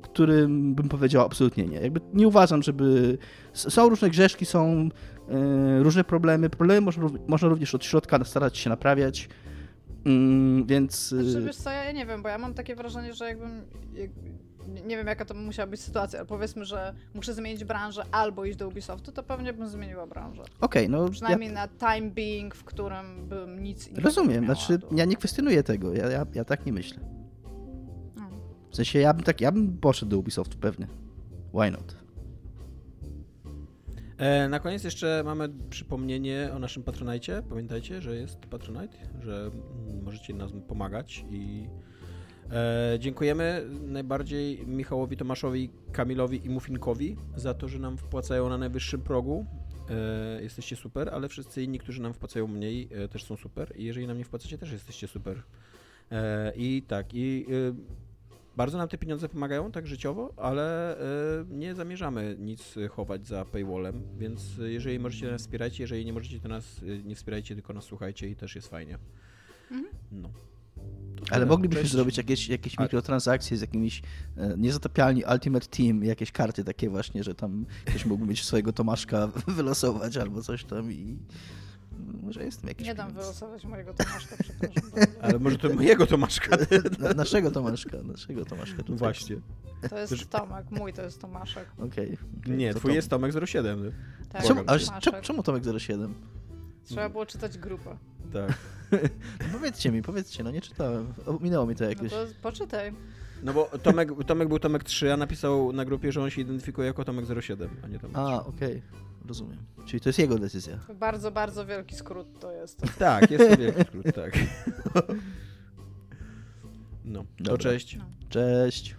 którym bym powiedział absolutnie nie. Jakby nie uważam, żeby... Są różne grzeszki, są e, różne problemy. Problemy można, można również od środka starać się naprawiać, Mm, więc... Znaczy, wiesz co, ja nie wiem, bo ja mam takie wrażenie, że jakbym... Jak, nie- wiem, jaka to musiała być sytuacja, ale powiedzmy, że muszę zmienić branżę albo iść do Ubisoftu, to pewnie bym zmieniła branżę. Okej, no... Ja... Przynajmniej na time being, w którym bym nic innego Rozumiem, nie znaczy do- ja nie kwestionuję tego, ja, ja, ja tak nie myślę. W sensie ja bym tak, ja bym poszedł do Ubisoftu pewnie. Why not? E, na koniec jeszcze mamy przypomnienie o naszym Patronite. Pamiętajcie, że jest Patronite, że mm, możecie nam pomagać i e, dziękujemy najbardziej Michałowi, Tomaszowi, Kamilowi i Muffinkowi za to, że nam wpłacają na najwyższym progu. E, jesteście super, ale wszyscy inni, którzy nam wpłacają mniej, e, też są super i jeżeli nam nie wpłacacie, też jesteście super. E, I tak, i e, bardzo nam te pieniądze pomagają, tak życiowo, ale e, nie zamierzamy nic chować za paywallem, więc jeżeli możecie nas wspierajcie, jeżeli nie możecie, to nas e, nie wspierajcie, tylko nas słuchajcie i też jest fajnie. Mhm. No. Ale moglibyśmy Cześć. zrobić jakieś, jakieś mikrotransakcje z jakimiś e, niezatapialni Ultimate Team, jakieś karty takie właśnie, że tam ktoś mógłby mieć swojego Tomaszka wylosować albo coś tam i może jest tam jakiś Nie dam pieniądz. wylosować mojego Tomaszka, przepraszam. bardzo. Ale może to mojego Tomaszka. Na, naszego Tomaszka, naszego Tomaszka. tutaj. Właśnie. To jest Tomek, mój to jest Tomaszek. Okej. okej, Nie, to twój Tom- jest Tomek 07. Tak, Czemu, czemu, Tomaszek. czemu Tomek 07? Trzeba było czytać grupę. Tak. No powiedzcie mi, powiedzcie, no nie czytałem. Minęło mi to No jakoś. to poczytaj. No bo Tomek, Tomek był Tomek 3, a napisał na grupie, że on się identyfikuje jako Tomek 07, a nie Tomek 3. A, okej, rozumiem. Czyli to jest jego decyzja. Bardzo, bardzo wielki skrót to jest. Tak, jest to wielki skrót, tak. No, to Dobra. cześć. No. Cześć.